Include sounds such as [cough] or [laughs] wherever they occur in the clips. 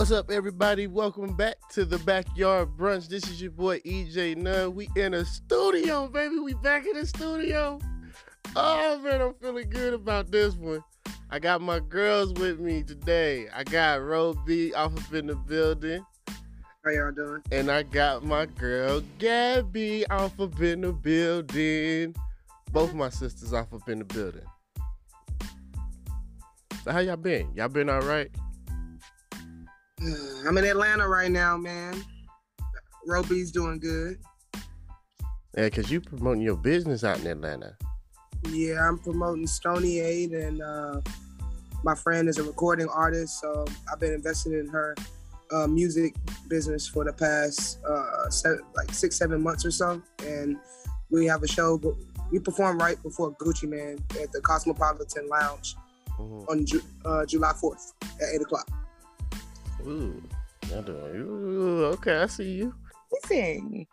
What's up, everybody? Welcome back to the backyard brunch. This is your boy EJ Nunn. We in a studio, baby. We back in the studio. Oh man, I'm feeling good about this one. I got my girls with me today. I got Ro B off up in the building, How y'all doing? and I got my girl Gabby off up in the building. Both my sisters off up in the building. So how y'all been? Y'all been all right? I'm in Atlanta right now, man. Roby's doing good. Yeah, cause you promoting your business out in Atlanta. Yeah, I'm promoting Stony Aid, and uh, my friend is a recording artist, so I've been invested in her uh, music business for the past uh, se- like six, seven months or so. And we have a show. We perform right before Gucci Mane at the Cosmopolitan Lounge Mhm. on Ju- uh, July 4th at eight o'clock. Ooh, y'all doing- ooh, okay, I see you. Amazing.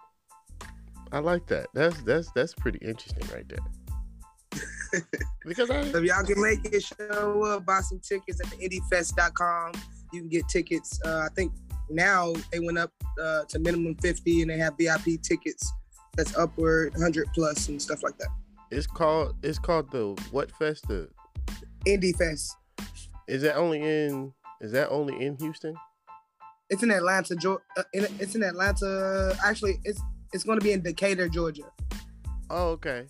I like that. That's that's that's pretty interesting right there. [laughs] because I So y'all can make it, show up, buy some tickets at the indiefest.com. You can get tickets. Uh, I think now they went up uh, to minimum 50 and they have VIP tickets that's upward 100 plus and stuff like that. it's called it's called the what fest? The, Indie Fest. is that only in is that only in Houston? It's in Atlanta, Georgia. Uh, it's in Atlanta. Actually, it's it's going to be in Decatur, Georgia. Oh, okay.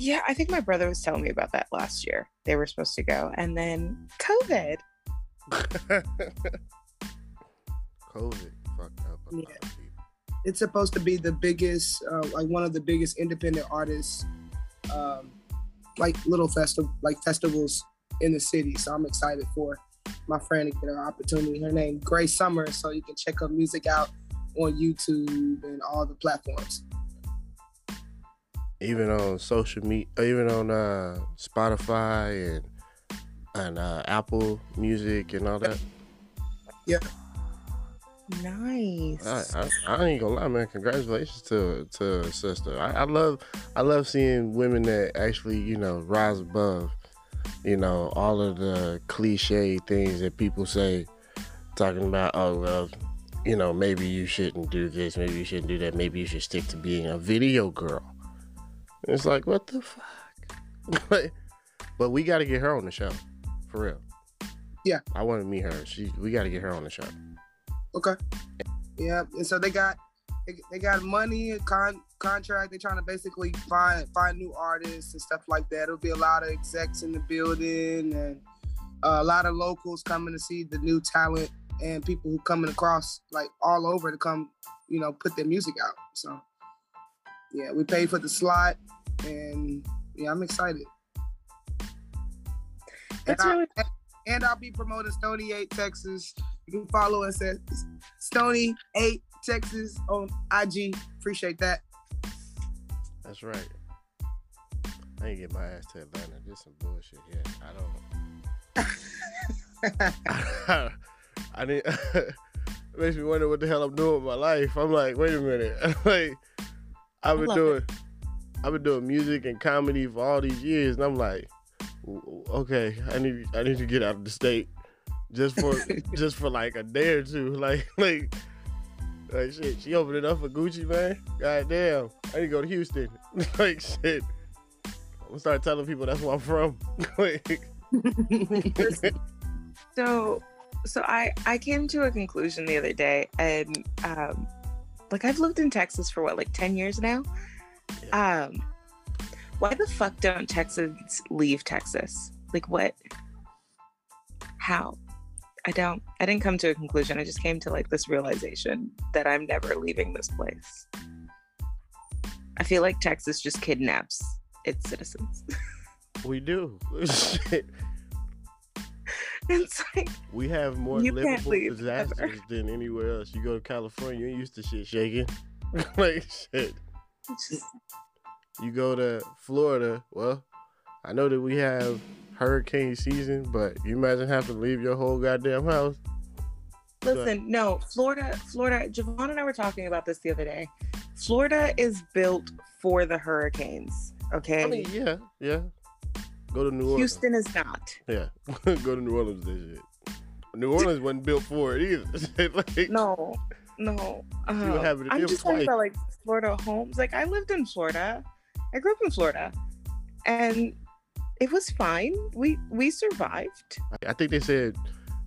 Yeah, I think my brother was telling me about that last year. They were supposed to go, and then COVID. [laughs] COVID fucked up a lot Yeah. of people. It's supposed to be the biggest, uh, like one of the biggest independent artists, um, like little festival, like festivals in the city. So I'm excited for my friend to get her opportunity. Her name Grace Summer, so you can check her music out on YouTube and all the platforms. Even on social media, even on uh, Spotify and and uh, Apple Music and all that. Yeah. Nice. I, I, I ain't gonna lie, man. Congratulations to to sister. I, I love I love seeing women that actually you know rise above, you know, all of the cliche things that people say, talking about. Oh well, you know, maybe you shouldn't do this. Maybe you shouldn't do that. Maybe you should stick to being a video girl. And it's like what the fuck. [laughs] But we got to get her on the show, for real. Yeah. I want to meet her. She we got to get her on the show. Okay. Yeah, and so they got they, they got money and con, contract. They're trying to basically find find new artists and stuff like that. There'll be a lot of execs in the building and uh, a lot of locals coming to see the new talent and people who coming across like all over to come, you know, put their music out. So yeah, we paid for the slot and yeah, I'm excited. That's and, really I, and I'll be promoting Stony 8 Texas. You can follow us at Stony 8 Texas on IG. Appreciate that. That's right. I ain't get my ass to Atlanta. This some bullshit here. I don't. [laughs] [laughs] I didn't. it [laughs] makes me wonder what the hell I'm doing with my life. I'm like, wait a minute. like, I've been doing, I've been doing music and comedy for all these years, and I'm like, okay, I need, I need to get out of the state, just for, just for like a day or two. Like, like, like shit. She opened it up for Gucci, man. God damn, I need to go to Houston. [laughs] like, shit. I'm gonna start telling people that's where I'm from. [laughs] like, so so I I came to a conclusion the other day, and um, like I've lived in Texas for what like ten years now. Um, why the fuck don't Texans leave Texas? Like what? How? I don't. I didn't come to a conclusion. I just came to like this realization that I'm never leaving this place. I feel like Texas just kidnaps its citizens. [laughs] we do. [laughs] it's like We have more livable disasters ever. than anywhere else. You go to California, you ain't used to shit shaking. [laughs] like shit. just You go to Florida, well, I know that we have hurricane season, but you imagine having to leave your whole goddamn house. Listen, no, Florida, Florida, Javon and I were talking about this the other day. Florida is built for the hurricanes, okay? I mean, yeah, yeah. Go to New Orleans. Houston is not. Yeah, [laughs] go to New Orleans. This shit. New Orleans wasn't built for it either. [laughs] like, No, no. Um, I'm just talking about like Florida homes. Like I lived in Florida. I grew up in Florida, and it was fine. We we survived. I think they said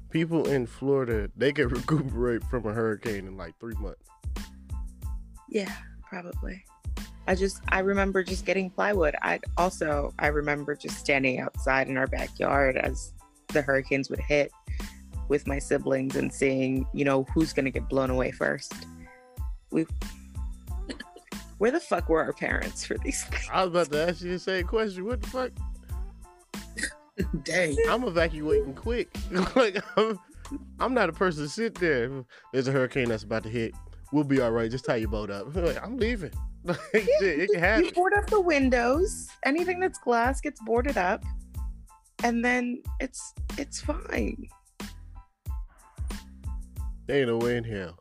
people in Florida they can [laughs] recuperate from a hurricane in like three months. Yeah, probably. I just I remember just getting plywood. I also I remember just standing outside in our backyard as the hurricanes would hit with my siblings and seeing, you know, who's gonna get blown away first. We where the fuck were our parents for these things? I was about to ask you the same question. What the fuck? [laughs] Dang. I'm evacuating quick. [laughs] like I'm, I'm not a person to sit there. There's a hurricane that's about to hit. We'll be all right. Just tie your boat up. [laughs] Like, I'm leaving. Like, shit, it can You happen. board up the windows. Anything that's glass gets boarded up, and then it's it's fine. There Ain't no way in hell.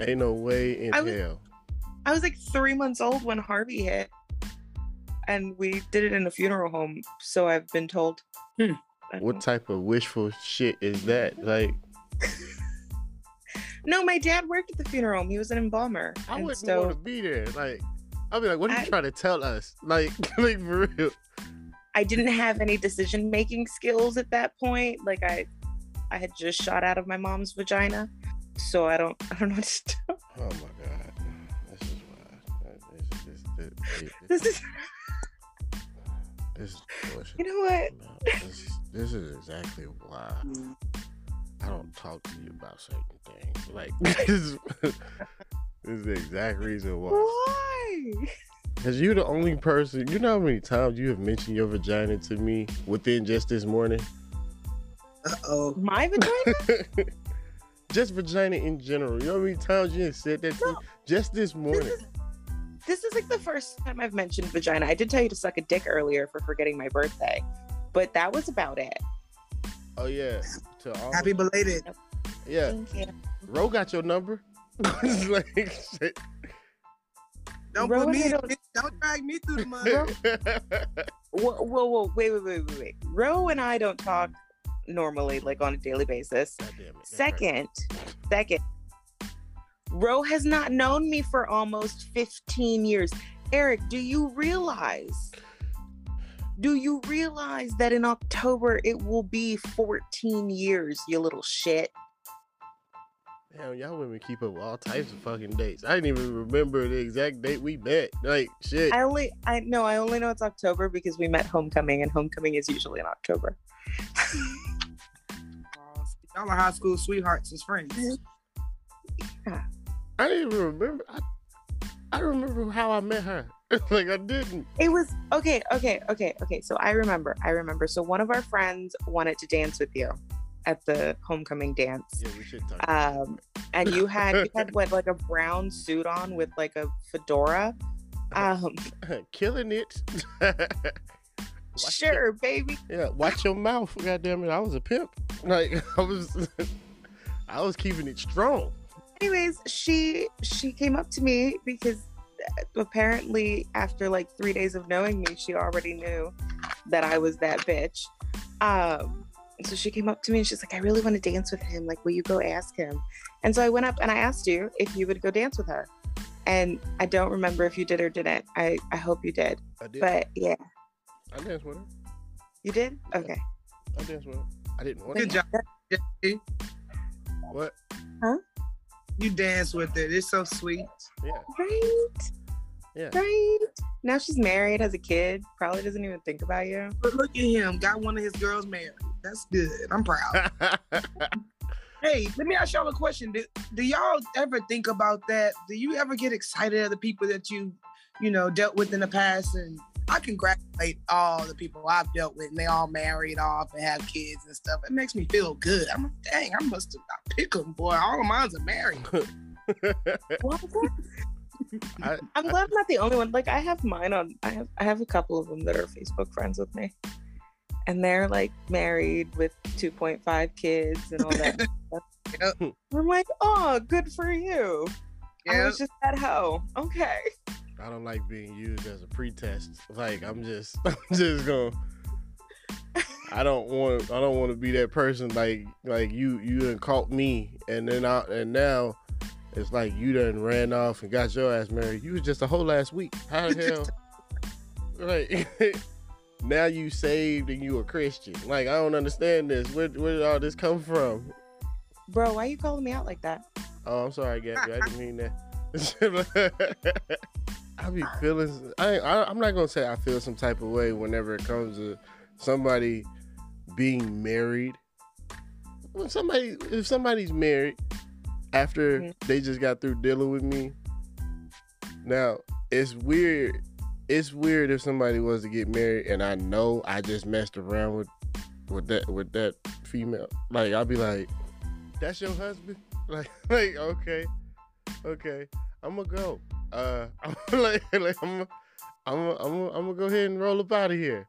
Ain't no way in I was- hell. I was like three months old when Harvey hit, and we did it in a funeral home. So I've been told. Hmm. What don't- type of wishful shit is that? Like, [laughs] No, my dad worked at the funeral home. He was an embalmer. I and wouldn't so want to be there. Like, I'd be like, what are you I- trying to tell us? Like, [laughs] like for real. I didn't have any decision making skills at that point. Like I, I had just shot out of my mom's vagina, so I don't, I don't know what to do. Oh my god, this is why. This, [laughs] this, this, This is, this is bullshit. you know what? No, this, this is exactly why I don't talk to you about certain things. Like [laughs] this is, this is the exact reason why. Why? Because you're the only person. You know how many times you have mentioned your vagina to me within just this morning. Uh oh. My vagina? [laughs] just vagina in general. You know how many times you have said that to me just this morning. This is, this is like the first time I've mentioned vagina. I did tell you to suck a dick earlier for forgetting my birthday, but that was about it. Oh yeah. To all, Happy belated. yeah. Thank you. Ro got your number. [laughs] Like shit. Don't Rowan put me. in had a- it. Don't drag me through the [laughs] mud. Whoa, whoa, whoa, wait, wait, wait, wait, wait. Ro and I don't talk normally, like on a daily basis. God damn it, that hurt. Second, second, Ro has not known me for almost 15 years. Eric, do you realize? Do you realize that in October it will be 14 years, you little shit? Damn, y'all women keep up with all types of fucking dates. I didn't even remember the exact date we met. Like shit. I only I know I only know it's October because we met homecoming and homecoming is usually in October. [laughs] Y'all are high school sweethearts as friends. I didn't even remember. I, I remember how I met her. [laughs] like I didn't. It was okay, okay, okay, okay. So I remember, I remember. So one of our friends wanted to dance with you at the homecoming dance. Yeah, we should talk. Um, and you had you had what like a brown suit on with like a fedora. Um, [laughs] Killing it. [laughs] Watch sure, baby. yeah, watch your mouth. God damn it, I was a pimp. Like I was, I was keeping it strong. Anyways, she she came up to me because apparently after like three days of knowing me, she already knew that I was that bitch. Um, so she came up to me and she's like, I really want to dance with him. Like, will you go ask him? And so I went up and I asked you if you would go dance with her. And I don't remember if you did or didn't. I, I hope you did. I did. But yeah, I danced with her. you did? Okay. I danced with her. I didn't want Good to. job. Jay. What? You dance with it. It's so sweet. Yeah. Right? Yeah. Right? Now she's married, has a kid, probably doesn't even think about you. But look at him. Got one of his girls married. That's good. I'm proud. [laughs] Hey, let me ask y'all a question. Do, do y'all ever think about that? Do you ever get excited at the people that you, you know, dealt with in the past? And I congratulate all the people I've dealt with, and they all married off and have kids and stuff. It makes me feel good. I'm like, dang, I must have I pick them, boy. All of mine's are married. What was that? I, I'm glad I'm not the only one. Like I have mine on. I have I have a couple of them that are Facebook friends with me, and they're like married with 2.5 kids and all that. [laughs] Yep. I'm like, oh, good for you. I was just that hoe. Okay. I don't like being used as a pretest. Like I'm just, [laughs] I'm just going. I I don't want I don't want to be that person like like you you done caught me and then I and now it's like you done ran off and got your ass married. You was just a whole last week. How the hell? [laughs] right. [laughs] now you saved and you a Christian. Like I don't understand this. Where where did all this come from? Bro, why you calling me out like that? Oh, I'm sorry, Gabby. I didn't mean that. I be feeling. I, I I'm not gonna say I feel some type of way whenever it comes to somebody being married. When somebody, if somebody's married after Mhm. they just got through dealing with me, now it's weird. It's weird if somebody was to get married and I know I just messed around with with that with that female. Like I'll be like, "That's your husband?" [laughs] Like, like okay, okay, [laughs] I'm gonna go. Uh, I'm like, like I'm, I'm, I'm, I'm, I'm gonna go ahead and roll up out of here.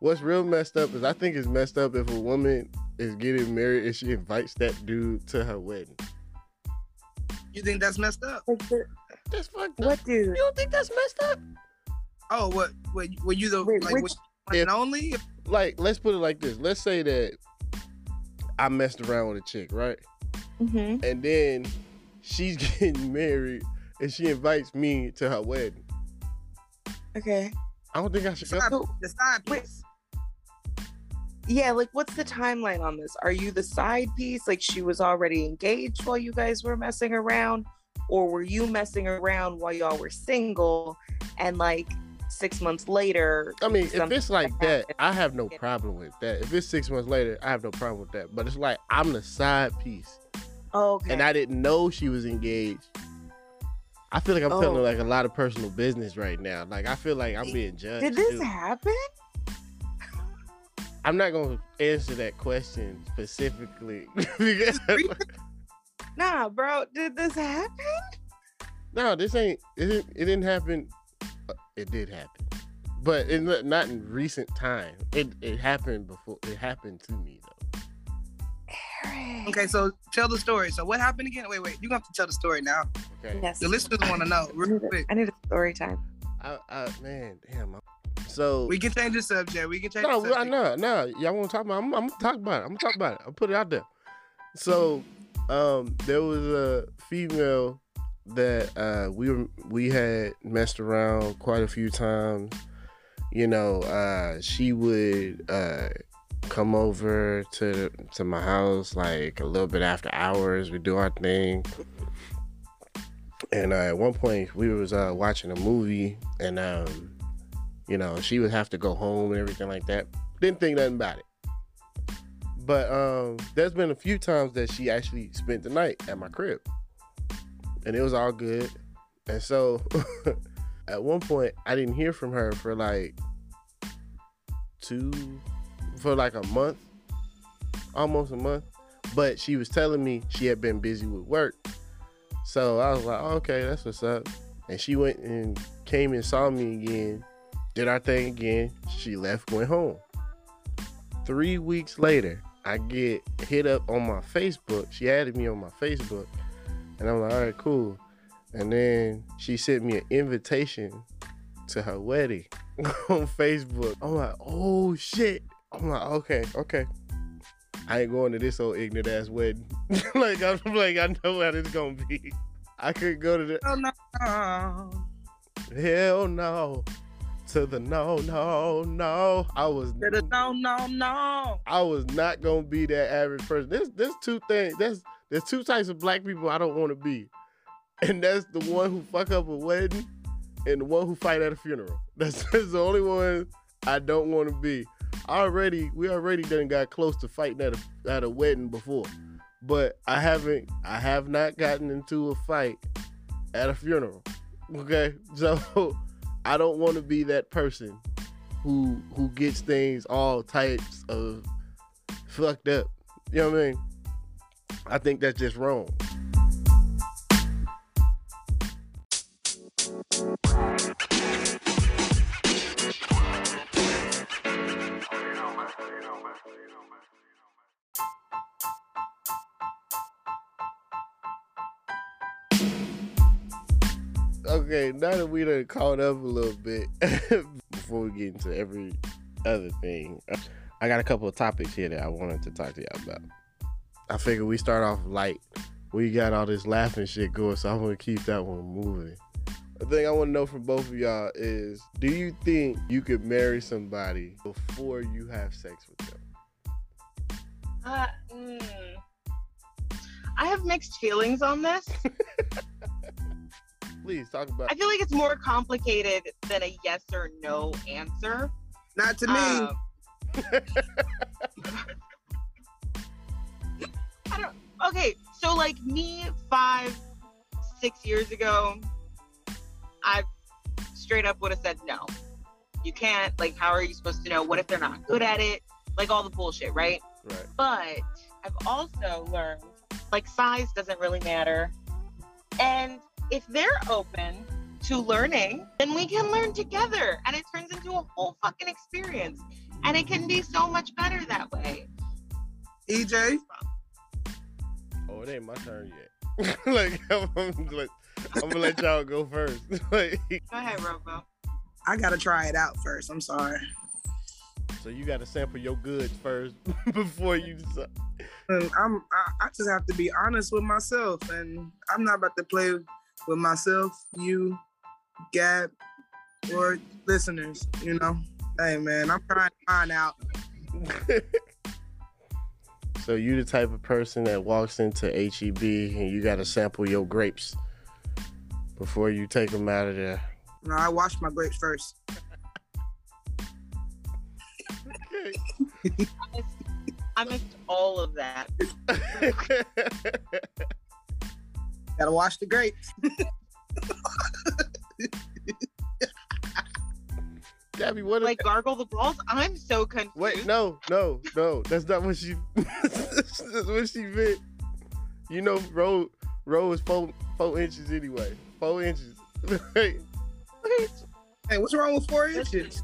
What's real messed up is I think it's messed up if a woman is getting married and she invites that dude to her wedding. You think that's messed up? That's fucked up. what dude? You don't think that's messed up? Oh, what? What? Were you the Wait, like which- was you one and only? Like, let's put it like this. Let's say that I messed around with a chick, right? Mm-hmm. And then she's [laughs] getting married and she invites me to her wedding. Okay. I don't think I should go. Side- So- the side piece. Yeah, like what's the timeline on this? Are you the side piece? Like she was already engaged while you guys were messing around? Or were you messing around while y'all were single and like six months later? I mean, if it's like that, happened? I have no problem with that. If it's six months later, I have no problem with that. But it's like I'm the side piece, Okay. and I didn't know she was engaged. I feel like I'm Oh. telling like a lot of personal business right now. Like I feel like I'm being judged. Did this too. happen? I'm not gonna answer that question specifically because [laughs] Nah, bro. Did this happen? no, this ain't. It didn't, it didn't happen. Uh, It did happen, but in not in recent time. It it happened before. It happened to me though. Eric. Okay, so tell the story. So what happened again? Wait, wait. You gonna have to tell the story now. Okay. Yes. The listeners want to know I real need, a, quick. I need a story time. I, I man, damn. I- So We can change the subject. We can change no, the I subject. no, no. Y'all want to talk about? It? I'm, I'm gonna talk about it. I'm gonna talk about it. I'll put it out there. So, um, there was a female that uh we were we had messed around quite a few times. You know, uh, she would uh come over to to my house like a little bit after hours. We do our thing. And uh, at one point, we was uh, watching a movie, and um, you know, she would have to go home and everything like that. Didn't think nothing about it. But um, there's been a few times that she actually spent the night at my crib, and it was all good. And so, [laughs] at one point, I didn't hear from her for like two, for like a month, almost a month. But she was telling me she had been busy with work. So I was like, oh, okay, that's what's up. And she went and came and saw me again, did our thing again. She left, went home. Three weeks later, I get hit up on my Facebook. She added me on my Facebook. And I'm like, all right, cool. And then she sent me an invitation to her wedding [laughs] on Facebook. I'm like, oh shit. I'm like, okay, okay. I ain't going to this old ignorant ass wedding. [laughs] like I'm like, I know how this gonna be. I couldn't go to the Oh, no, no. hell no. To the no, no, no. I was To the No, no, no. I was not gonna be that average person. There's there's two things. There's there's two types of black people I don't want to be, and that's the one who fuck up a wedding, and the one who fight at a funeral. That's, that's the only one I don't want to be. Already, we already done got close to fighting at a at a wedding before, but I haven't. I have not gotten into a fight at a funeral. Okay, [laughs] so I don't want to be that person who who gets things all types of fucked up. You know what I mean? I think that's just wrong. Okay, now that we done caught up a little bit [laughs] before we get into every other thing, I got a couple of topics here that I wanted to talk to y'all about. I figured we start off light. We got all this laughing shit going, so I'm gonna keep that one moving. The thing I want to know from both of y'all is: Do you think you could marry somebody before you have sex with them? Uh, mm. I have mixed feelings on this. [laughs] Please talk about. I feel like it's more complicated than a yes or no answer. Not to me. Um, [laughs] I don't. Okay, so like me five, six years ago, I straight up would have said no. You can't. Like, how are you supposed to know? What if they're not good at it? Like all the bullshit, right? right. But I've also learned like size doesn't really matter. And if they're open to learning, then we can learn together and it turns into a whole fucking experience. And it can be so much better that way. EJ, Oh, it ain't my turn yet. [laughs] like, I'm, I'm, like, I'm gonna let y'all go first. [laughs] like, Go ahead, Robo. I gotta try it out first. I'm sorry. so you got to sample your goods first [laughs] before you decide. And I'm I, I just have to be honest with myself, and I'm not about to play with myself, you, Gab, or listeners. You know, hey man, I'm trying to find out. [laughs] so you the type of person that walks into HEB and you got to sample your grapes before you take them out of there. No, I wash my grapes first. [laughs] I missed all of that. [laughs] Gotta wash the grapes. Gabby, what? Like gargle the balls. I'm so confused. Wait, no, no, no. That's not what she. [laughs] that's what she meant. You know, row row is four four inches anyway. Four inches. Right? [laughs] Hey, what's wrong with four inches?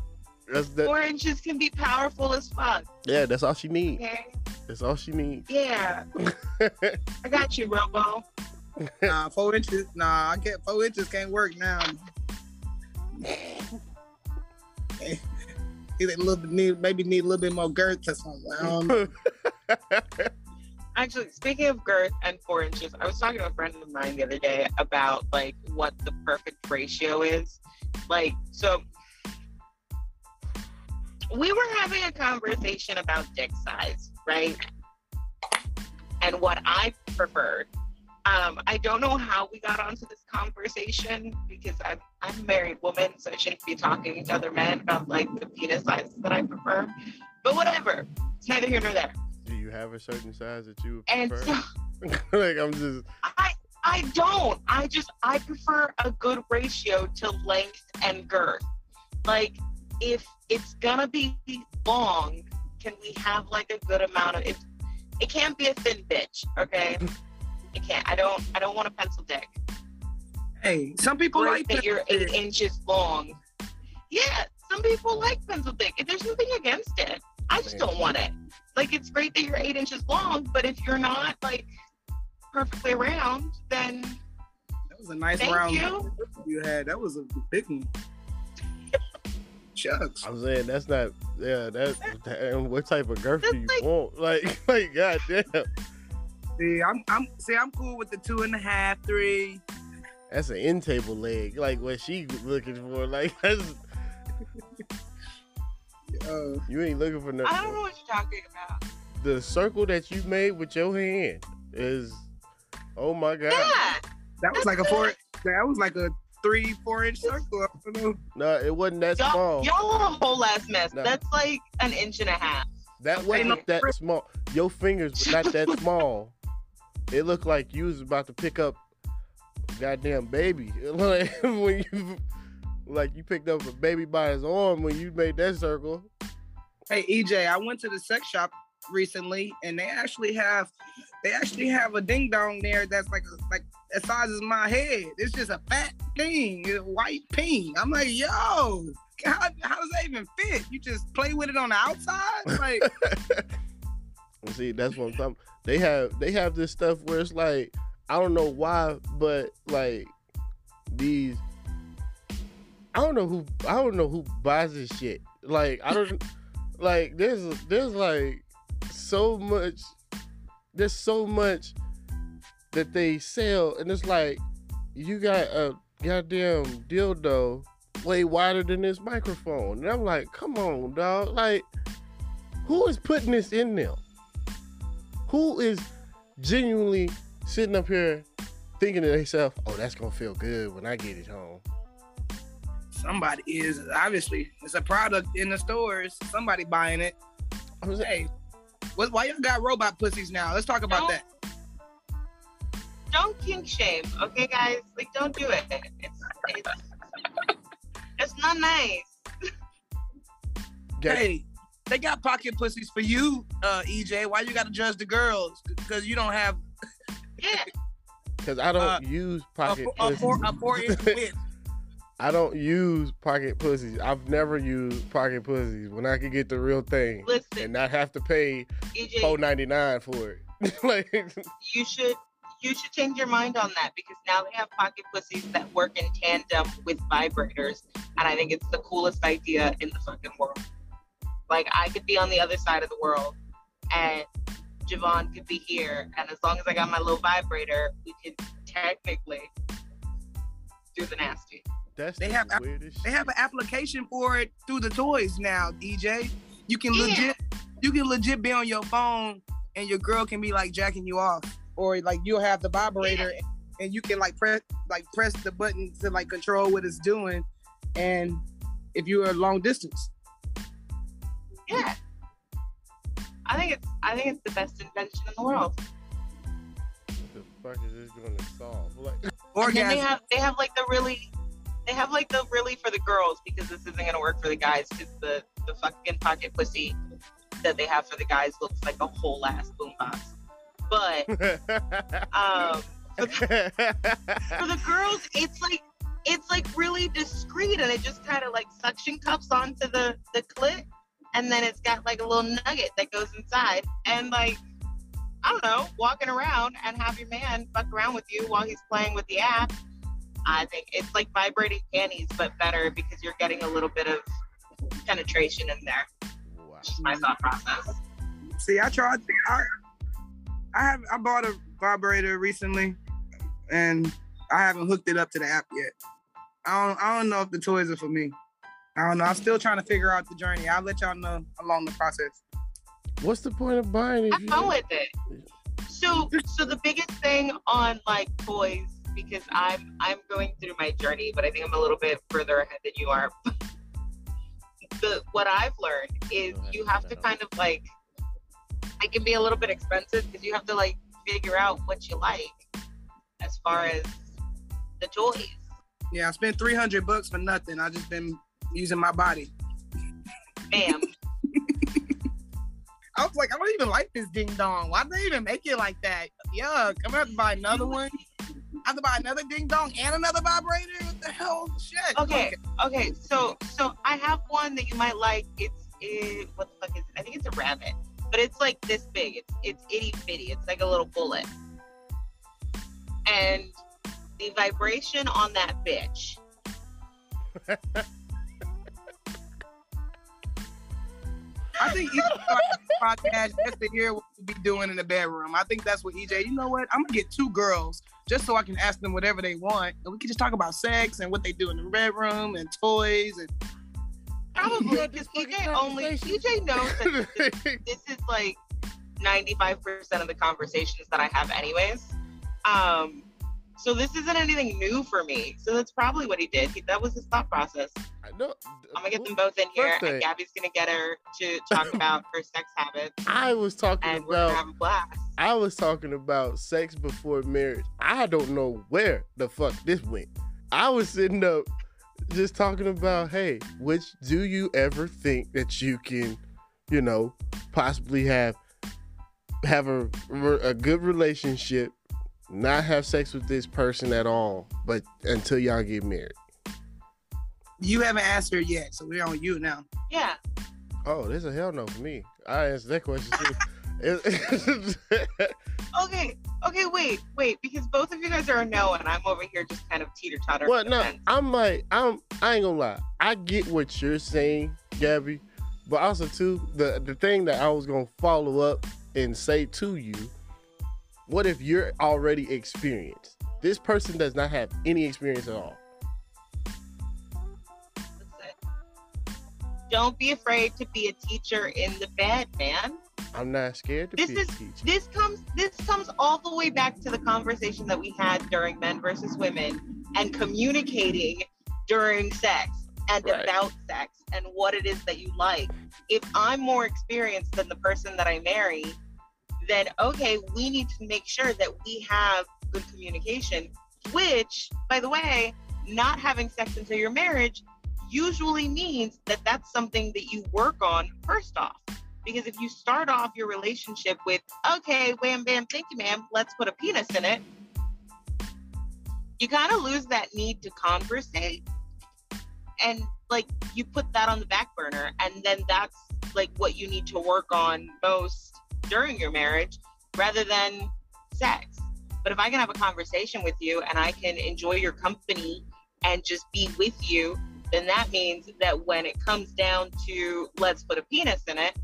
that's that. Four inches can be powerful as fuck. Yeah, that's all she needs. Okay. That's all she needs. Yeah. [laughs] I got you, Robo. Nah, four inches. Nah, I get four inches can't work now. He a little bit need maybe need a little bit more girth or something. [laughs] Actually, speaking of girth and four inches, I was talking to a friend of mine the other day about like what the perfect ratio is. Like, so we were having a conversation about dick size, right? And what I preferred. Um, I don't know how we got onto this conversation because I'm, I'm a married woman, so I shouldn't be talking to other men about like the penis sizes that I prefer. But whatever, it's neither here nor there. Do you have a certain size that you prefer? so [laughs] like I'm just I I don't. I just I prefer a good ratio to length and girth. Like if it's gonna be long, can we have like a good amount of it? It can't be a thin bitch, okay? [laughs] It can't. I don't. I don't want a pencil dick. Hey, some people Great like that you're eight dick. inches long. Yeah, some people like pencil dick. If there's nothing against it, I just don't want it. Like it's great that you're eight inches long, but if you're not like perfectly round, then That was a nice thank round you. you had. That was a big one. Shucks. I'm saying that's not yeah, that damn, what type of girth do you That's like- want? Like [laughs] like goddamn. See, I'm I'm see, I'm cool with the two and a half, three. That's an end table leg. Like what she looking for. Like [laughs] that's Uh, you ain't looking for nothing. I don't know what you're talking about. The circle that you made with your hand is oh my god. Yeah, that was like a four. That was like a three, four inch circle. I don't. No, it wasn't that y'all, small. y'all are a whole ass mess. No. That's like an inch and a half. That wasn't that small. Your fingers were not that small. It looked like you was about to pick up goddamn baby. [laughs] Like when you like you picked up a baby by his arm when you made that circle. Hey EJ, I went to the sex shop recently, and they actually have they actually have a ding dong there that's like like as size as my head. It's just a fat thing, it's white peen. I'm like, yo, how, how does that even fit? You just play with it on the outside? Like, [laughs] See, that's what I'm talking. They have they have this stuff where it's like I don't know why, but like these I don't know who I don't know who buys this shit. Like I don't [laughs] Like there's there's like so much there's so much that they sell and it's like you got a goddamn dildo way wider than this microphone. And I'm like, come on, dog. Like, who is putting this in there? Who is genuinely sitting up here thinking to themselves, oh, that's gonna feel good when I get it home? Somebody is obviously it's a product in the stores. Somebody buying it. I was Hey, what, why y'all got robot pussies now? Let's talk about No. that. Don't kink shame, okay, guys? Like, don't do it. It's it's it's not nice. Hey, they got pocket pussies for you, uh, EJ. Why you gotta judge the girls? Because you don't have [laughs] Yeah, Cause I don't Uh, use pocket a pussies. four a four inch [laughs] width. I don't use pocket pussies. I've never used pocket pussies when I could get the real thing and listen, not have to pay EJ, four ninety nine for it. [laughs] like you should you should change your mind on that because now they have pocket pussies that work in tandem with vibrators, and I think it's the coolest idea in the fucking world. Like I could be on the other side of the world, and Javon could be here, and as long as I got my little vibrator, we could technically do the nasty. that's They the have app- weirdest They have an application for it through the toys now, DJ. You can Yeah. legit you can legit be on your phone and your girl can be like jacking you off. Or like you'll have the vibrator and you can like press like press the button to like control what it's doing. And if you're long distance. Yeah. I think it's I think it's the best invention in the world. What the fuck is this going to solve? Like, And then they have they have like the really they have like the really for the girls because this isn't gonna work for the guys because the the fucking pocket pussy that they have for the guys looks like a whole ass boombox. But [laughs] um for the, [laughs] for the girls it's like it's like really discreet and it just kind of like suction cups onto the the clit and then it's got like a little nugget that goes inside and like I don't know, walking around and have your man fuck around with you while he's playing with the app. I think it's like vibrating panties, but better because you're getting a little bit of penetration in there. wow. Just my thought process. See, I tried. I, I have. I bought a vibrator recently, and I haven't hooked it up to the app yet. I don't. I don't know if the toys are for me. I don't know. I'm still trying to figure out the journey. I'll let y'all know along the process. What's the point of buying it? Have fun with it. So, so the biggest thing on like toys, because I'm I'm going through my journey, but I think I'm a little bit further ahead than you are. [laughs] the what I've learned is you have to kind of like it can be a little bit expensive because you have to like figure out what you like as far as the toys. Yeah, I spent 300 bucks for nothing. I just been using my body. Bam. [laughs] I was like, I don't even like this ding dong. Why did they even make it like that? Yuck. I'm gonna have to buy another one. I have to buy another ding dong and another vibrator. What the hell? Shit. Okay, okay. So, so I have one that you might like. It's it, what the fuck is it? I think it's a rabbit, but it's like this big. It's it's itty bitty. It's like a little bullet, and the vibration on that bitch. [laughs] I think you should this podcast just to hear what we be doing in the bedroom. I think that's what EJ. You know what? I'm gonna get two girls just so I can ask them whatever they want, and we can just talk about sex and what they do in the bedroom and toys and. Probably Yeah, because this fucking EJ only. EJ knows that this, [laughs] this is like 95% of the conversations that I have anyways. Um, so this isn't anything new for me. So that's probably what he did. He, that was his thought process. I know. I'm gonna get them both in here, Birthday. and Gabby's gonna get her to talk [laughs] about her sex habits, I was talking about. I was talking about sex before marriage. I don't know where the fuck this went. I was sitting up just talking about, hey, which do you ever think that you can, you know, possibly have have a a good relationship, not have sex with this person at all, but until y'all get married. You haven't asked her yet, so we're on you now. Yeah, Oh, there's a hell no for me. I answered that question too. [laughs] [laughs] Okay, okay, wait, wait, because both of you guys are a no, and I'm over here just kind of teeter totter. Well, no, I'm like, I'm, I ain't gonna lie. I get what you're saying, Gabby, But also too, the the thing that I was gonna follow up and say to you, what if you're already experienced? This person does not have any experience at all. Don't be afraid to be a teacher in the bed, man. I'm not scared to This be is- a teacher. This comes this comes all the way back to the conversation that we had during men versus women and communicating during sex and Right. about sex and what it is that you like. If I'm more experienced than the person that I marry, then okay, we need to make sure that we have good communication, which, by the way, not having sex until your marriage usually means that that's something that you work on first off. Because if you start off your relationship with, okay, wham, bam, thank you, ma'am, let's put a penis in it, you kind of lose that need to conversate. And like you put that on the back burner, and then that's like what you need to work on most during your marriage rather than sex. But if I can have a conversation with you and I can enjoy your company and just be with you, then that means that when it comes down to let's put a penis in it,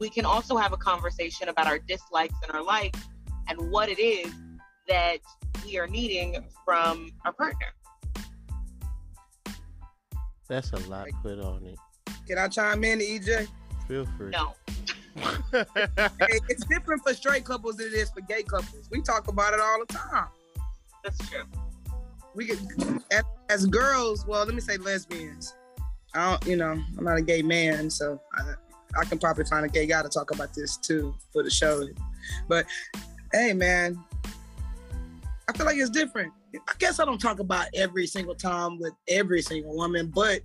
we can also have a conversation about our dislikes and our likes and what it is that we are needing from our partner. That's a lot put on it. Can I chime in, EJ? Feel free. No. [laughs] It's different for straight couples than it is for gay couples. We talk about it all the time. That's true. We get as, as girls. Well, let me say lesbians. I don't, you know, I'm not a gay man, so I, I can probably find a gay guy to talk about this too for the show. But hey, man, I feel like it's different. I guess I don't talk about every single time with every single woman, but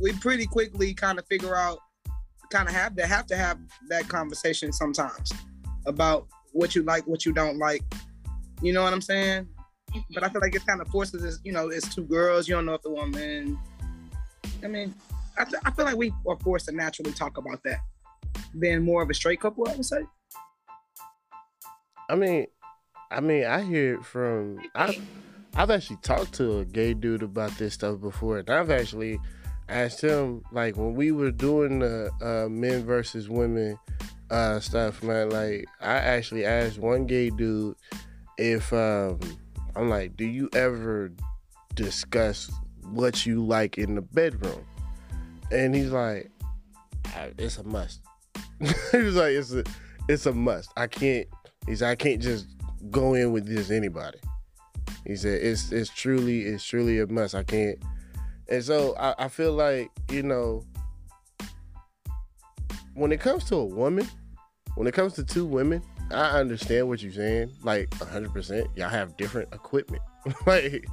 we pretty quickly kind of figure out, kind of have to have to have that conversation sometimes about what you like, what you don't like. You know what I'm saying? But I mm-hmm. feel like it kind of forces us, you know, it's two girls, you don't know if the woman. I mean, I, th- I feel like we are forced to naturally talk about that than more of a straight couple, I would say. I mean, I mean, I hear it from. I've, I've actually talked to a gay dude about this stuff before, and I've actually asked him, like, when we were doing the uh, men versus women uh, stuff, man. Like, I actually asked one gay dude if um, I'm like, do you ever discuss what you like in the bedroom? And he's like, it's a must. [laughs] he's like, it's a, it's a must. I can't. He's I can't just go in with just anybody. He said it's it's truly it's truly a must. I can't. And so I, I feel like you know when it comes to a woman, when it comes to two women, I understand what you're saying. Like hundred percent, y'all have different equipment. [laughs] like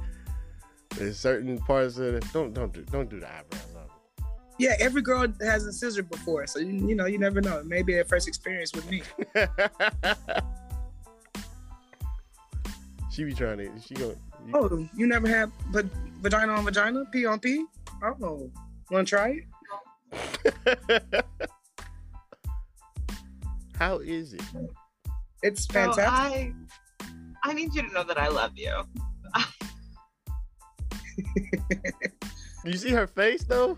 there's certain parts of it. Don't don't do don't do the eyebrows on Yeah, every girl has a scissor before, so you, you know, you never know. Maybe their first experience with me. me. [laughs] she be trying to. She go. You, Oh, you never had but vagina on vagina, P on pee? Oh, want to try it? [laughs] How is it? It's So fantastic. I, I need you to know that I love you. [laughs] You see her face though?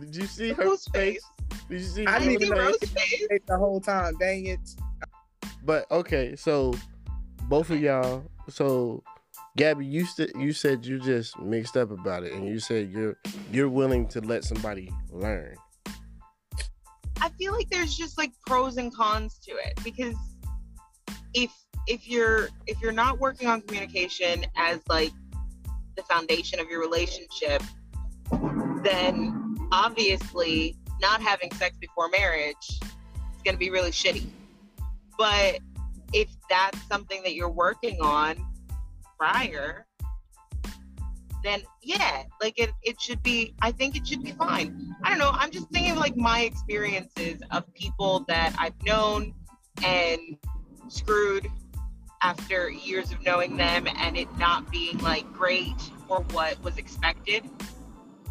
Did you see her Whose face? face? Did you see? I I her didn't see even know face? Rose face. the whole time. Dang it. But okay, so both of y'all. So Gabby, you said you said you just mixed up about it, and you said you're you're willing to let somebody learn. I feel like there's just like pros and cons to it because if if you're if you're not working on communication as like the foundation of your relationship, then obviously not having sex before marriage is going to be really shitty. But if that's something that you're working on prior, then yeah, like it, it should be, I think it should be fine. I don't know. I'm just thinking of like my experiences of people that I've known and screwed after years of knowing them and it not being like great or what was expected,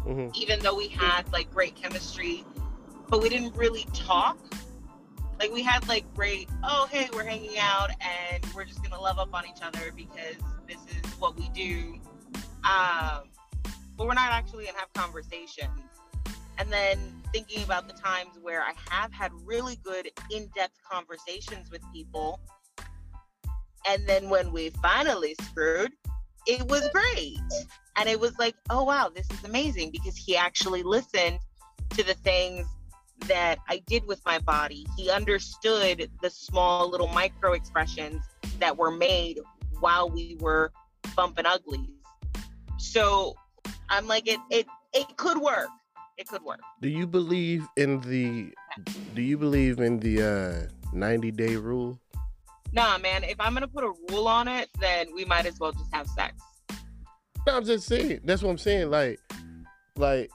hmm even though we had like great chemistry, but we didn't really talk. Like we had like great, oh hey, we're hanging out and we're just gonna love up on each other because this is what we do. Um, but we're not actually gonna have conversations. And then thinking about the times where I have had really good in-depth conversations with people, and then when we finally screwed, it was great. And it was like, oh wow, this is amazing because he actually listened to the things that I did with my body. He understood the small little micro expressions that were made while we were bumping uglies. So I'm like, it it it could work. It could work. Do you believe in the do you believe in the uh 90 day rule? Nah, man, if I'm gonna put a rule on it, then we might as well just have sex. No, I'm just saying. That's what I'm saying. Like, like,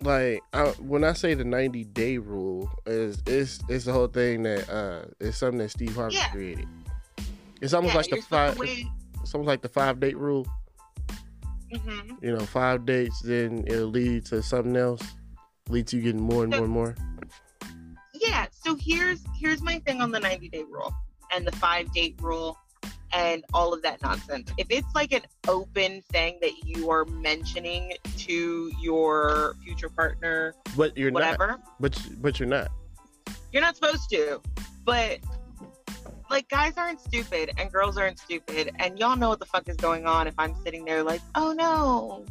like I, when I say the 90 day rule is it's it's the whole thing that uh it's something that Steve Harvey Yeah. created. It's almost Yeah, like the five. It's almost like the five date rule. Mhm. You know, five dates, then it'll lead to something else, lead to you getting more and more and more. yeah so here's here's my thing on the 90 day rule and the five date rule and all of that nonsense if it's like an open thing that you are mentioning to your future partner But you're not. whatever But but you're not. you're not supposed to but like guys aren't stupid and girls aren't stupid and y'all know what the fuck is going on if i'm sitting there like oh no.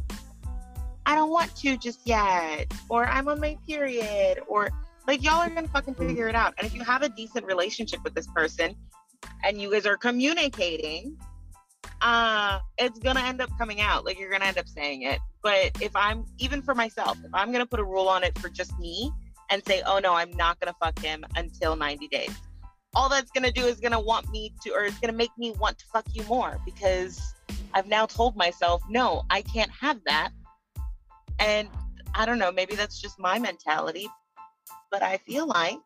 I don't want to just yet or i'm on my period or like y'all are gonna fucking figure it out. And if you have a decent relationship with this person and you guys are communicating uh it's gonna end up coming out. Like you're gonna end up saying it. But if i'm even for myself if i'm gonna put a rule on it for just me and say, oh no, I'm not gonna fuck him until 90 days. All that's gonna do is gonna want me to, or it's gonna make me want to fuck you more because I've now told myself, no, I can't have that. And I don't know, maybe that's just my mentality, but I feel like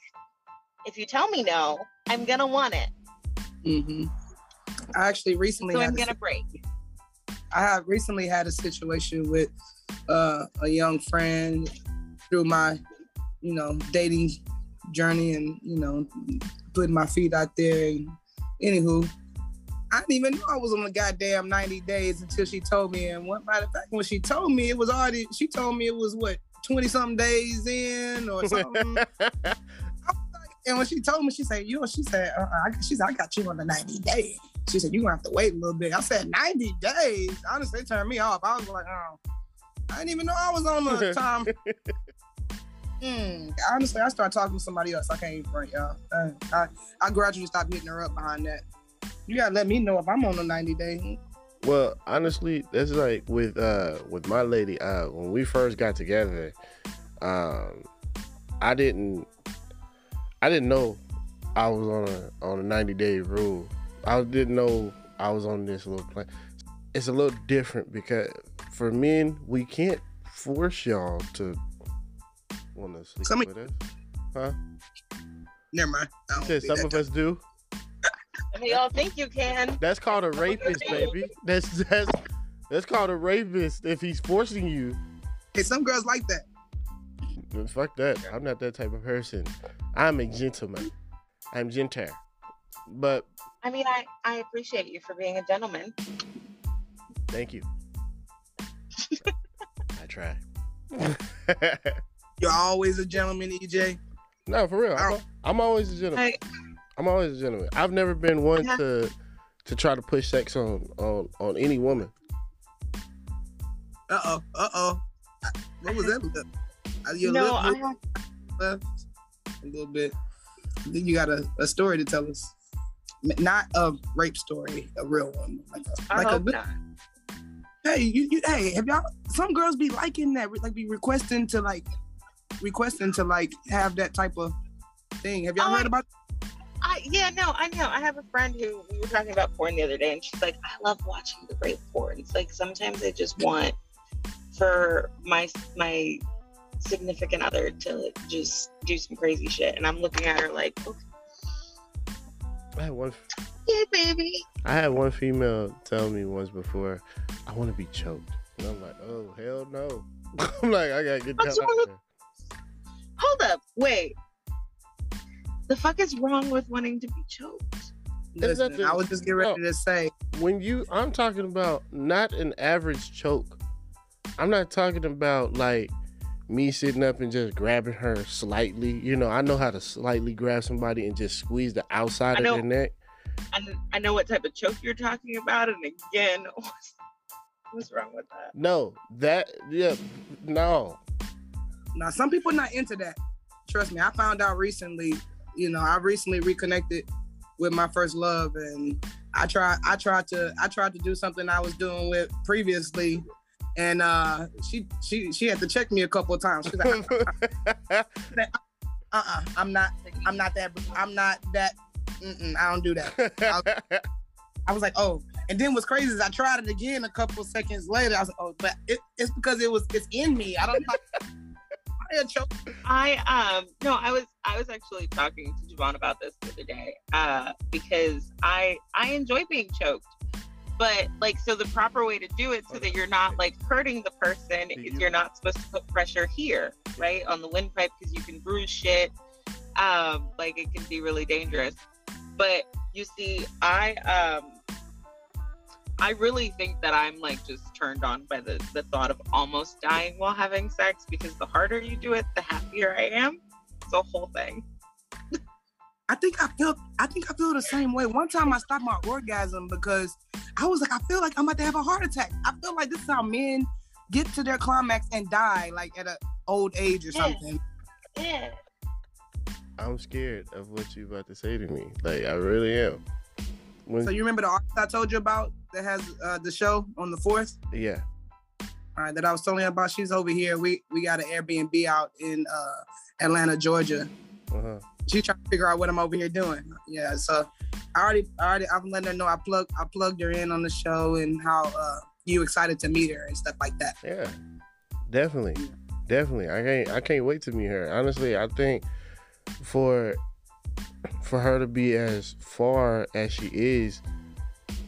if you tell me no, I'm gonna want it. Mm-hmm. I actually recently So had I'm a gonna break. I have recently had a situation with uh, a young friend through my, you know, dating journey and, you know, putting my feet out there. And, anywho, I didn't even know I was on the goddamn 90 days until she told me. And what matter of fact, when she told me, it was already, she told me it was what, 20 something days in or something. and when she told me, she said, you know, she said, uh, I, she said, I got you on the 90 days. She said, you're gonna have to wait a little bit. I said, 90 days? Honestly, it turned me off. I was like, oh, I didn't even know I was on the [laughs] time. Hmm. honestly, I started talking to somebody else. I can't even front y'all. Uh, I, I gradually stopped hitting her up behind that. You gotta let me know if I'm on the 90 day. Well, honestly, that's like with uh with my lady. Uh, when we first got together, um, I didn't, I didn't know I was on a on a ninety day rule. I didn't know I was on this little plan. It's a little different because for men, we can't force y'all to want to sleep Some- with us. Huh? Never mind. I You don't said some that of us do. And y'all think you can. That's called a rapist, baby. That's that's that's called a rapist if he's forcing you. Hey, some girls like that. Then Fuck that. I'm not that type of person. I'm a gentleman. I'm gentle. But I mean, I, I appreciate you for being a gentleman. thank you. [laughs] I try. [laughs] You're always a gentleman, EJ. no, for real. I'm, I'm always a gentleman. I, I'm always a gentleman. I've never been one Yeah. to to try to push sex on on on any woman. Uh oh. Uh oh. What was that? Your no, lip I left a little bit. Then you got a, a story to tell us. Not a rape story, a real one. Like a, I like a hope good- not. hey, you, you, hey, have y'all? Some girls be liking that, like be requesting to like, requesting to like have that type of thing. Have y'all Oh, heard about? I yeah, no, I know. I have a friend who we were talking about porn the other day, and she's like, I love watching the rape porn. It's like sometimes I just want for my my significant other to just do some crazy shit, and I'm looking at her like, okay, I had one. yeah, baby. I had one female tell me once before, I want to be choked, and I'm like, oh hell no. [laughs] I'm like, I gotta get What's down Hold up, wait. The fuck is wrong with wanting to be choked? Listen, nothing- I was just getting ready no. to say, when you, I'm talking about not an average choke. I'm not talking about like me sitting up and just grabbing her slightly. You know, I know how to slightly grab somebody and just squeeze the outside I of know. their neck. I, I know what type of choke you're talking about, and again, [laughs] what's, what's wrong with that? No, that yeah, no. Now, some people not into that. Trust me, I found out recently. You know, I recently reconnected with my first love, and I tried. I tried to. I tried to do something I was doing with previously, and uh, she she she had to check me a couple of times. She's like, uh, uh, I'm not. I'm not that. I'm not that. I don't do that. I was like, oh. And then what's crazy is I tried it again a couple seconds later. I was like, oh, but it, it's because it was it's in me. I don't. I had choke. I um no, I was I was actually talking to Javon about this the other day, uh, because I I enjoy being choked. But like so the proper way to do it so that you're not like hurting the person is you're not supposed to put pressure here, right? On the windpipe because you can bruise shit. Um, like it can be really dangerous. But you see, I um I really think that I'm like just turned on by the, the thought of almost dying while having sex because the harder you do it, the happier I am. It's a whole thing. I think I feel I think I feel the same way. One time I stopped my orgasm because I was like, I feel like I'm about to have a heart attack. I feel like this is how men get to their climax and die like at an old age or Yeah. something. Yeah. I'm scared of what you're about to say to me. Like I really am. When, So you remember the artist I told you about that has uh, the show on the fourth? yeah. All right, that I was telling you about. She's over here. We we got an Airbnb out in uh, Atlanta, Georgia. Uh-huh. She's trying to figure out what I'm over here doing. Yeah, so I already, I already, I'm letting her know I plugged, I plugged her in on the show and how uh, you excited to meet her and stuff like that. Yeah, definitely, definitely. I can't, I can't wait to meet her. Honestly, I think for for her to be as far as she is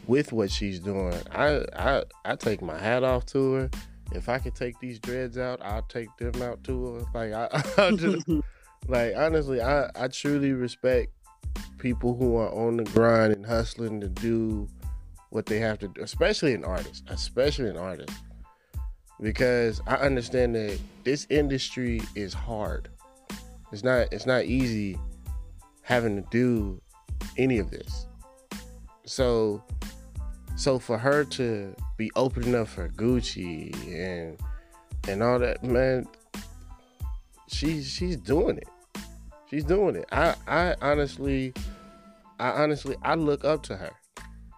with what she's doing, I, I, I take my hat off to her. If I could take these dreads out, I'll take them out to her. Like I, [laughs] I'll just, [laughs] like honestly, I, I truly respect people who are on the grind and hustling to do what they have to do, especially an artist, especially an artist because I understand that this industry is hard. It's not it's not easy having to do any of this. So so for her to be opening up for Gucci and and all that, man, she's she's doing it. She's doing it. I I honestly I honestly I look up to her.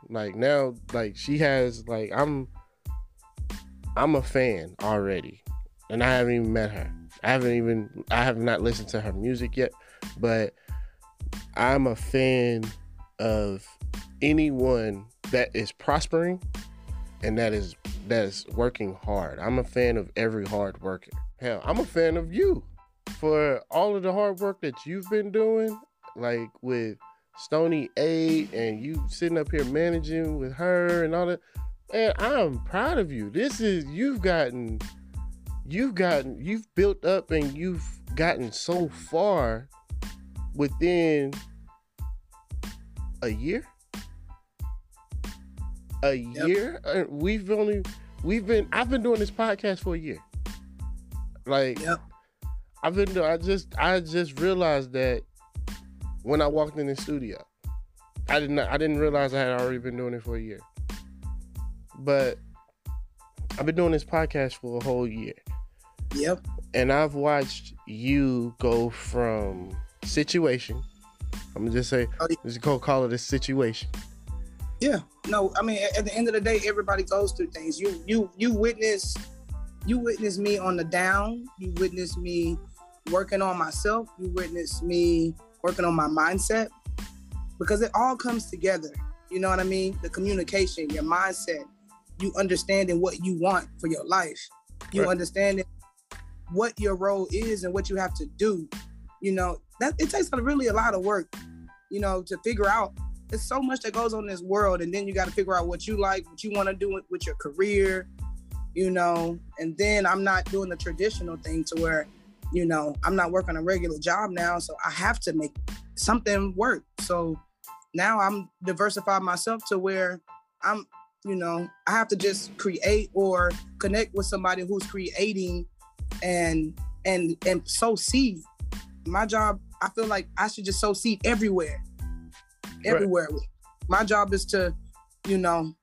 Like now like she has like I'm I'm a fan already, and I haven't even met her. I haven't even I have not listened to her music yet, but I'm a fan of anyone that is prospering and that is that is working hard. I'm a fan of every hard worker. Hell, I'm a fan of you for all of the hard work that you've been doing, like with Stony A and you sitting up here managing with her and all that man, I'm proud of you. This is you've gotten you've gotten you've built up and you've gotten so far within a year. A Yep. year? Uh, We've only we've been I've been doing this podcast for a year. Like Yep. I've been I just I just realized that when I walked in the studio. I didn't I didn't realize I had already been doing it for a year. But I've been doing this podcast for a whole year. Yep. And I've watched you go from situation. I'm gonna just say Oh, just go call it a situation. Yeah. No, I mean, at, at the end of the day, everybody goes through things. You, you, you witness, you witness me on the down. You witness me working on myself. You witness me working on my mindset, because it all comes together. You know what I mean? The communication, your mindset, you understanding what you want for your life, you Right. understanding what your role is and what you have to do. You know that it takes really a lot of work. You know to figure out there's so much that goes on in this world and then you got to figure out what you like what you want to do with, with your career you know and then i'm not doing the traditional thing to where you know i'm not working a regular job now so i have to make something work so now i'm diversified myself to where I'm, you know, I have to just create or connect with somebody who's creating and and and sow seed. My job, I feel like I should just sow seed everywhere. Everywhere. Right. My job is to, you know,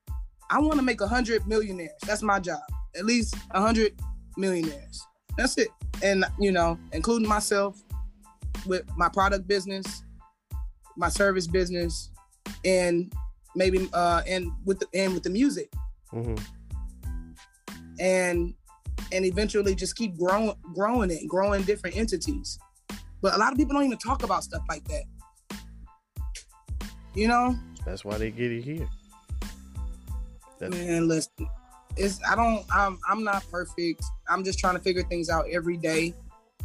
I want to make a hundred millionaires. That's my job. At least a hundred millionaires. That's it. And you know, including myself with my product business, my service business, and maybe uh and with the and with the music. Mm-hmm. And and eventually just keep growing growing it, growing different entities. But a lot of people don't even talk about stuff like that. You know? That's why they get it here. That's- Man, listen. It's I don't I'm I'm not perfect. I'm just trying to figure things out every day.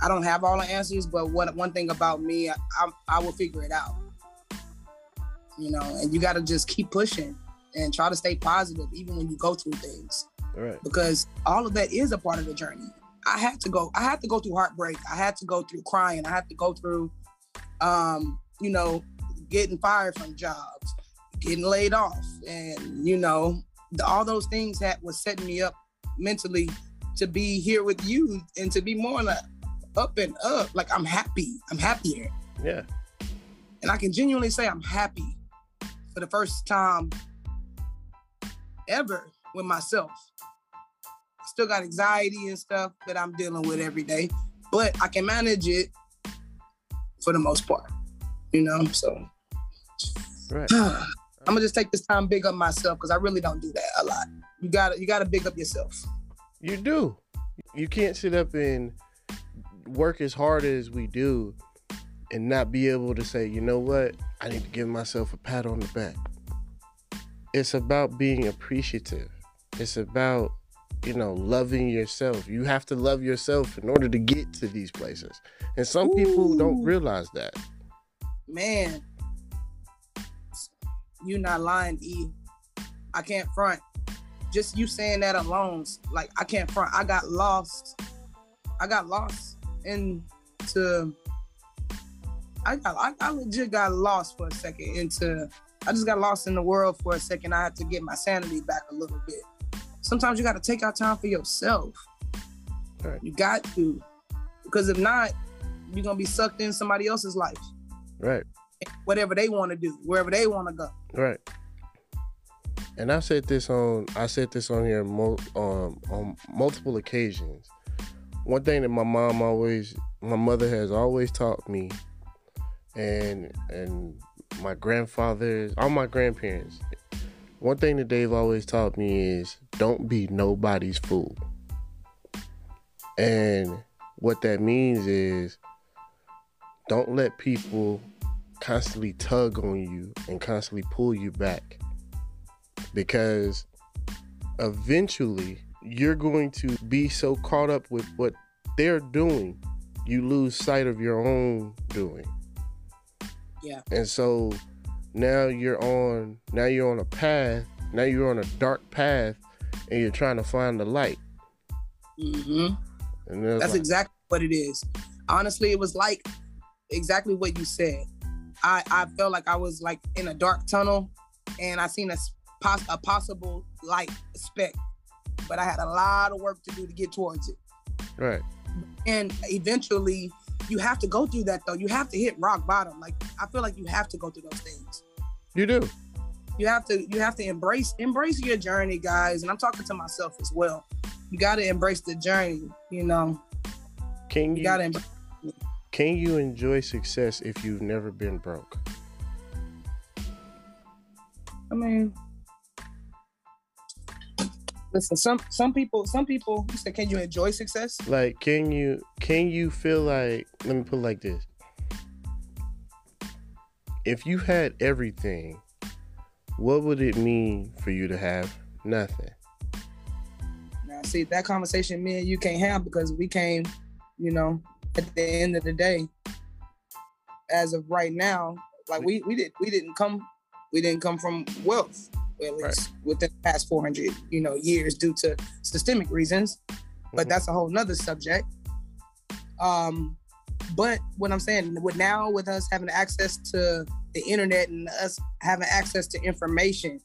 I don't have all the answers, but what one thing about me, I, I, I will figure it out. You know, and you got to just keep pushing and try to stay positive even when you go through things. Right. Because all of that is a part of the journey. I had to go. I had to go through heartbreak. I had to go through crying. I had to go through, um, you know, getting fired from jobs, getting laid off, and you know, all those things that was setting me up mentally to be here with you and to be more like up and up. Like I'm happy. I'm happier. Yeah. And I can genuinely say I'm happy for the first time ever with myself. Still got anxiety and stuff that I'm dealing with every day, but I can manage it for the most part. You know, so right. [sighs] I'm gonna just take this time big up myself because I really don't do that a lot. You gotta you gotta big up yourself. You do. You can't sit up and work as hard as we do and not be able to say, you know what, I need to give myself a pat on the back. It's about being appreciative. It's about, you know, loving yourself. You have to love yourself in order to get to these places. And some Ooh. people don't realize that. Man, you're not lying, E. I can't front. Just you saying that alone, like I can't front. I got lost. I got lost into I got I, I legit got lost for a second into I just got lost in the world for a second. I had to get my sanity back a little bit. Sometimes you got to take out time for yourself. Right. You got to, because if not, you're gonna be sucked in somebody else's life. Right. Whatever they want to do, wherever they want to go. Right. And I said this on I said this on here mo- um, on multiple occasions one thing that my mom always my mother has always taught me and and my grandfathers, all my grandparents one thing that they've always taught me is don't be nobody's fool and what that means is don't let people constantly tug on you and constantly pull you back because eventually you're going to be so caught up with what they're doing, you lose sight of your own doing. Yeah. And so now you're on now you're on a path, now you're on a dark path and you're trying to find the light. Mm-hmm. That's like, exactly what it is. Honestly, it was like exactly what you said. I, I felt like I was like in a dark tunnel and I seen a, pos- a possible light speck but I had a lot of work to do to get towards it. Right. And eventually, you have to go through that though. You have to hit rock bottom. Like I feel like you have to go through those things. You do. You have to. You have to embrace embrace your journey, guys. And I'm talking to myself as well. You got to embrace the journey. You know. Can you? you got to embrace. Can you enjoy success if you've never been broke? I mean, listen some some people some people you said can you enjoy success like can you can you feel like let me put it like this if you had everything what would it mean for you to have nothing now see that conversation me and you can't have because we came you know at the end of the day as of right now like we we did we didn't come we didn't come from wealth at least right. within the past 400 you know years due to systemic reasons but mm-hmm. that's a whole nother subject um but what i'm saying with now with us having access to the internet and us having access to information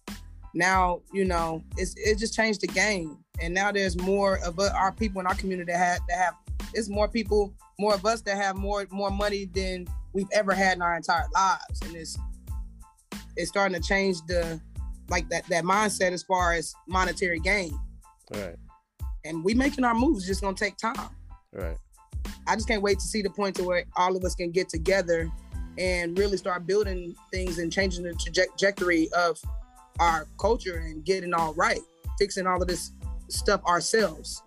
now you know it's it just changed the game, and now there's more of our people in our community that have that have it's more people, more of us that have more more money than we've ever had in our entire lives, and it's it's starting to change the like that that mindset as far as monetary gain. Right. And we making our moves. It's just gonna take time. Right. I just can't wait to see the point to where all of us can get together and really start building things and changing the trajectory of our culture and getting all right, fixing all of this stuff ourselves.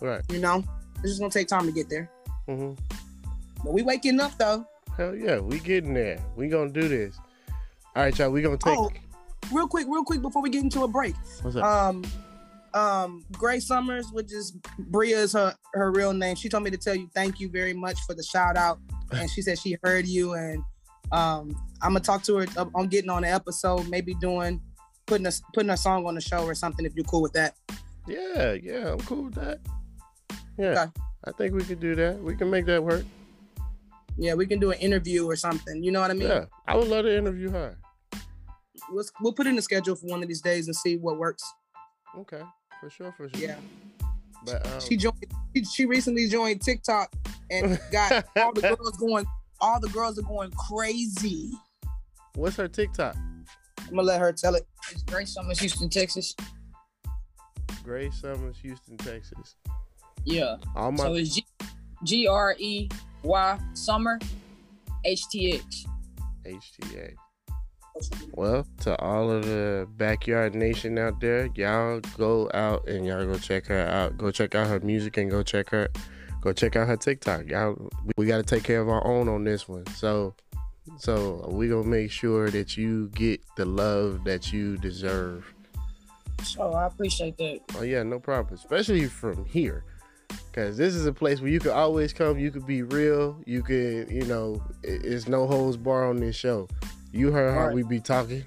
Right. You know, it's just gonna take time to get there. Mm-hmm. But we waking up though. Hell yeah, we getting there. We gonna do this. All right, y'all. We gonna take. Oh, real quick, real quick before we get into a break. What's up? Um, um, Grey Summers, which is Bria is her her real name. She told me to tell you thank you very much for the shout out, and she said she heard you, and um, I'm gonna talk to her on getting on the episode, maybe doing putting a putting a song on the show or something if you're cool with that. Yeah, yeah, I'm cool with that. Yeah, okay. I think we could do that. We can make that work. Yeah, we can do an interview or something. You know what I mean? Yeah, I would love to interview her. Let's we'll put in the schedule for one of these days and see what works. Okay, for sure, for sure. Yeah. But um, she joined. She, recently joined TikTok and got all the [laughs] girls going. All the girls are going crazy. What's her TikTok? I'm gonna let her tell it. It's Grey Summers, Houston, Texas. Grey Summers, Houston, Texas. Yeah. All my So it's G G R E Y Summer H T H. HTA. Well, to all of the backyard nation out there, y'all go out and y'all go check her out. Go check out her music and go check her, go check out her TikTok. Y'all, we got to take care of our own on this one. So, so we gonna make sure that you get the love that you deserve. So I appreciate that. Oh yeah, no problem. Especially from here. Cause this is a place where you can always come. You could be real. You could, you know, it's no holds bar on this show. You heard how we be talking.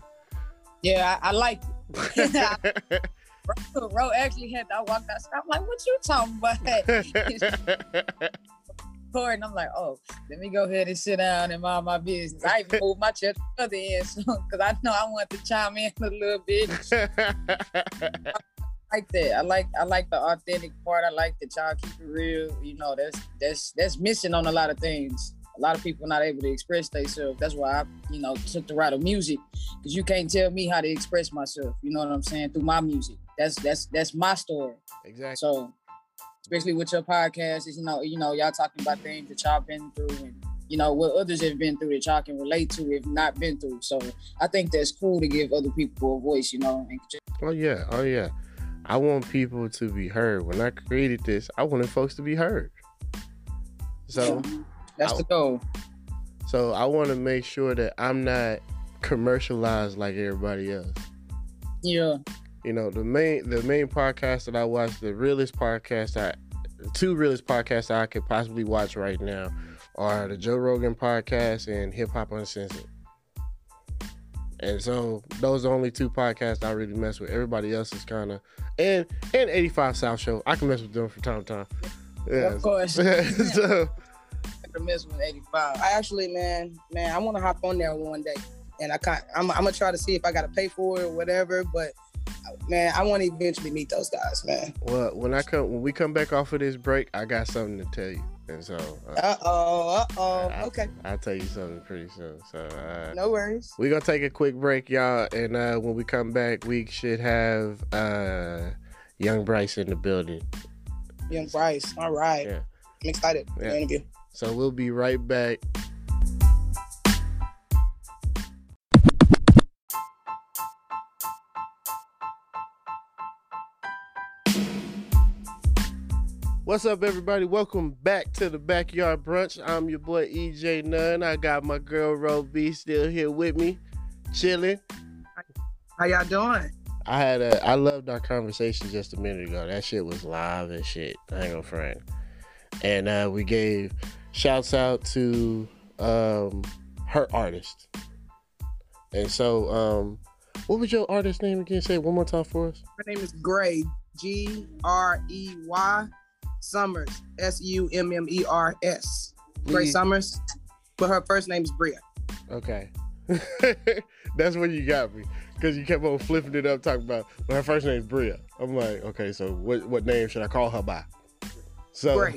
Yeah, I, I like it. [laughs] [laughs] bro, Ro actually had I walked outside. I'm like, what you talking about? [laughs] and I'm like, oh, let me go ahead and sit down and mind my business. I even moved my chair to the other end because I know I want to chime in a little bit. like that. I like I like the authentic part. I like that y'all keep it real. You know, that's that's that's missing on a lot of things. A lot of people not able to express themselves. That's why I, you know, took the route of music because you can't tell me how to express myself. You know what I'm saying through my music. That's that's that's my story. exactly. So, especially with your podcast, is you know, you know, y'all talking about things that y'all been through and you know what others have been through that y'all can relate to if not been through. So I think that's cool to give other people a voice. You know, and just Oh yeah, oh yeah. I want people to be heard. When I created this, I wanted folks to be heard. So, that's the goal. so I want to make sure that I'm not commercialized like everybody else. Yeah. You know, the main the main podcast that I watch, the realest podcast I the two realest podcasts I could possibly watch right now are the Joe Rogan podcast and Hip Hop Uncensored. And so those are the only two podcasts I really mess with. Everybody else is kind of and and 85 South Show. I can mess with them from time to time. Yeah. Of course. [laughs] so to mess with 85. I actually, man, man, I want to hop on there one day, and I can't. I'm, I'm gonna try to see if I gotta pay for it or whatever. But man, I want to eventually meet those guys, man. well, when I come when we come back off of this break, I got something to tell you. And so uh, Uh oh, uh oh. Okay, I'll tell you something pretty soon. So uh, no worries. We're gonna take a quick break, y'all, and uh, when we come back, we should have uh, Yung Bryce in the building. Yung Bryce. All right, Yeah. I'm excited for Yeah. the interview. So we'll be right back. What's up, everybody? Welcome back to the Backyard Brunch. I'm your boy EJ Nunn. I got my girl Ro B still here with me, chilling. How y'all doing? I had a I loved our conversation just a minute ago. That shit was live and shit. I ain't gonna front. And uh, we gave shouts out to um, her artist. And so, um, what was your artist name again? Say it one more time for us. Her name is Grey. G R E Y Summers. S U M M E R S. Grey Please. Summers. But her first name is Bria. Okay. [laughs] That's what you got me. because you kept on flipping it up, talking about. Well, her first name's Bria. I'm like, okay, so what what name should I call her by? So,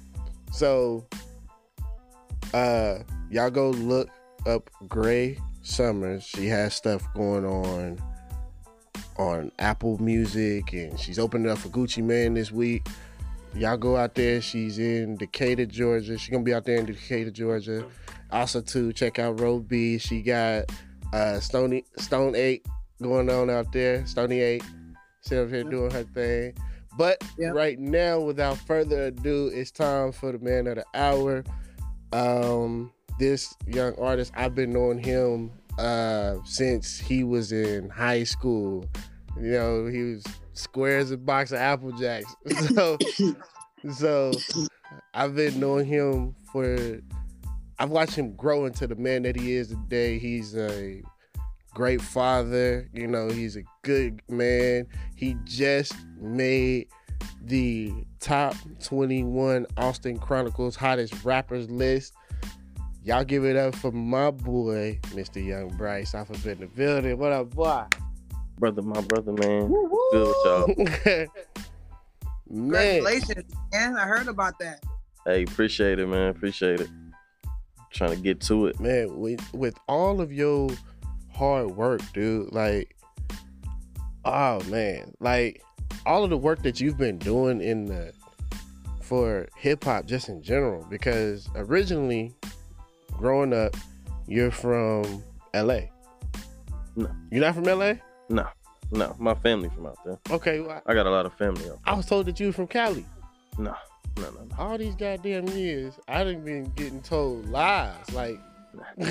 [laughs] so, uh, y'all go look up Grey Summers. She has stuff going on on Apple Music, and she's opening up for Gucci Mane this week. Y'all go out there. She's in Decatur, Georgia. She's gonna be out there in Decatur, Georgia. Also, to check out Ro B. She got uh Stony Stone Eight going on out there. Stony Eight, sit up here doing her thing. But Yeah. right now, without further ado, it's time for the man of the hour. Um, this young artist, I've been knowing him uh since he was in high school. You know, he was square as a box of Apple Jacks. [laughs] So, so I've been knowing him for. I've watched him grow into the man that he is today. He's a great father. You know, he's a good man. He just made the top 21 Austin Chronicle's hottest rappers list. Y'all give it up for my boy, Mr. Yung Bryce, off of in the building. What up, boy? brother, my brother, man. Good with y'all. [laughs] man, Congratulations, man. I heard about that. Hey, appreciate it, man. Appreciate it. Trying to get to it. man, with with all of your hard work, dude, like, oh man, like all of the work that you've been doing in the for hip hop just in general, because originally, growing up, you're from L.A. No. you're not from L.A. No, no, my family from out there. Okay, well, I got a lot of family out I was told that you were from Cali. No, no, no, no. All these goddamn years, I didn't been getting told lies. Like, [laughs]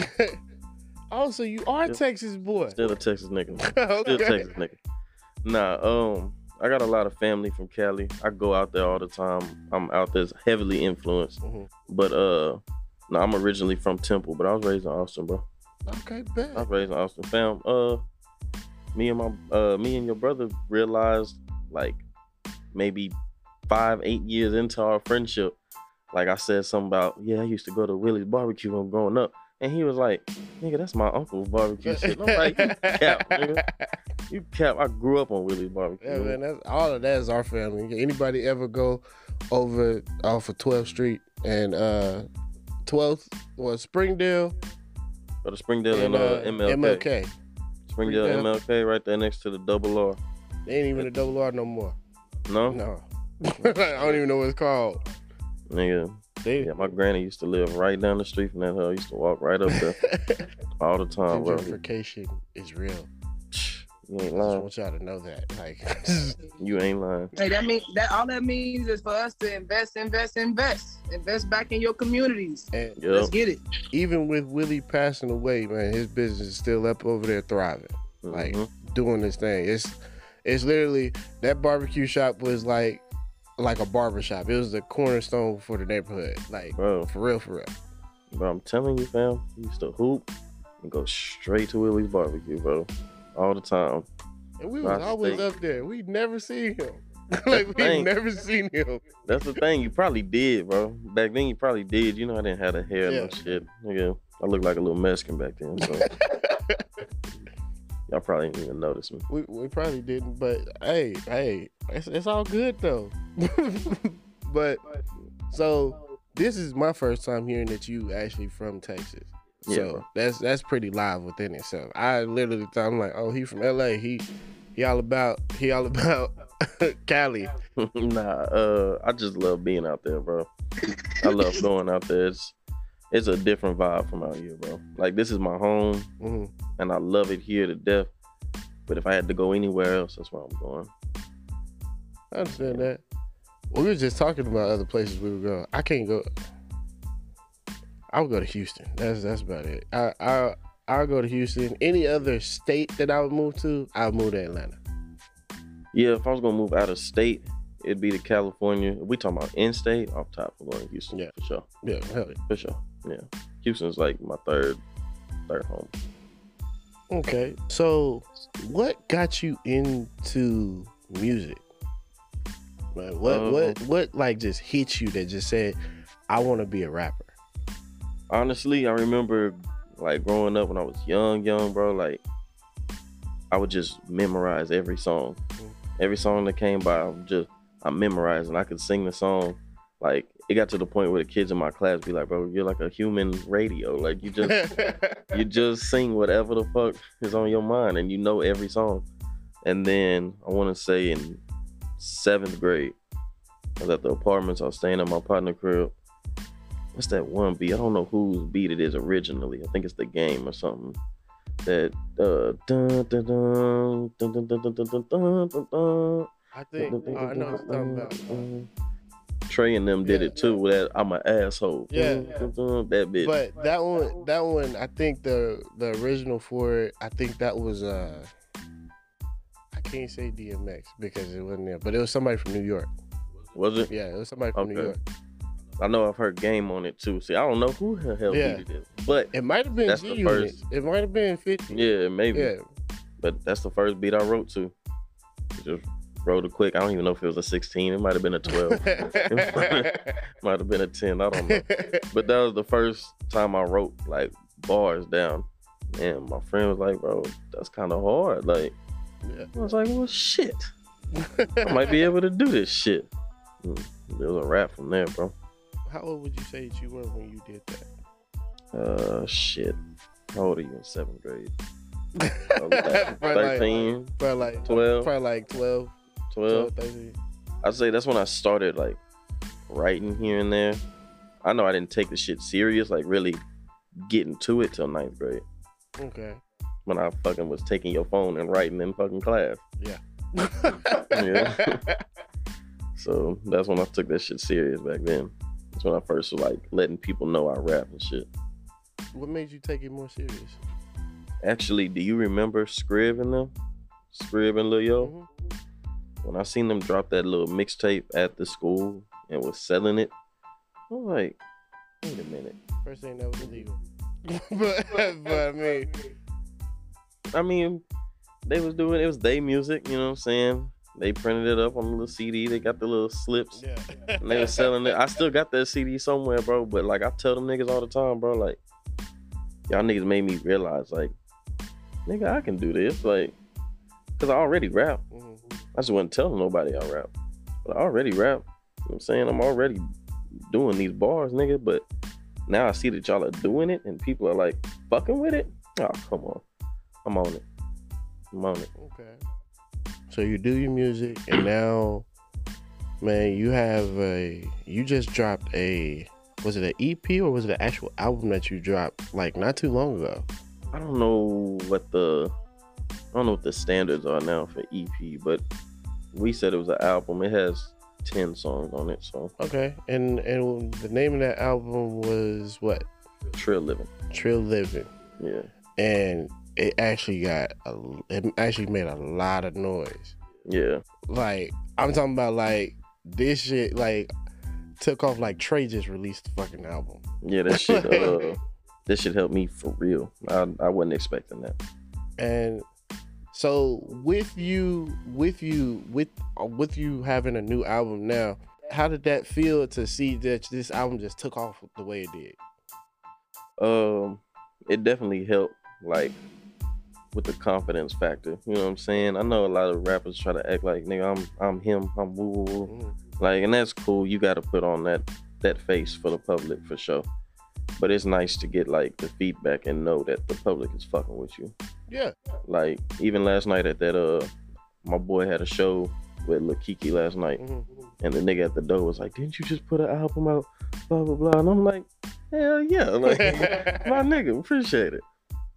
also, you are Yeah. Texas boy. Still a Texas nigga. man. [laughs] Still a. Texas nigga. Nah, um, I got a lot of family from Cali. I go out there all the time. I'm out there heavily influenced. Mhm. But uh no, I'm originally from Temple, but I was raised in Austin, bro. Okay, bet. I was raised in Austin. Fam, uh me and my uh me and your brother realized like maybe five, eight years into our friendship, like I said something about, yeah, I used to go to Willie's barbecue when growing up. And he was like, nigga, that's my uncle's barbecue shit. And I'm like, you cap, [laughs] nigga. You cap. I grew up on Willie's barbecue. Yeah, man, that's all of that is our family. Anybody ever go over off of 12th Street and uh 12th was Springdale Go the Springdale and, and uh, uh, MLK. MLK. Springdale Springdale. MLK right there next to the double R. They ain't even a double R no more. No? No. [laughs] I don't even know what it's called. Nigga. They Yeah, my granny used to live right down the street from that hill. I used to walk right up there [laughs] all the time, bro. gentrification is real. You ain't lying. I just lying. want y'all to know that. Like [laughs] You ain't lying. Hey, that mean that all that means is for us to invest, invest, invest, invest back in your communities. and Let's get it. even with Willie passing away, man, his business is still up over there thriving. Like Mhm. doing this thing. It's it's literally that barbecue shop was like like a barber shop. It was the cornerstone for the neighborhood. Like bro, for real, for real. But I'm telling you, fam, he used to hoop and go straight to Willie's barbecue, bro. All the time. And we was always up there. We never seen him. [laughs] like we thing. never seen him. That's the thing. You probably did, bro. Back then, you probably did. You know, I didn't have a hair Yeah. and no shit. Nigga, I looked like a little Mexican back then. So [laughs] y'all probably didn't even notice me. We, we probably didn't, but hey, hey, it's, it's all good though. [laughs] but so this is my first time hearing that you actually from Texas. Yeah, So bro. that's that's pretty live within itself. I literally thought I'm like, oh, he from LA. He he all about he all about [laughs] Cali. [laughs] nah, uh, I just love being out there, bro. I love going out there. It's it's a different vibe from out here, bro. Like this is my home, Mhm. and I love it here to death. But if I had to go anywhere else, that's where I'm going. I understand that. We were just talking about other places we would go. I can't go. I would go to Houston. That's that's about it. I I I'll go to Houston. Any other state that I would move to, I would move to Atlanta. Yeah, if I was gonna move out of state, it'd be to California. If we talking about in-state, off top, I'm going to Houston. Yeah. for sure, Yeah, hell yeah. for sure. Yeah, Houston's like my third, third home. Okay. So, what got you into music? Like, what what what like just hit you that just said, I want to be a rapper? honestly, I remember like growing up when I was young, young, bro. Like, I would just memorize every song. Mhm. Every song that came by, I'm just I memorized and I could sing the song. Like it got to the point where the kids in my class be like, "Bro, you're like a human radio. Like you just you just sing whatever the fuck is on your mind and you know every song." And then I want to say in seventh grade, I was at the apartments. I was staying at my partner crib. What's that one beat? I don't know whose beat it is originally. I think it's the game or something. That uh dun dun dun dun dun dun dun dun dun dun dun I think oh, I know what you're talking about. Trey and them did Yeah, it too. With that, I'm an asshole. Yeah. that bitch. But that one, that one, I think the the original for it, I think that was uh, I can't say DMX because it wasn't there, but it was somebody from New York. was it? Yeah, it was somebody from New York. I know I've heard game on it too. See, I don't know who the hell Yeah. beat it but It might have been That's G the Unit. first. It might have been Fifty. yeah, maybe. Yeah. But that's the first beat I wrote to. Just wrote it quick. I don't even know if it was a 16. It might have been a 12. [laughs] [laughs] might have been a 10. I don't know. But that was the first time I wrote like bars down. And my friend was like, bro, that's kind of hard. Like, Yeah. I was like, well, shit. I might be [laughs] able to do this shit. Mm, There was a rap from there, bro. How old would you say that you were when you did that? Uh, shit. How old are you in seventh grade? Like- 13, Probably like 12, Probably like 12, 12. 12, I'd say that's when I started like writing here and there. I know I didn't take the shit serious, like really getting to it till ninth grade. Okay. When I fucking was taking your phone and writing in fucking class. Yeah. yeah. [laughs] So that's when I took that shit serious back then. That's when I first was like letting people know I rap and shit. what made you take it more serious? Actually, do you remember Scrib and them? Scrib and Lil Yo? Mhm. When I seen them drop that little mixtape at the school and was selling it, I was like, wait a minute. First thing that was illegal. [laughs] but, but I mean, I mean, they was doing it was they music, you know what I'm saying? They printed it up on a little CD. They got the little slips. yeah. And they was selling it. I still got that CD somewhere, bro. But like I tell them niggas all the time, bro, like y'all niggas made me realize, like, nigga, I can do this. Like, cause I already rap. I just wasn't telling nobody I rap. But I already rap. You know what I'm saying? I'm already doing these bars, nigga. But now I see that y'all are doing it and people are like fucking with it. Oh, come on. I'm on it. I'm on it. Okay. So you do your music, and [clears throat] now, man, you have a. You just dropped a. Was it an EP or was it an actual album that you dropped like not too long ago? I don't know what the I don't know what the standards are now for EP, but we said it was an album. It has ten songs on it, so Okay, and and the name of that album was what? Trill Living. Trill Living, Yeah. and it actually got a. It actually made a lot of noise. Yeah. Like I'm talking about like this shit like took off like Trey just released the fucking album. Yeah, that shit [laughs] uh this shit helped me for real. I I wasn't expecting that. And so with you with you with uh, with you having a new album now, how did that feel to see that this album just took off the way it did? Um it definitely helped like with the confidence factor. You know what I'm saying? I know a lot of rappers try to act like nigga I'm I'm him, I'm woo woo woo. Mhm. Like, and that's cool. You got to put on that that face for the public for sure. But it's nice to get like the feedback and know that the public is fucking with you. Yeah. Like even last night at that uh, my boy had a show with Lil Keke last night, Mhm. and the nigga at the door was like, "Didn't you just put an album out?" Blah blah blah. And I'm like, "Hell yeah!" [laughs] Like my nigga, appreciate it.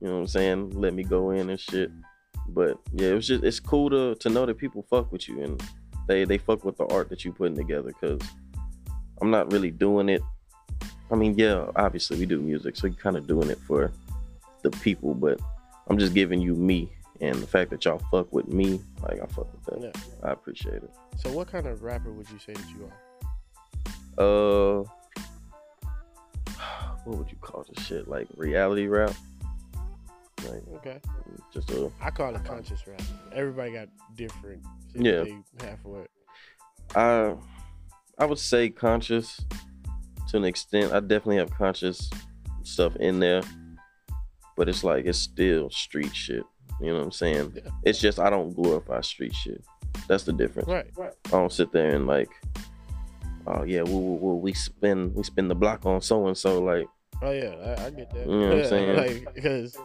You know what I'm saying? Let me go in and shit. But yeah, it was just it's cool to to know that people fuck with you and they they fuck with the art that you putting together because I'm not really doing it. I mean, yeah, obviously we do music, so you're kind of doing it for the people, but I'm just giving you me and the fact that y'all fuck with me, like I fuck with that. Yeah. I appreciate it. So what kind of rapper would you say that you are? Uh, [sighs] what would you call this shit? Like reality rap? Like Okay. just a I call it conscious rap. Everybody got different Yeah. have for it. I I would say conscious to an extent. I definitely have conscious stuff in there, but it's like it's still street shit. You know what I'm saying? Yeah. It's just I don't glorify street shit. That's the difference. Right. right. I don't sit there and like, oh yeah, we we, we, we spin we spin the block on so and so. Like, Oh yeah, I, I get that. You know what I'm saying? [laughs] Like because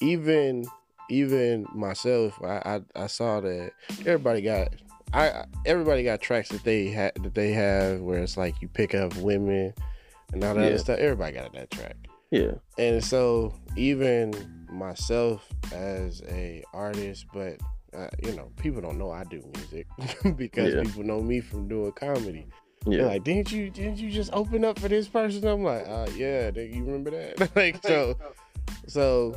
even even myself, I, I I saw that everybody got I everybody got tracks that they had that they have where it's like you pick up women and all that Yeah. other stuff. Everybody got that track. yeah, And so even myself as a artist, but uh, you know, people don't know I do music [laughs] because Yeah. people know me from doing comedy. yeah, They're like, didn't you didn't you just open up for this person? I'm like, uh, yeah, you remember that? [laughs] like so so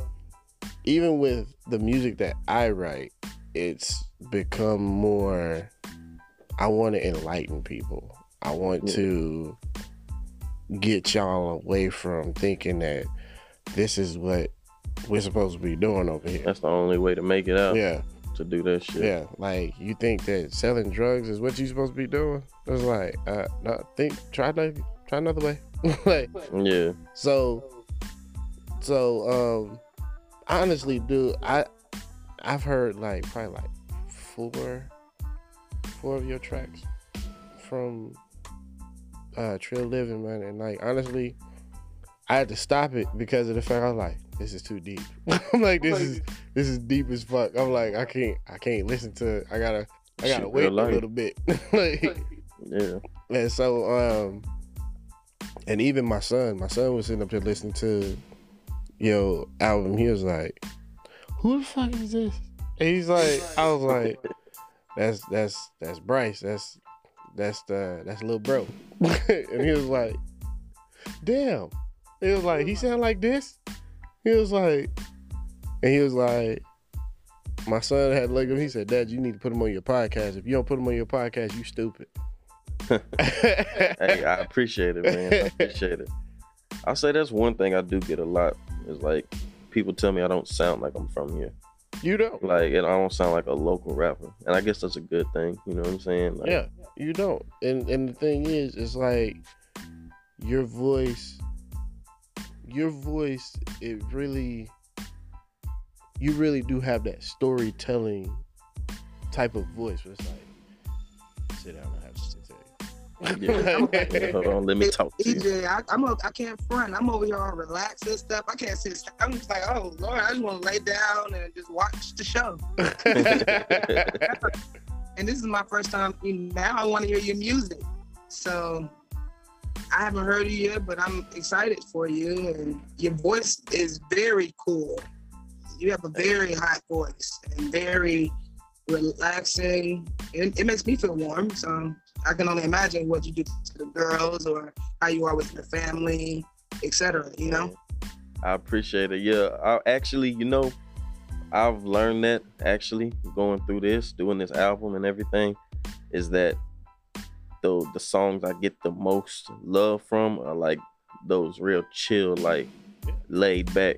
even with the music that I write, it's become more I want to enlighten people. I want Yeah. to get y'all away from thinking that this is what we're supposed to be doing over here. that's the only way to make it out. Yeah, To do that shit. yeah. Like you think that selling drugs is what you're supposed to be doing? It's like, uh, no, think, try another, try another way. [laughs] like, Yeah. so, so, um, honestly, dude, I, I've heard like probably like four, four of your tracks from uh Trill Living, man, and like honestly, I had to stop it because of the fact I was like, this is too deep. [laughs] I'm like, this is this is deep as fuck. I'm like, I can't, I can't listen to. It. I gotta, I gotta Shit wait a little bit. [laughs] like, Yeah. and so, um, and even my son, my son was sitting up there listening to your album. He was like, "Who the fuck is this?" And he's like, "I was like, that's that's that's Bryce. That's that's the that's little bro." [laughs] and he was like, "Damn." He was like, "He sound like this." He was like, and he was like. My son had looked at him. He said, "Dad, you need to put him on your podcast. If you don't put him on your podcast, you stupid." hey, I appreciate it, man. I [laughs] appreciate it. I'll say that's one thing I do get a lot is like people tell me I don't sound like I'm from here. you don't. Like, and I don't sound like a local rapper. And I guess that's a good thing. You know what I'm saying? Like, Yeah, you don't. And and the thing is, it's like your voice, your voice, it really, you really do have that storytelling type of voice. Where it's like, sit down Yeah, [laughs] Hold on, let me talk to you. EJ, I, I'm a, I can't front. I'm over here all relaxed and stuff. I can't sit. I'm just like, oh Lord, I just want to lay down and just watch the show. [laughs] [laughs] And this is my first time. Now I want to hear your music. So I haven't heard you yet, but I'm excited for you. And your voice is very cool. You have a very hot voice and very relaxing. It, it makes me feel warm. So I can only imagine what you do to the girls or how you are with your family, etc. You know? I appreciate it. Yeah, I actually, you know, I've learned that actually going through this, doing this album and everything, is that the the songs I get the most love from are like those real chill, like laid back,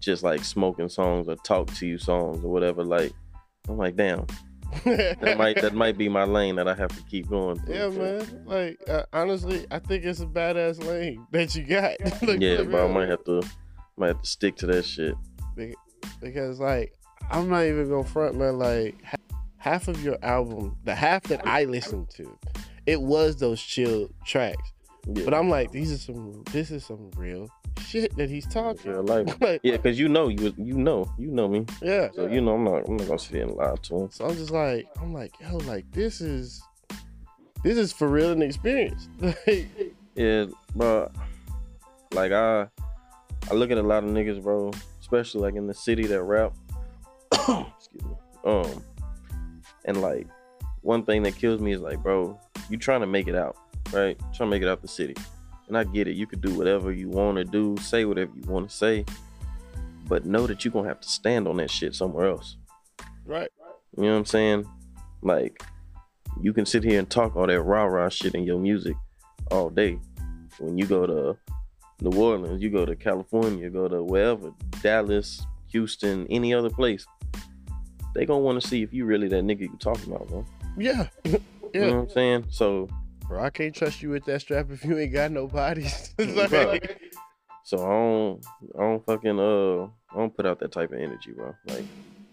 just like smoking songs or talk to you songs or whatever. Like I'm like, damn, that might that might be my lane that I have to keep going. Through. Yeah, man. Like uh, honestly, I think it's a badass lane [laughs] that you got. [laughs] Like, Yeah, but I might have to might have to stick to that shit. because like I'm not even gonna front man. Like half of your album, the half that I listened to, it was those chill tracks. Yeah. But I'm like, these are some. This is some real shit that he's talking. Real life. [laughs] like, Yeah, cause you know you you know you know me, yeah. so you know I'm not I'm not gonna sit here and lie to him. So I'm just like, I'm like, yo, like this is, this is for real and experience. [laughs] Like, Yeah, bro. Like I I look at a lot of niggas, bro, especially like in the city that rap. [coughs] Excuse me. Um, and like one thing that kills me is like, bro, you trying to make it out, right? Trying to make it out the city. And I get it. You could do whatever you want to do, say whatever you want to say, but know that you're gonna have to stand on that shit somewhere else. right. You know what I'm saying? Like, you can sit here and talk all that rah rah shit in your music all day. When you go to New Orleans, you go to California, go to wherever, Dallas, Houston, any other place, they gonna want to see if you really that nigga you talking about, bro. Yeah. [laughs] You know what I'm saying? So, Bro, I can't trust you with that strap if you ain't got no bodies. [laughs] Like, so I don't, I don't fucking, uh, I don't put out that type of energy, bro. Like,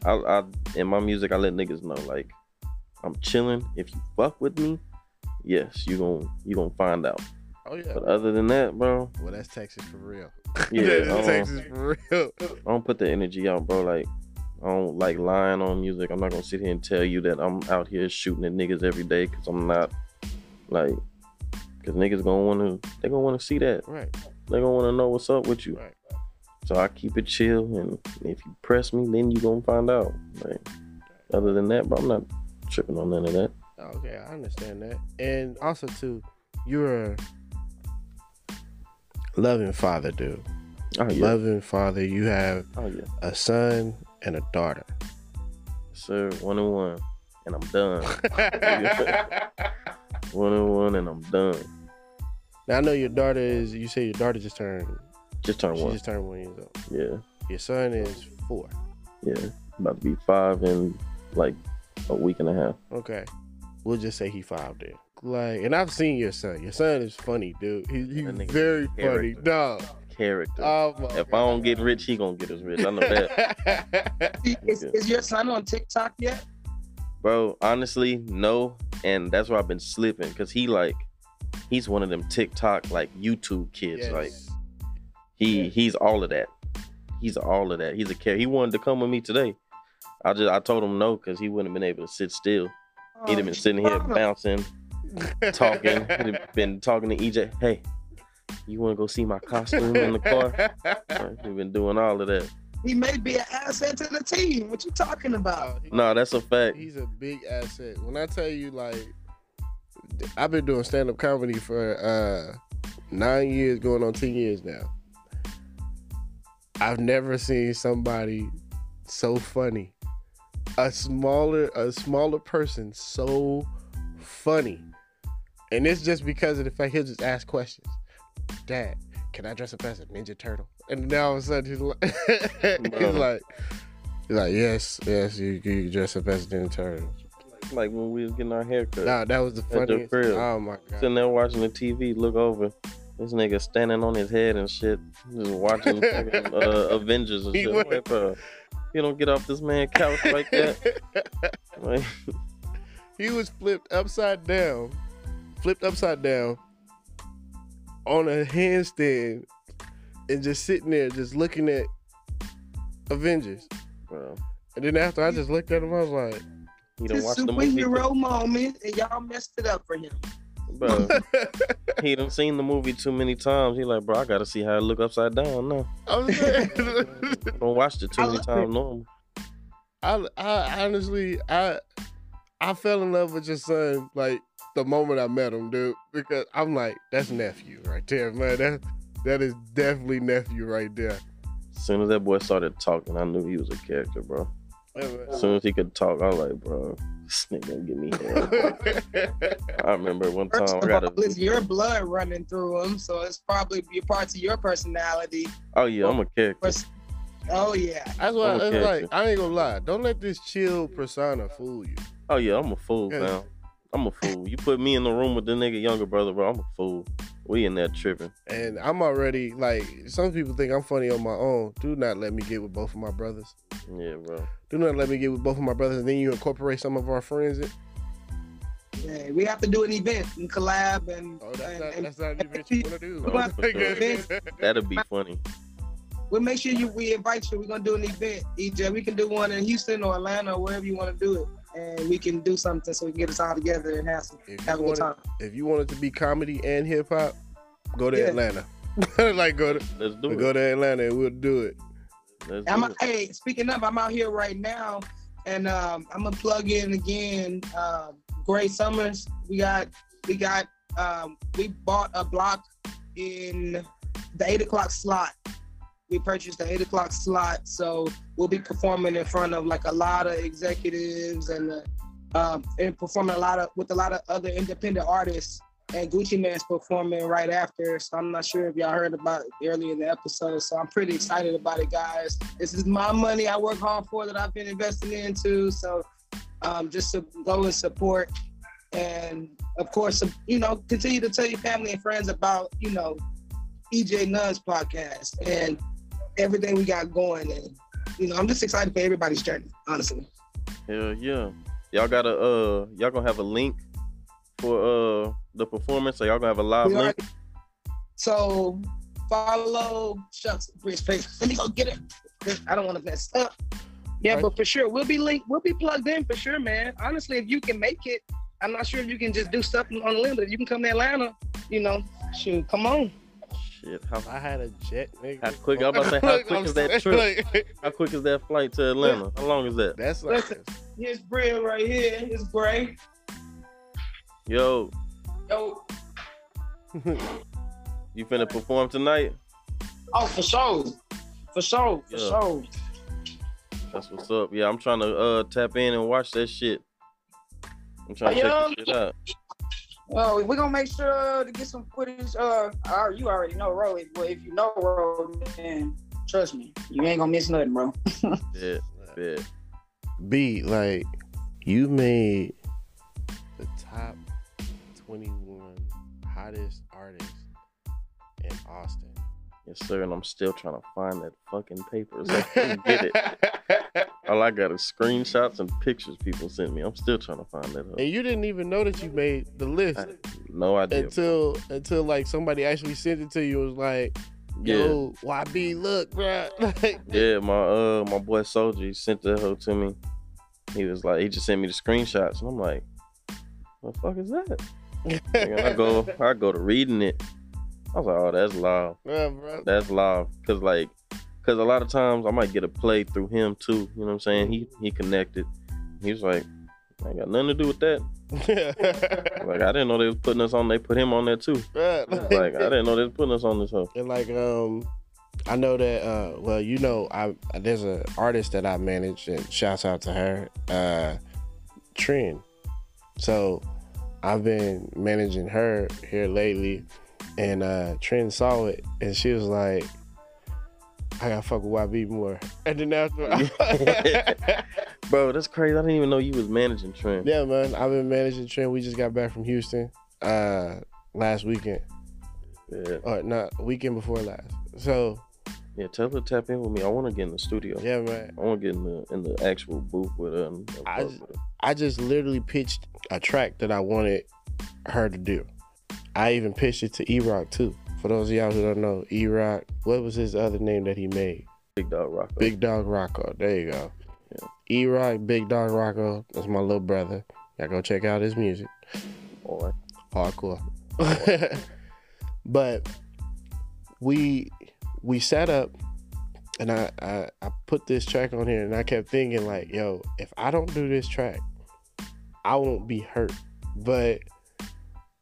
I, I in my music, I let niggas know like I'm chilling. If you fuck with me, yes, you gon' you gonna find out. Oh yeah. But other than that, bro, Well, that's Texas for real. [laughs] [laughs] Yeah, that's. Texas for real. I don't put the energy out, bro. Like I don't like lying on music. I'm not gonna sit here and tell you that I'm out here shooting at niggas every day because I'm not. Like, cause niggas gonna wanna they gonna wanna see that. Right. They gonna wanna know what's up with you. Right. So I keep it chill, and if you press me, then you gonna find out. Like, other than that, bro, I'm not tripping on none of that. Okay, I understand that. And also too, you're a loving father, dude. Oh yeah, Loving father. You have oh yeah, a son and a daughter. sir. One and one, and I'm done. [laughs] One and one, and I'm done. now I know your daughter is. You say your daughter just turned. Just turn She one. just turned one years old. Yeah, Your son is four. yeah. About to be five in like a week and a half. Okay, we'll just say he five there. Like, and I've seen your son. Your son is funny, dude. He, he's That nigga very funny, character. dog. Character. Oh my if I don't get rich, he gonna get us rich. I know that. that. [laughs] Is, is your son on TikTok yet? Bro, honestly, no. And that's why I've been slipping. Cause he like he's one of them TikTok like YouTube kids. Yes. Like he he's all of that. He's all of that. He's a care. He wanted to come with me today. I just I told him no because he wouldn't have been able to sit still. He'd have been sitting here oh. bouncing, talking. He'd have [laughs] been talking to EJ. Hey, you want to go see my costume in the car? [laughs] Right, He'd been doing all of that. He may be an asset to the team. What you talking about? He- No, that's a fact. He's a big asset. When I tell you, like, I've been doing stand up comedy for uh nine years, going on ten years now. I've never seen somebody so funny. A smaller, a smaller person so funny, and it's just because of the fact he'll just ask questions. Dad, can I dress up as a Ninja Turtle? And now all of a sudden he's like, [laughs] he's like, he's like, yes, yes, you, you dress up as a Ninja Turtle. Like when we was getting our hair cut. Nah, that was the funniest. crib. Oh my god. Sitting there watching the TV, look over. This nigga standing on his head and shit, just watching [laughs] fucking, uh, Avengers and He shit. went- I'm like, bro, you don't get off this man couch like that. [laughs] Like, he was flipped upside down, flipped upside down on a handstand and just sitting there, just looking at Avengers. bro, And then after I just looked at him, I was like, he done It's watched a the movie. superhero moment, and y'all messed it up for him. Bro, [laughs] he done seen the movie too many times. He like, bro, I gotta see how it look upside down. No, I'm saying, [laughs] don't watch it too many times. Normal. I, I honestly, I, I fell in love with your son like the moment I met him, dude. Because I'm like, that's nephew right there, man. That that is definitely nephew right there. As soon as that boy started talking, I knew he was a character, bro. As soon as he could talk, I was like, bro, this nigga gonna give me head. [laughs] I remember one time First I got all, a. it's your blood running through him, so it's probably be parts of your personality. Oh yeah, I'm a character. Oh yeah, That's why I'm a it's like I ain't gonna lie. Don't let this chill persona fool you. Oh yeah, I'm a fool, Yeah. fam. I'm a fool. You put me in the room with the nigga younger brother, bro. I'm a fool. We in there tripping. And I'm already like some people think I'm funny on my own. Do not let me get with both of my brothers. Yeah, bro. Do not let me get with both of my brothers, and then you incorporate some of our friends. In. yeah. We have to do an event and collab and, Oh, that's and, not and that's not an event you wanna do. [laughs] Oh, sure. That'll be funny. we'll make sure you we invite you. We're gonna do an event. EJ, we can do one in Houston or Atlanta or wherever you want to do it, and we can do something so we can get us all together and have some If have you a good time. it, if you want it to be comedy and hip hop, go to Yeah. Atlanta. [laughs] like go to Let's do it. go to Atlanta and we'll do it. Let's I'm do it. hey, speaking of, I'm out here right now, and um, I'm gonna plug in again. Um, Grey Summers, we got we got um, we bought a block in the eight o'clock slot. We purchased the eight o'clock slot, so we'll be performing in front of like a lot of executives and uh, um, and performing a lot of with a lot of other independent artists. And Gucci Mane's performing right after, so I'm not sure if y'all heard about it earlier in the episode. So I'm pretty excited about it, guys. This is my money I work hard for that I've been investing into. So um, just to go and support, and of course, you know, continue to tell your family and friends about you know EJ Nunn's podcast and everything we got going. And you know, I'm just excited for everybody's journey, honestly. Hell yeah. Y'all got a uh y'all gonna have a link for uh the performance, so y'all gonna have a live link. already- So follow shucks Bridge Paper. [laughs] Let me go get it. I don't want to mess up. Yeah, Right. but for sure we'll be linked. We'll be plugged in for sure, man. Honestly, if you can make it, I'm not sure if you can just do stuff on the limb, but if you can come to Atlanta, you know, shoot, come on. Shit, how I had a jet, nigga. How quick- I was about to say, how [laughs] quick is that saying, trip? like, [laughs] how quick is that flight to Atlanta? How long is that? That's like Listen. Here's Brill right here. It's Grey. Yo, Yo, [laughs] you finna perform tonight? oh for sure, for sure, for Yeah. sure. That's what's up. Yeah, I'm trying to uh tap in and watch that shit. I'm trying to check this shit out. Well, we're gonna make sure to get some footage. Uh, you already know Ro. but if you know Ro, then trust me, you ain't gonna miss nothing, bro. [laughs] Yeah, yeah. B, like you made the top 21 hottest artists. Yes, sir. And I'm still trying to find that fucking paper. So I couldn't get it. [laughs] All I got is screenshots and pictures people sent me. I'm still trying to find that. Up. and you didn't even know that you made the list I- No idea. until until like somebody actually sent it to you. It was like, yeah. yo, YB, look, bro. Like, [laughs] Yeah, my uh my boy Soldier sent that hoe to me. He was like, he just sent me the screenshots, and I'm like, what the fuck is that? [laughs] I go, I go to reading it. I was like, oh, that's loud. Yeah, bro. That's loud. Cause like, cause a lot of times I might get a play through him too. You know what I'm saying? He he connected. He was like, I ain't got nothing to do with that. [laughs] Like I didn't know they was putting us on. They put him on there too. Right. Like I didn't know they was putting us on this hoe. And like um I know that uh well you know I there's a artist that I manage and shouts out to her, uh Trend. So I've been managing her here lately and uh Trend saw it and she was like I gotta fuck with YB more. And then after [laughs] Bro, that's crazy. I didn't even know you was managing Trent. Yeah man, I've been managing Trent. We just got back from Houston uh last weekend. Yeah. Or not weekend before last. So Yeah, tell her to tap in with me. I want to get in the studio. yeah man. I want to get in the in the actual booth with her. I just- with her. I just literally pitched a track that I wanted her to do. I even pitched it to E Rock too. For those of y'all who don't know, E Rock, what was his other name that he made? Big Dog Rock. Big Dog Rocco. There you go. Yeah. E Rock, Big Dog Rocco. That's my little brother. Y'all go check out his music. Boy. Hardcore. [laughs] but we we sat up and I, I I put this track on here and I kept thinking like, yo, if I don't do this track, I won't be hurt. But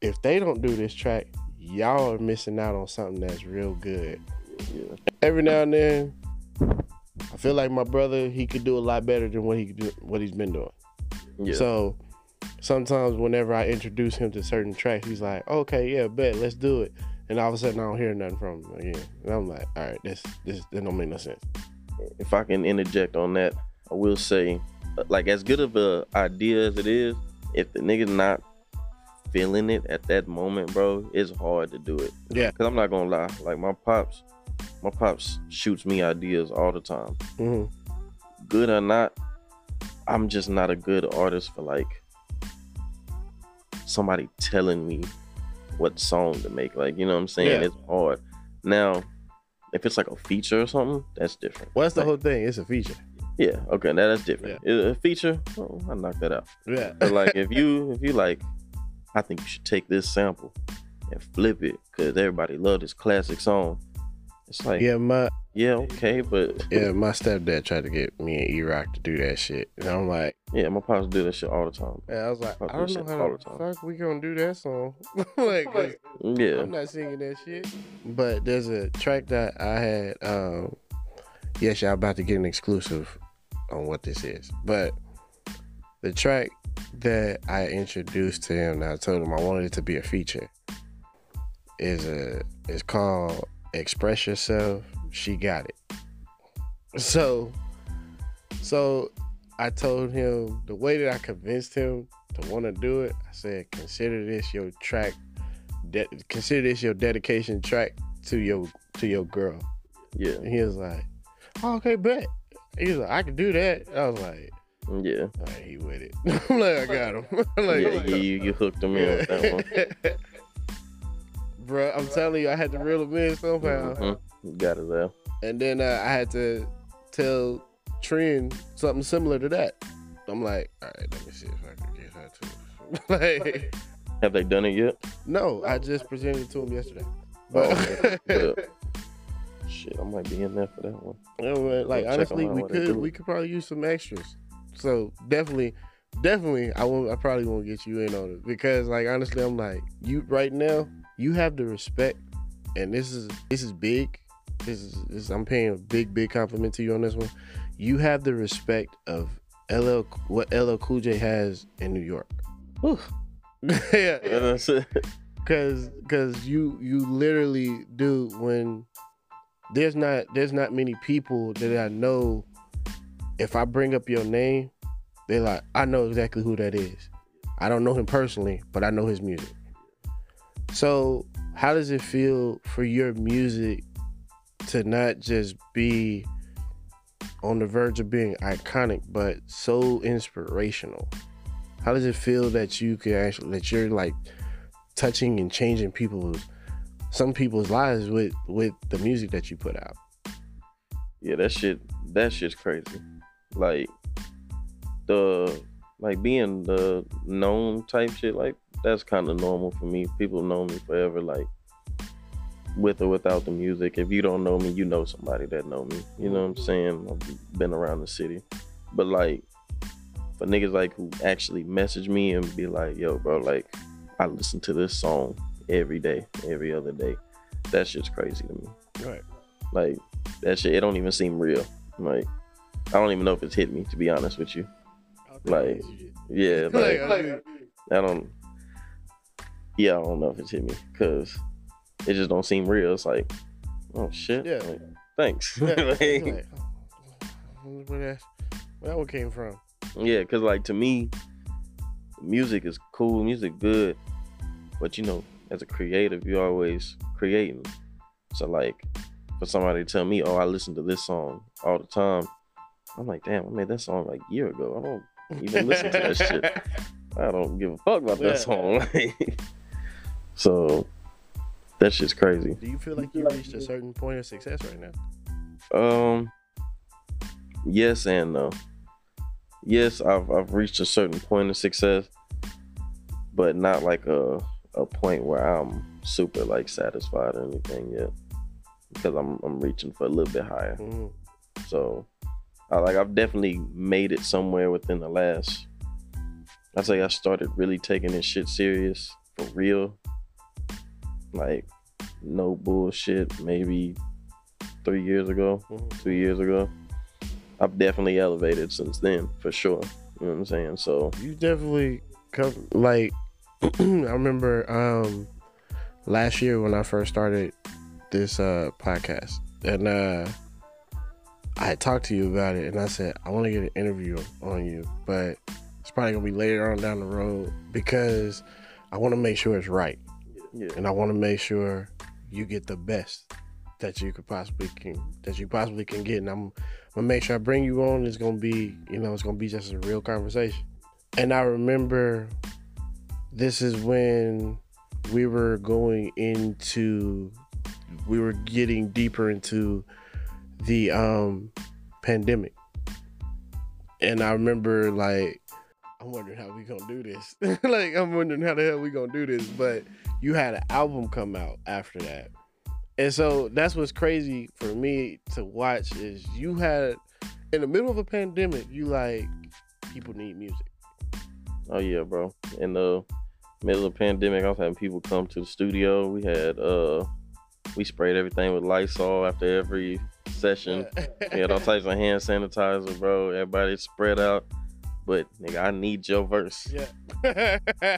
if they don't do this track, y'all are missing out on something that's real good. Yeah. Every now and then, I feel like my brother, he could do a lot better than what he do, what he's been doing. Yeah. So sometimes whenever I introduce him to certain tracks, he's like, "Okay, yeah, bet, let's do it." And all of a sudden, I don't hear nothing from him again. And I'm like, "All right, this this that don't make no sense." if I can interject on that, I will say, uh, like as good of a idea as it is, if the nigga not feeling it at that moment, bro, it's hard to do it. Yeah. Cause I'm not gonna lie, like my pops, my pops shoots me ideas all the time. hmm Good or not, I'm just not a good artist for like somebody telling me what song to make. Like, you know what I'm saying? Yeah. It's hard. Now, if it's like a feature or something, that's different. Well, that's the Like, whole thing. It's a feature. Yeah, okay, now that's different. A a feature, oh, I knock that out. Yeah. But like, if you if you like, I think you should take this sample and flip it because everybody loved this classic song. It's like, yeah, my yeah, okay, but yeah, my stepdad tried to get me and E Rock to do that shit, and I'm like, yeah, my pops do that shit all the time. yeah, I was like, I don't know how the the fuck we gonna do that song. [laughs] like, 'cause Yeah, I'm not singing that shit. But there's a track that I had. Um, yes, y'all about to get an exclusive on what this is. But the track that I introduced to him, and I told him I wanted it to be a feature, is a is called "Express Yourself." She got it. So, so I told him the way that I convinced him to want to do it. I said, consider this your track de- consider this your dedication track to your to your girl. yeah, And he was like, oh, okay, bet. He was like, I can do that. I was like, Yeah. all right, he with it. [laughs] I'm like, I got him. [laughs] I'm like, yeah, yeah, you, you hooked him in with that one. [laughs] Bro, I'm telling you, I had to reel him in somehow. Mhm. You got it there. And then uh, I had to tell Trin something similar to that. I'm like, all right, let me see if I can get her to. like, Have they done it yet? no, I just presented it to him yesterday. Oh, But yeah. Shit, I might be in there for that one. Yeah, man, like honestly, we could we could probably use some extras. So definitely, definitely, I won't. I probably won't get you in on it because, like, honestly, I'm like you right now. You have the respect, and this is this is big. This is this. I'm paying a big big compliment to you on this one. You have the respect of LL what LL Cool J has in New York. Whew. [laughs] yeah, Yeah, that's it. Cause cause you you literally do when there's not there's not many people that I know if I bring up your name, they're like, I know exactly who that is. I don't know him personally, but I know his music. So how does it feel for your music to not just be on the verge of being iconic, but so inspirational? How does it feel that you can actually that you're like touching and changing people's some people's lives with with the music that you put out. Yeah, that shit that shit's crazy. Like the like being the known type shit, like that's kind of normal for me. People know me forever, like with or without the music. If you don't know me, you know somebody that know me. You know what I'm mm-hmm. saying? I've been around the city, but like for niggas like who actually message me and be like, "Yo, bro, like I listen to this song every day, every other day." That shit's crazy to me. Right. Like that shit, it don't even seem real. Like I don't even know if it's hit me to be honest with you. Like, Yeah, [laughs] like, I don't. Yeah, I don't know if it's hit me because it just don't seem real. It's like, oh shit. Yeah. Like, thanks. yeah, [laughs] Like, [laughs] where that where that one came from? yeah, because like to me, music is cool, music good, but you know, as a creative, you're always creating. So like, for somebody to tell me, oh, I listen to this song all the time, I'm like, damn, I made that song like a year ago. I don't even listen to that shit. [laughs] I don't give a fuck about Yeah. that song. [laughs] So that shit's crazy. Do you feel like you reached a certain point of success right now? Um, yes and no. Yes, I've I've reached a certain point of success, but not like a a point where I'm super like satisfied or anything yet, because I'm I'm reaching for a little bit higher. Mhm. So, I like I've definitely made it somewhere within the last. I'd say I started really taking this shit serious for real. Like, no bullshit. Maybe three years ago, Mhm. two years ago. I've definitely elevated since then, for sure. You know what I'm saying? So, You definitely come like [clears throat] I remember um last year when I first started this uh podcast and uh I had talked to you about it and I said I want to get an interview on you, but it's probably gonna be later on down the road because I want to make sure it's right. Yeah, and I want to make sure you get the best that you could possibly can that you possibly can get. And I'm gonna make sure I bring you on. It's gonna be you know it's gonna be just a real conversation. And I remember this is when we were going into we were getting deeper into the um pandemic and I remember like I'm wondering how we gonna do this [laughs] like I'm wondering how the hell we gonna do this but you had an album come out after that and so that's what's crazy for me to watch is you had in the middle of a pandemic you like people need music Oh yeah, bro. In the middle of pandemic, I was having people come to the studio. We had uh we sprayed everything with Lysol after every session. We had all types of hand sanitizer, bro. Everybody spread out. But nigga, I need your verse. yeah [laughs]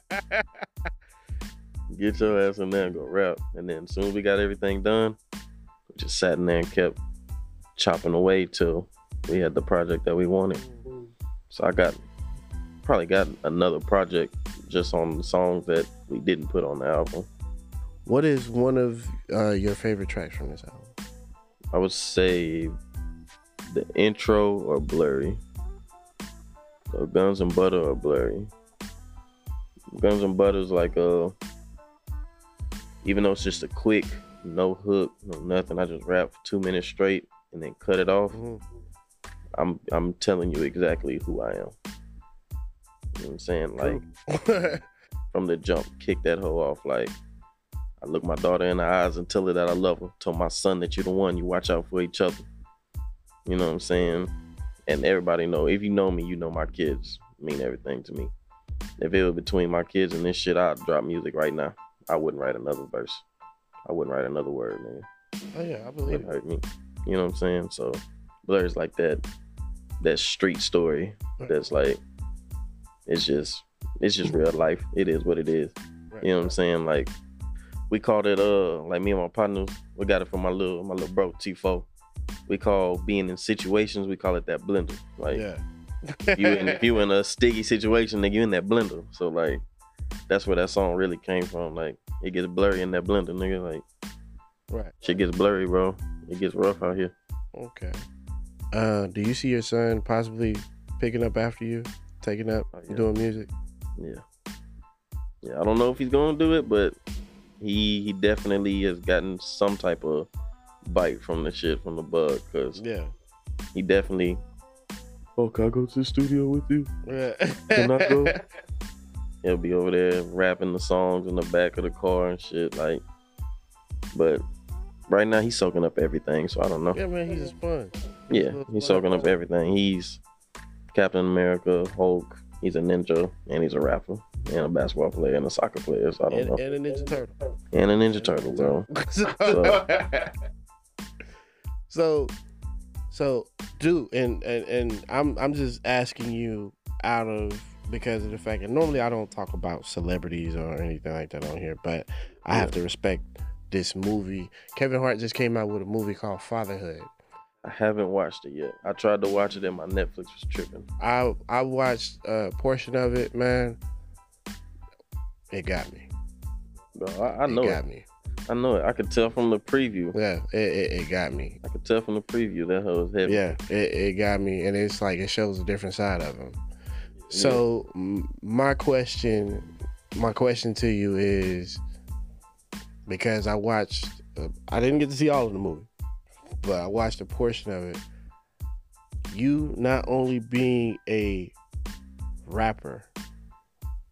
Get your ass in there and go rap. And then as soon as we got everything done, we just sat in there and kept chopping away till we had the project that we wanted. So I got probably got another project just on the songs that we didn't put on the album. what is one of uh, your favorite tracks from this album I would say the intro or blurry. So Guns and Butter or blurry. Guns and Butter is like uh even though it's just a quick, no hook, no nothing, I just rap for two minutes straight and then cut it off. Mhm. I'm I'm telling you exactly who I am. You know what I'm saying? Like [laughs] from the jump, kick that hoe off. Like I look my daughter in the eyes and tell her that I love her. Tell my son that you're the one. You watch out for each other. You know what I'm saying? And everybody know. If you know me, you know my kids mean everything to me. If it was between my kids and this shit, I'd drop music right now. I wouldn't write another verse. I wouldn't write another word, man. oh yeah, I believe it. hurt me. You know what I'm saying? So Blur's like that that street story that's like it's just it's just real life. It is what it is. Right. You know what I'm saying? Like we called it uh like me and my partners, we got it from my little my little bro T4. We call being in situations, we call it that blender. Like Yeah. you in if you [laughs] in a sticky situation, nigga, you in that blender. So like that's where that song really came from. Like it gets blurry in that blender, nigga. Like right. shit gets blurry, bro. It gets rough out here. Okay. Uh, do you see your son possibly picking up after you, taking up, Oh, yeah. doing music? Yeah. Yeah, I don't know if he's gonna do it, but he he definitely has gotten some type of bite from the shit from the bug because Yeah. he definitely. Oh, can I go to the studio with you? Yeah. Can I go? [laughs] He'll be over there rapping the songs in the back of the car and shit. Like, but right now he's soaking up everything, so I don't know. yeah, man, he's a sponge. Yeah, he's soaking up everything. He's Captain America, Hulk. He's a ninja, and he's a rapper, and a basketball player, and a soccer player. So I don't And, know. and a Ninja Turtle. And a Ninja Turtle, bro. [laughs] [laughs] so, so, dude, and, and and I'm I'm just asking you out of because of the fact that normally I don't talk about celebrities or anything like that on here, but I have to respect this movie. Kevin Hart just came out with a movie called Fatherhood. I haven't watched it yet. I tried to watch it, and my Netflix was tripping. I I watched a portion of it, man. It got me. Bro, I, I know it it. got me. I know it. I could tell from the preview. Yeah, it, it, it got me. I could tell from the preview that hoe was heavy. Yeah, it, it got me, and it's like it shows a different side of him. So m- my question, my question to you is, because I watched, uh, I didn't get to see all of the movie, but I watched a portion of it. You not only being a rapper,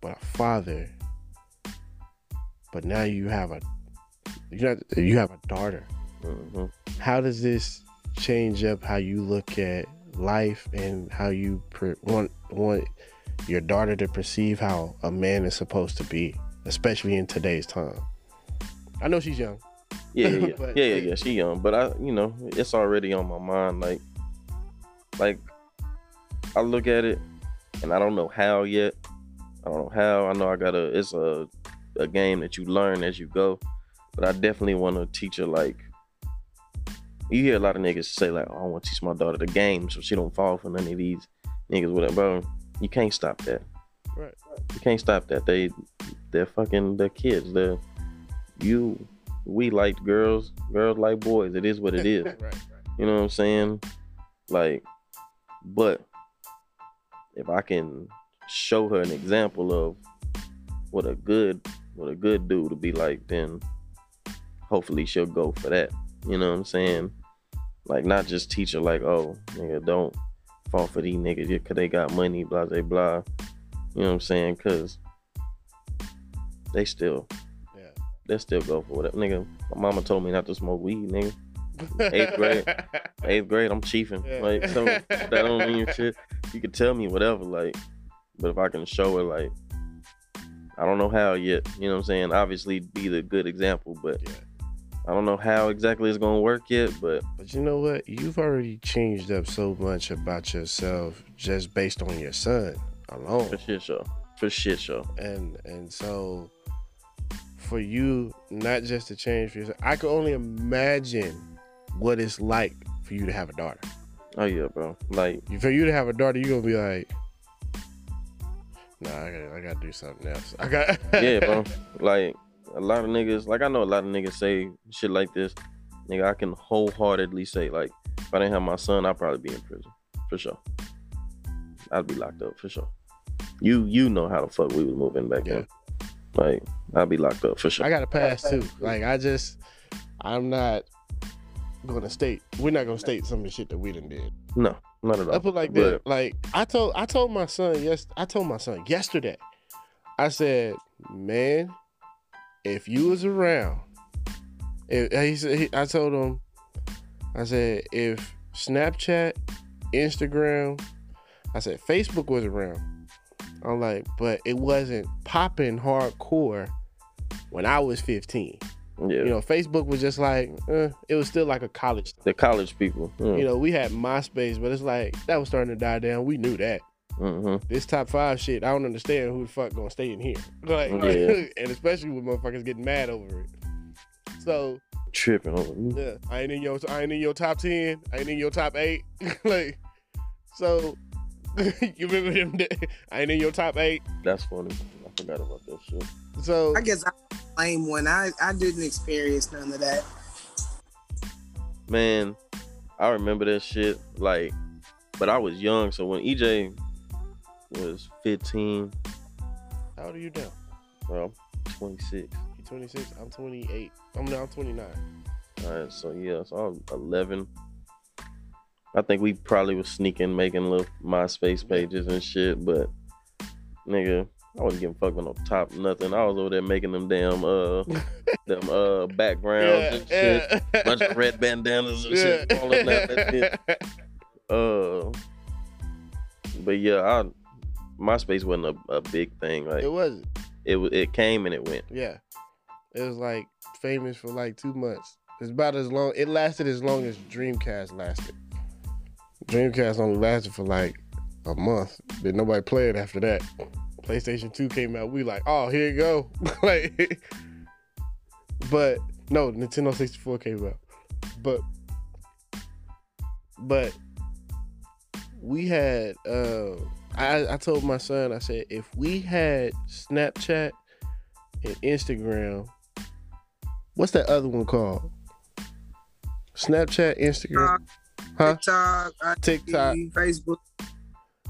but a father, but now you have a, you not, you have a daughter hmm how does this change up how you look at life and how you pre- want want your daughter to perceive how a man is supposed to be, especially in today's time? I know she's young. Yeah, yeah, [laughs] yeah. But- yeah, yeah, yeah. She young, but I, you know, it's already on my mind. Like, like I look at it, and I don't know how yet. I don't know how. I know I gotta. It's a a game that you learn as you go, but I definitely want to teach her like. You hear a lot of niggas say like, "Oh, I want to teach my daughter the game so she don't fall for none of these niggas." Whatever, bro. You can't stop that. Right. You can't stop that. They, they're fucking. They're kids. They're you. We like girls. Girls like boys. It is what it is. [laughs] right, right. You know what I'm saying? Like, but if I can show her an example of what a good what a good dude to be like, then hopefully she'll go for that. You know what I'm saying? Like not just teach her like, oh, nigga, don't fall for these niggas cause they got money, blah blah blah. You know what I'm saying? Cause they still Yeah. they still go for whatever. Nigga, my mama told me not to smoke weed, nigga. Eighth grade. [laughs] Eighth grade, I'm chiefing. Yeah. Like, so that don't mean shit. You can tell me whatever, like, but if I can show her, like, I don't know how yet. You know what I'm saying? Obviously, be the good example, but Yeah. I don't know how exactly it's gonna work yet. But But you know what? You've already changed up so much about yourself just based on your son alone. for shit show, for shit show. and and so for you not just to change for yourself, I can only imagine what it's like for you to have a daughter. Oh yeah, bro. Like, For you to have a daughter, you're gonna be like, Nah, I gotta, I gotta do something else. I got [laughs] yeah, bro. Like a lot of niggas, like I know a lot of niggas say shit like this. nigga, I can wholeheartedly say like, if I didn't have my son, I'd probably be in prison for sure. I'd be locked up for sure. You you know how the fuck we was moving back then. Like I'd be locked up for sure. I got a pass too. Like I just, I'm not gonna state. We're not gonna state some of the shit that we done did. no, not at all. I put like But- that. Like I told, I told my son yes. I told my son yesterday. I said, man, if you was around, if he said, he, I told him, I said if Snapchat, Instagram, I said Facebook was around. I'm like, but it wasn't popping hardcore when I was 15. Yeah, You know, Facebook was just like, eh, it was still like a college the college people. you know, we had MySpace, but it's like that was starting to die down. We knew that. hmm This top five shit, I don't understand who the fuck gonna stay in here. [laughs] Like, Yeah. [laughs] and especially with motherfuckers getting mad over it. So tripping over. me. yeah, I ain't in your, I ain't in your top ten. I ain't in your top eight. [laughs] like, so you remember them? da- I ain't in your top eight. That's funny. I forgot about that shit. So I guess I blame one. I I didn't experience none of that. Man, I remember that shit. Like, but I was young, so when EJ was 15, how old are you now? well, 26. You 26. I'm 28. I'm now 29. All right, so yeah, so I was 11. I think we probably was sneaking, making little MySpace pages and shit, but nigga, I wasn't giving fuck with no top nothing. I was over there making them damn uh [laughs] them uh backgrounds and shit. Bunch of red bandanas and shit falling out that [laughs] shit. Uh, but yeah, I MySpace wasn't a, a big thing. Like It wasn't. it it came and it went. Yeah. It was like famous for like two months. It's about as long it lasted as long as Dreamcast lasted. Dreamcast only lasted for like a month. Then nobody played it after that. PlayStation 2 came out, we like, oh here you go. [laughs] like but no, Nintendo 64 came out. But but we had uh I, I told my son, I said, if we had Snapchat and Instagram. What's that other one called? Snapchat, Instagram, huh? TikTok, TikTok. Facebook.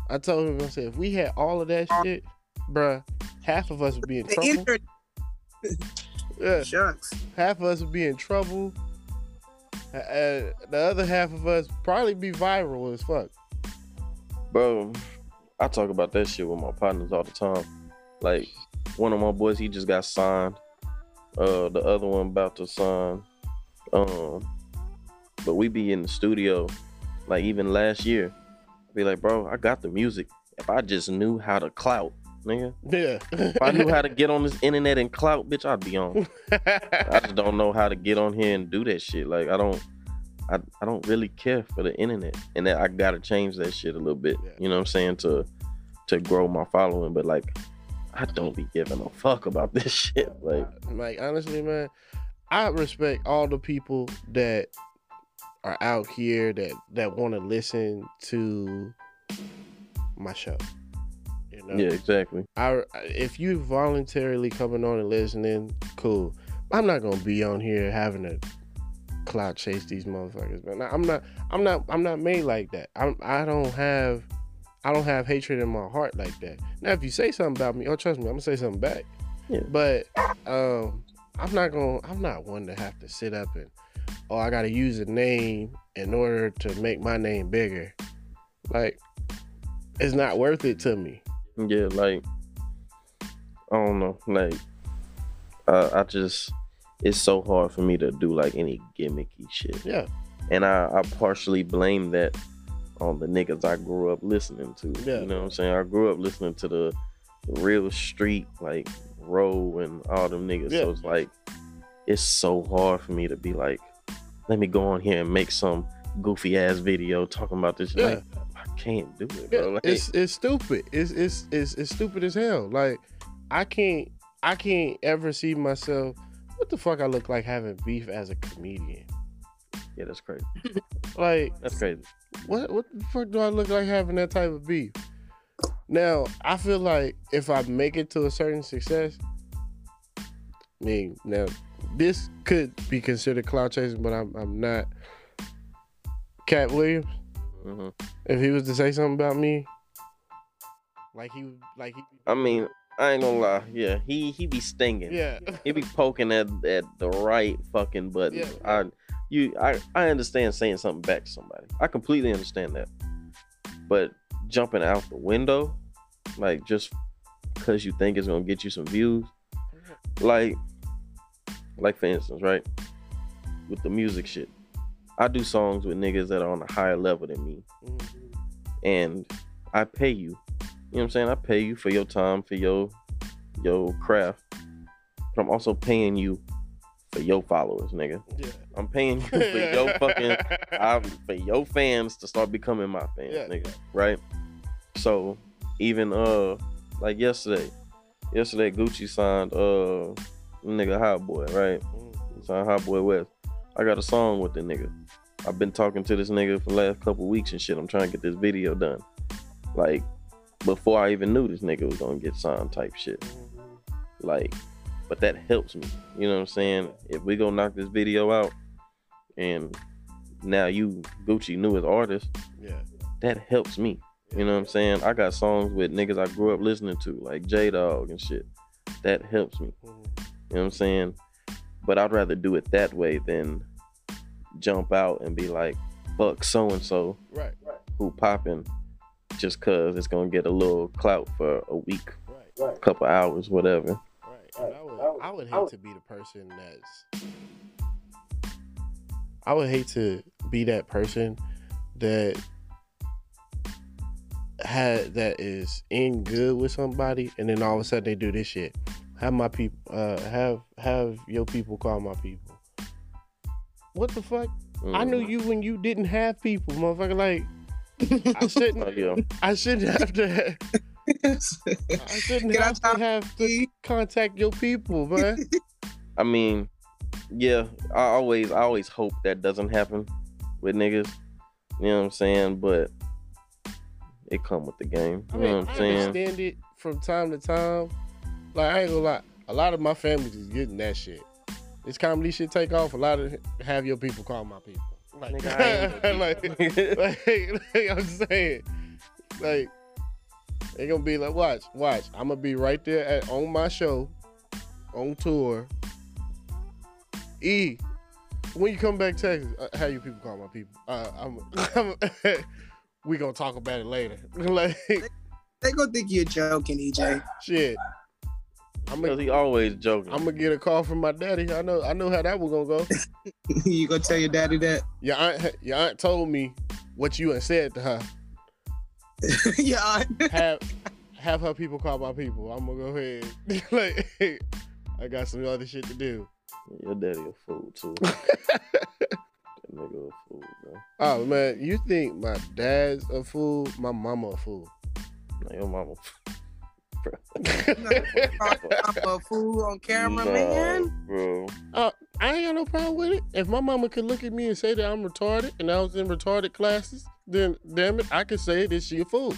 I told him, I said, if we had all of that shit, bruh, half of us would be in trouble. internet Yeah, shucks. half of us would be in trouble. Uh, uh, the other half of us probably be viral as fuck. Bro, I talk about that shit with my partners all the time. Like one of my boys, he just got signed. Uh, the other one about to sign. Um, but we be in the studio, like even last year. Be like, bro, I got the music. If I just knew how to clout, nigga. Yeah. If I knew how to get on this internet and clout, bitch, I'd be on. I just don't know how to get on here and do that shit. Like I don't, I, I don't really care for the internet, and that I gotta change that shit a little bit. Yeah. You know what I'm saying to, to grow my following. But like, I don't be giving a fuck about [laughs] this shit. Like, like honestly, man, I respect all the people that are out here that that want to listen to my show. You know, yeah, exactly. I if you voluntarily coming on and listening, cool. I'm not gonna be on here having to cloud chase these motherfuckers, man. I'm not. I'm not. I'm not made like that. I'm. I don't have. I don't have hatred in my heart like that. Now, if you say something about me, oh, trust me, I'm gonna say something back. Yeah. But um, I'm not gonna. I'm not one to have to sit up and. Oh, I gotta use a name in order to make my name bigger. Like, it's not worth it to me. Yeah, like I don't know, like uh, I just it's so hard for me to do like any gimmicky shit. Yeah. and I, I partially blame that on the niggas I grew up listening to. Yeah. You know what I'm saying? I grew up listening to the real street, like Row and all them niggas. Yeah. So it's like it's so hard for me to be like, let me go on here and make some goofy ass video talking about this. Yeah. Like, can't do it, bro. Like, it's it's stupid. It's it's it's it's stupid as hell. Like I can't I can't ever see myself. What the fuck I look like having beef as a comedian? yeah, that's crazy. [laughs] Like That's crazy. what what the fuck do I look like having that type of beef? Now I feel like if I make it to a certain success, I mean now this could be considered cloud chasing, but I'm I'm not. Katt Williams, hmm if he was to say something about me, like he would- like he. I mean, I ain't gonna lie. Yeah, he he be stinging. Yeah. He be poking at at the right fucking button. Yeah. I you I I understand saying something back to somebody. I completely understand that. But jumping out the window, like just because you think it's gonna get you some views, like like for instance, right? With the music shit. I do songs with niggas that are on a higher level than me. Mhm. And I pay you. You know what I'm saying? I pay you for your time, for your your craft. But I'm also paying you for your followers, nigga. Yeah. I'm paying you for [laughs] your fucking I'm for your fans to start becoming my fans, Yeah. nigga. Right? So even uh like yesterday, yesterday Gucci signed uh nigga Hot Boy, right? He signed Hotboy Wes. I got a song with the nigga. I've been talking to this nigga for the last couple weeks and shit. I'm trying to get this video done. Like before I even knew this nigga was gonna get signed type shit. Like, but that helps me. You know what I'm saying? If we go knock this video out and now you Gucci newest artist, Yeah. that helps me. You know what I'm saying? I got songs with niggas I grew up listening to, like J-Dawg and shit. That helps me. Mhm. You know what I'm saying? But I'd rather do it that way than jump out and be like, fuck so and so Right. who popping just cause it's gonna get a little clout for a week, Right. couple hours, whatever. Right. And I would, I would hate to be the person that's. I would hate to be that person that had that is in good with somebody, and then all of a sudden they do this shit. Have my people, uh, have have your people call my people. What the fuck? I knew Mm. you when you didn't have people, motherfucker. Like I [laughs] shouldn't. Oh, yeah. I shouldn't have to. I shouldn't Can I have to have to contact your people, man. [laughs] I mean, yeah, I always I always hope that doesn't happen with niggas. You know what I'm saying? But it come with the game. I You mean, know what I I'm saying? understand it from time to time. Like I ain't gonna lie, a lot of my family is getting that shit. This comedy shit take off. A lot of have your people call my people. Like, Nigga, I ain't like, [laughs] no people. like, like [laughs] I'm saying, like they gonna be like, watch, watch. I'm gonna be right there at on my show, on tour. E, when you come back Texas, uh, how you people call my people? Uh, I'm, [laughs] I'm we gonna talk about it later. like They gonna think you're joking, EJ. shit. I'm Cause gonna, he always joking. I'm gonna get a call from my daddy. I know, I know how that was gonna go. [laughs] you gonna tell your daddy that? Your aunt, your aunt told me what you had said to her. [laughs] yeah. have have her people call my people. I'm gonna go ahead. [laughs] like I got some other shit to do. Your daddy a fool too. that nigga a fool, bro. Oh man, you think my dad's a fool? My mama a fool. Nah, your mama. I'm a fool on camera, Nah, man. [laughs] bro. Uh, I ain't got no problem with it. If my mama could look at me and say that I'm retarded and I was in retarded classes, then damn it, I could say that she a fool.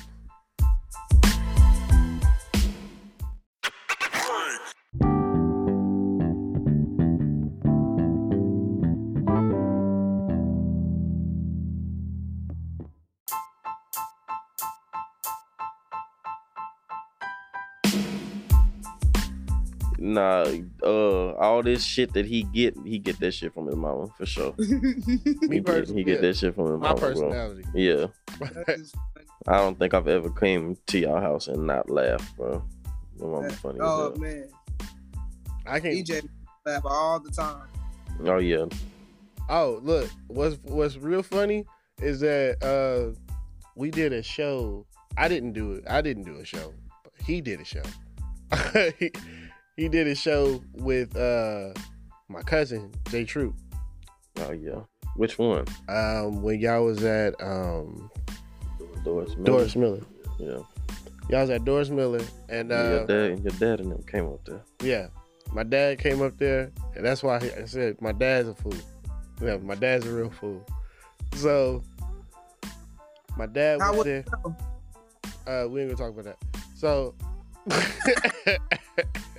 Nah, uh, all this shit that he get, he get that shit from his mama for sure. [laughs] Me he get, personally, he get yeah. that shit from his my mama, bro. personality. Yeah, That is funny. [laughs] I don't think I've ever came to your house and not laughed, bro. Your mama funny oh man, I can't. EJ laugh all the time. Oh yeah, Oh, look, what's what's real funny is that uh we did a show. I didn't do it. I didn't do a show. He did a show. [laughs] he, he did a show with uh my cousin Jay Troop. oh yeah. Which one? Um when y'all was at um Doris. Miller? Doris Miller. Yeah. Y'all was at Doris Miller and Yeah, your uh dad, your dad and them came up there. yeah. My dad came up there and that's why he, I said my dad's a fool. Yeah, my dad's a real fool. So my dad was was there. Uh, we ain't gonna talk about that. So, [laughs]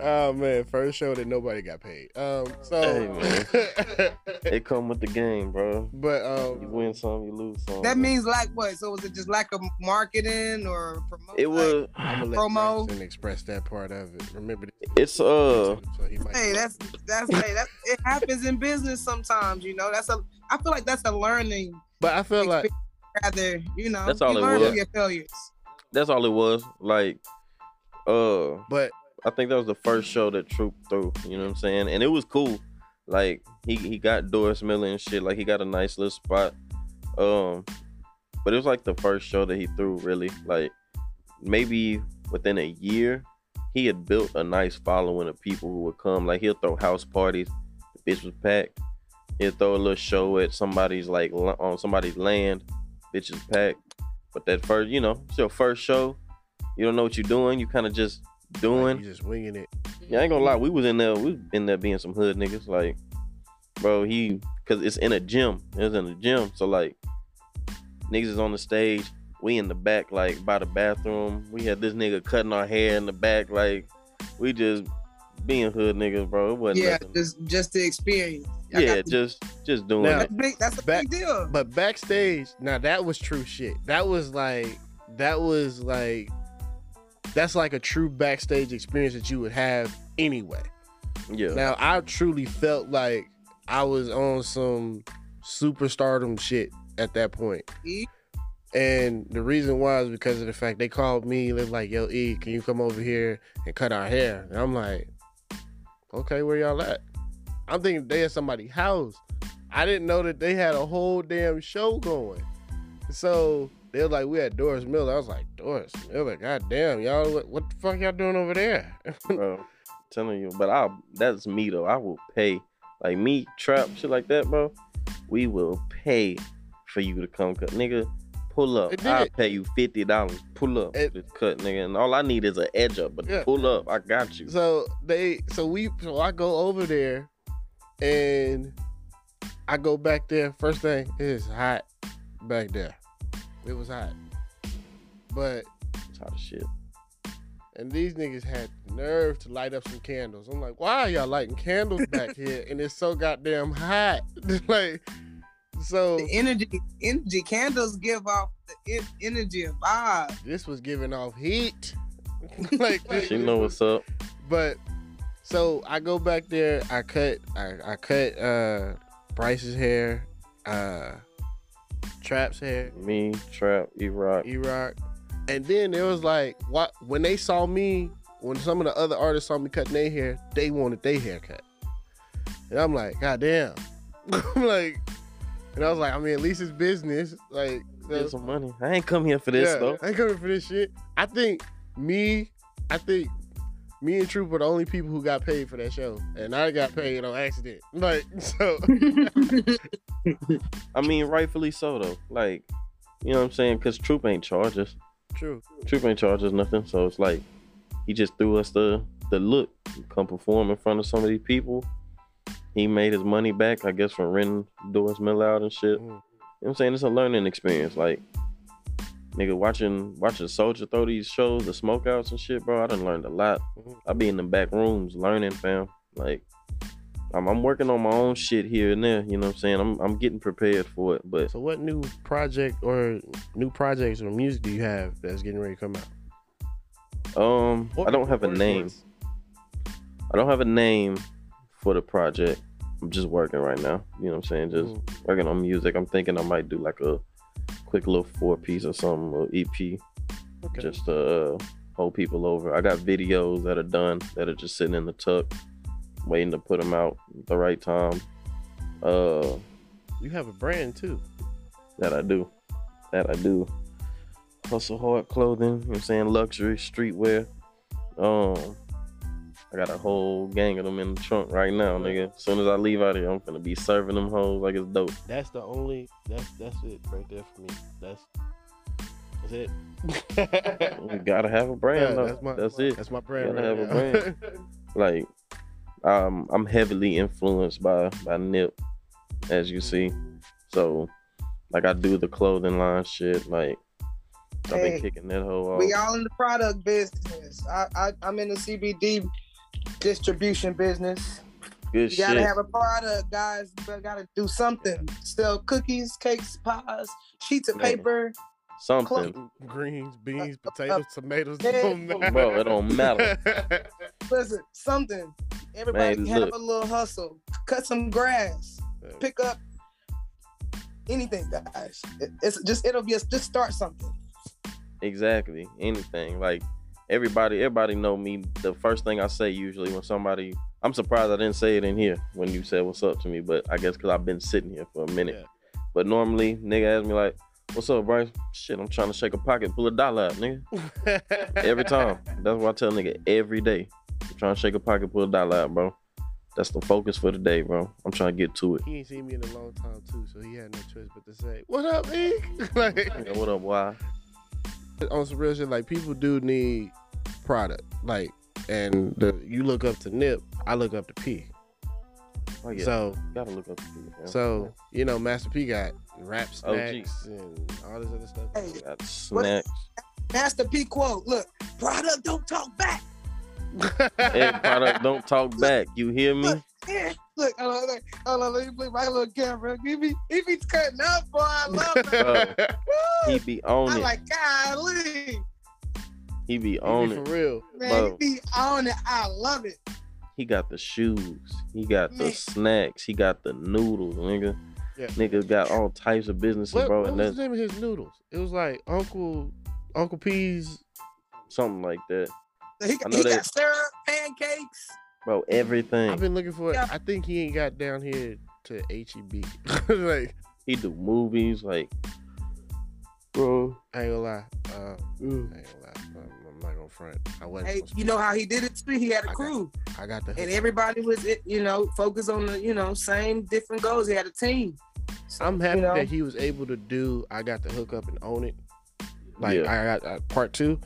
Oh man, first show that nobody got paid. Um, so Hey, [laughs] It come with the game, bro. but You um, win some, you lose some. That means like what? So was it just lack of marketing or promotion? it was. I'm gonna Promo. Bryson express that part of it. Remember, It's uh. so he might. Hey, that's that's hey, that it happens in business sometimes. You know, that's a. I feel like that's a learning. but I feel like Rather, you know, That's all you it learn was. from your failures. That's all it was. Like, uh, but I think that was the first show that Troop threw. You know what I'm saying? And it was cool. Like he he got Doris Miller and shit. Like he got a nice little spot. Um, but it was like the first show that he threw. Really, like maybe within a year, he had built a nice following of people who would come. Like he'll throw house parties. The bitch was packed. He'll throw a little show at somebody's like on somebody's land. Bitch is packed. But that first, you know, it's your first show. You don't know what you're doing. You kind of just doing. you just winging it. Yeah, I ain't gonna lie, we was in there, we was in there being some hood niggas. Like, bro, he, cause it's in a gym. It was in a gym, so like, niggas is on the stage. We in the back, like by the bathroom. We had this nigga cutting our hair in the back, like, we just being hood niggas, bro. It wasn't Yeah, nothing. just just the experience. I yeah, got just just doing Now- it. that's big. That's a Back- big deal. But backstage, now that was true shit. That was like that was like that's like a true backstage experience that you would have anyway. Yeah, Now I truly felt like I was on some superstardom shit at that point. E? And the reason why is because of the fact they called me, they was like, yo, E, can you come over here and cut our hair? And I'm like, okay, where y'all at? I'm thinking they at somebody's house. I didn't know that they had a whole damn show going. So they were like, we had Doris Miller. I was like, Doris Miller, goddamn, y'all, what, what the fuck y'all doing over there? [laughs] bro. telling you, but I that's me though. I will pay like me trap shit like that, bro. We will pay for you to come cut, nigga. Pull up. I'll pay you fifty dollars. Pull up. It- to cut, nigga. And all I need is an edge up, but Yeah. pull up. I got you. So they, so we, so I go over there, and I go back there. First thing, it's hot back there. It was hot, but It's hot as shit. and these niggas had the nerve to light up some candles. I'm like, why are y'all lighting candles [laughs] back here? And it's so goddamn hot. [laughs] like, so the energy, energy candles give off the energy of vibe. this was giving off heat. [laughs] like, She know what's up. But so I go back there. I cut. I, I cut uh Bryce's hair, uh Trap's hair, Me, trap, E Rock. E Rock, and then it was like what when they saw me. When some of the other artists saw me cutting their hair, they wanted their haircut. and I'm like, God damn, [laughs] I'm like, and I was like, I mean, at least it's business. Like, Get some money. I ain't come here for this yeah, though. I ain't coming for this shit. I think me, I think me and Troop were the only people who got paid for that show, and I got paid on accident. [laughs] Like so, [laughs] I mean, rightfully so though. Like, you know what I'm saying? Cause Troop ain't charge us. true. Troop ain't charge us nothing. So it's like he just threw us the the look. Come perform in front of some of these people. He made his money back, I guess, from renting Doris Mill out and shit. Mhm. You know what I'm saying? It's a learning experience. Like, nigga, watching watching Soldier throw these shows, the smokeouts and shit, bro. I done learned a lot. Mhm. I be in the back rooms learning, fam. Like, I'm, I'm working on my own shit here and there. You know what I'm saying? I'm I'm getting prepared for it. But So, what new project or new projects or music do you have that's getting ready to come out? um, I don't have a Or- or- name. I don't have a name for the project. I'm just working right now. You know what I'm saying? Just Mhm. working on music. I'm thinking I might do like a quick little four piece or something, or EP, Okay. just to uh, hold people over. I got videos that are done that are just sitting in the tuck, waiting to put them out at the right time. Uh, you have a brand too. that I do. That I do. Hustle hard clothing, you know what I'm saying? Luxury, streetwear. Um I got a whole gang of them in the trunk right now, nigga. As soon as I leave out here, I'm gonna be serving them hoes like it's dope. That's the only. That's that's it right there for me. That's that's it. You gotta have a [laughs] brand Yeah, that's my That's it. That's my brand. Gotta right have a brand. [laughs] Like um I'm heavily influenced by by Nip, as you see. So like I do the clothing line shit, like I've been kicking that hoe off. We all in the product business. I, I I'm in the CBD distribution business. Good You shit. gotta have a product, guys. You gotta do something. Sell cookies, cakes, pies, sheets of Man. paper. Something. Greens, beans, potatoes, tomatoes. Yeah. [laughs] don't matter. Bro, it don't matter. [laughs] Listen, something. Everybody Man, have look. a little hustle. Cut some grass. Pick up anything, guys. It's just it'll be a, just start something. Exactly. Anything. Like everybody, everybody know me. The first thing I say usually when somebody I'm surprised I didn't say it in here when you said what's up to me, but I guess because I've been sitting here for a minute. Yeah. But normally, nigga ask me like, "What's up, Bryce?" Shit, I'm trying to shake a pocket, pull a dollar out, nigga. [laughs] Every time. That's what I tell nigga every day. I'm trying to shake a pocket, pull a dollar out, bro. That's the focus for the day, bro. I'm trying to get to it. He ain't seen me in a long time too, so he had no choice but to say, "What up, Ink?" [laughs] like, Nigga, what up, why? on some real shit, like people do need product, like, and the you look up to Nip, I look up to P. Oh yeah, So, gotta look up to people. man. so you know, Master P got rap OG. snacks and all this other stuff. Hey, got snacks. Master P quote. Look, product don't talk back. Hey, product, don't talk back. You hear me? Yeah. Look, hold on, hold on, let me play my little camera. He be, he be cutting up, boy. I love it. He be on I it. like, golly, He be He on be it. for real. man, Bro. he be on it. I love it. He got the shoes. He got the snacks. He got the noodles, nigga. Yeah. Nigga got all types of businesses, What, bro. what And was that's the name of his noodles? It was like Uncle Uncle P's. something like that. He, I got, know he that- got syrup, pancakes. Bro, everything. I've been looking for it. Yeah. I think he ain't got down here to HEB. [laughs] like he do movies, like bro. I ain't gonna lie. Uh, mm, I ain't gonna lie. I'm, I'm not gonna front. I wasn't. Hey, you know how he did it too? He had I a got- crew, I got the. and everybody was, you know, focused on the, you know, same different goals. He had a team. So, I'm happy you know, that he was able to do. I got the hook up and own it. Like Yeah. I got uh, part two.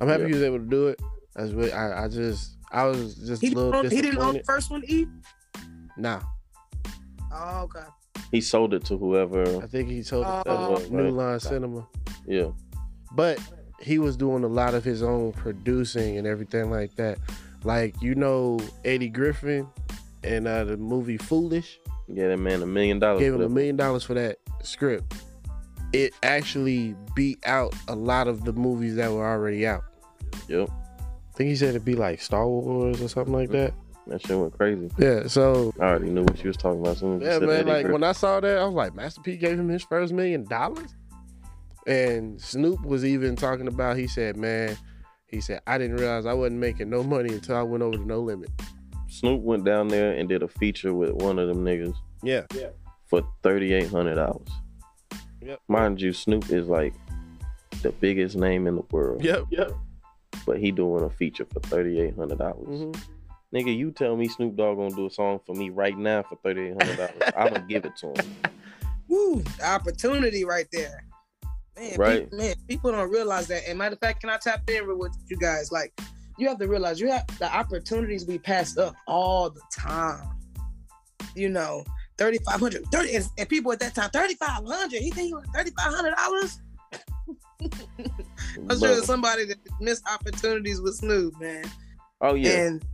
I'm happy Yeah. he was able to do it. That's what I, I just. I was just he a didn't, little own, he didn't own the first one. E. Nah, Oh, okay. He sold it to whoever. I think he told Oh, it to right. New Line Cinema. Yeah. but he was doing a lot of his own producing and everything like that. Like you know, Eddie Griffin and uh, the movie Foolish Yeah, that man a million dollars. gave him a million dollars for that script. It actually beat out a lot of the movies that were already out. Yep. I think he said it'd be like Star Wars or something like that. That shit went crazy. Yeah, so I already knew what you was talking about. Soon yeah, man. Like Griffin. when I saw that, I was like, Master P gave him his first million dollars, and Snoop was even talking about. He said, "Man, he said I didn't realize I wasn't making no money until I went over to No Limit." Snoop went down there and did a feature with one of them niggas Yeah. Yeah, for thirty eight hundred dollars. Yep. Mind you, Snoop is like the biggest name in the world. yep, yep. But he doing a feature for thirty eight hundred dollars. hmm Nigga, you tell me Snoop Dogg gonna do a song for me right now for thirty eight hundred dollars. I'm gonna [laughs] give it to him. Woo, the opportunity right there. Man, Right. People, man, people don't realize that. And matter of fact, can I tap in with you guys? Like, you have to realize you have the opportunities we pass up all the time. You know, 3500 30 and, and people at that time 3500 he think he was 3500 dollars [laughs] i'm But- sure somebody that missed opportunities with Snoop, man oh yeah, and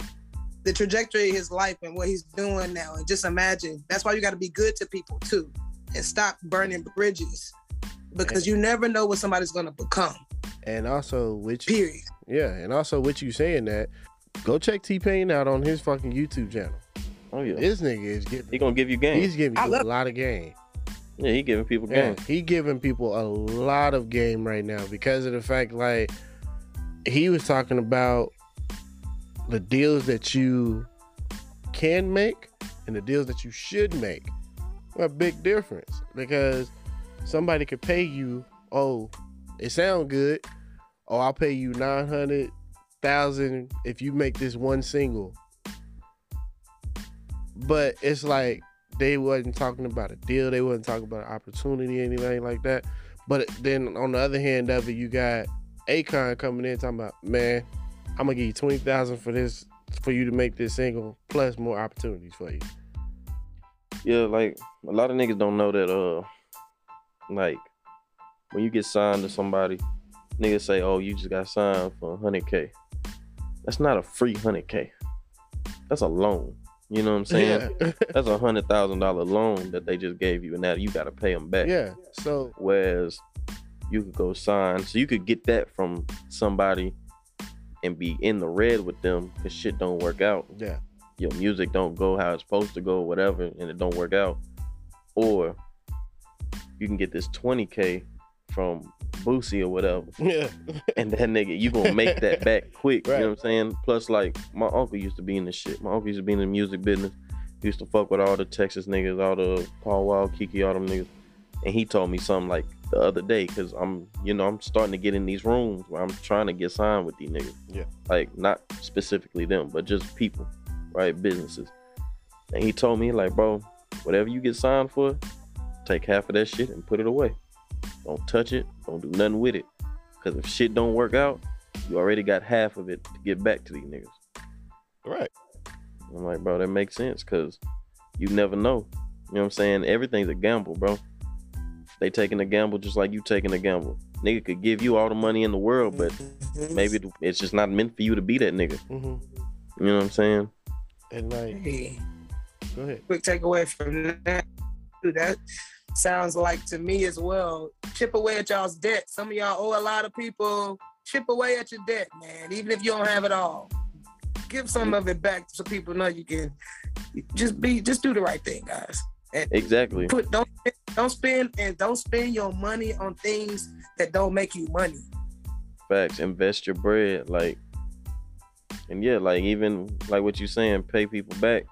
the trajectory of his life and what he's doing now. And just imagine that's why you got to be good to people too and stop burning bridges because you never know what somebody's going to become, And also, which period. yeah, and also with you saying that, go check T Pain out on his fucking YouTube channel. oh yeah. This nigga is He gonna give you game. He's giving you a lot of game. Yeah, he giving people Yeah, game. he giving people a lot of game right now because of the fact like he was talking about the deals that you can make and the deals that you should make. A big difference because somebody could pay you, oh, it sound good. Oh, I'll pay you nine hundred thousand if you make this one single. But it's like they wasn't talking about a deal. They wasn't talking about an opportunity, anything like that. But then on the other hand of it, you got Akon coming in talking about, man, I'm gonna give you twenty thousand for this for you to make this single, plus more opportunities for you. Yeah, like a lot of niggas don't know that. Uh, like when you get signed to somebody, niggas say, "Oh, you just got signed for hundred k." That's not a free hundred k. that's a loan. You know what I'm saying? Yeah. That's a hundred thousand dollar loan that they just gave you, and now you got to pay them back. yeah. So Whereas you could go sign, so you could get that from somebody and be in the red with them because shit don't work out. yeah. Your music don't go how it's supposed to go, whatever, and it don't work out. Or you can get this 20k from Boosie or whatever, [laughs] Yeah. [laughs] and that nigga, you gonna make that back quick. You know what I'm saying? Plus, like my uncle used to be in this shit. My uncle used to be in the music business. He used to fuck with all the Texas niggas, all the Paul Wall, Keke, all them niggas. And he told me something like the other day, cause I'm, you know, I'm starting to get in these rooms where I'm trying to get signed with these niggas. Yeah. Like not specifically them, but just people, right? Businesses. And he told me like, bro, whatever you get signed for, take half of that shit and put it away. Don't touch it. Don't do nothing with it. Cause if shit don't work out, you already got half of it to get back to these niggas. Right. I'm like, bro, that makes sense because you never know. You know what I'm saying? Everything's a gamble, bro. They taking a gamble just like you taking a gamble. Nigga could give you all the money in the world, but maybe it's just not meant for you to be that nigga. hmm You know what I'm saying? And like, Hey, go ahead. quick takeaway from that. Dude, that sounds like to me as well. Chip away at y'all's debt. Some of y'all owe a lot of people. Chip away at your debt, man. Even if you don't have it all, give some of it back so people know you can. Just be, just do the right thing, guys. Exactly. Put don't don't spend and don't spend your money on things that don't make you money. Facts. Invest your bread. Like, and yeah, like even like what you saying, pay people back.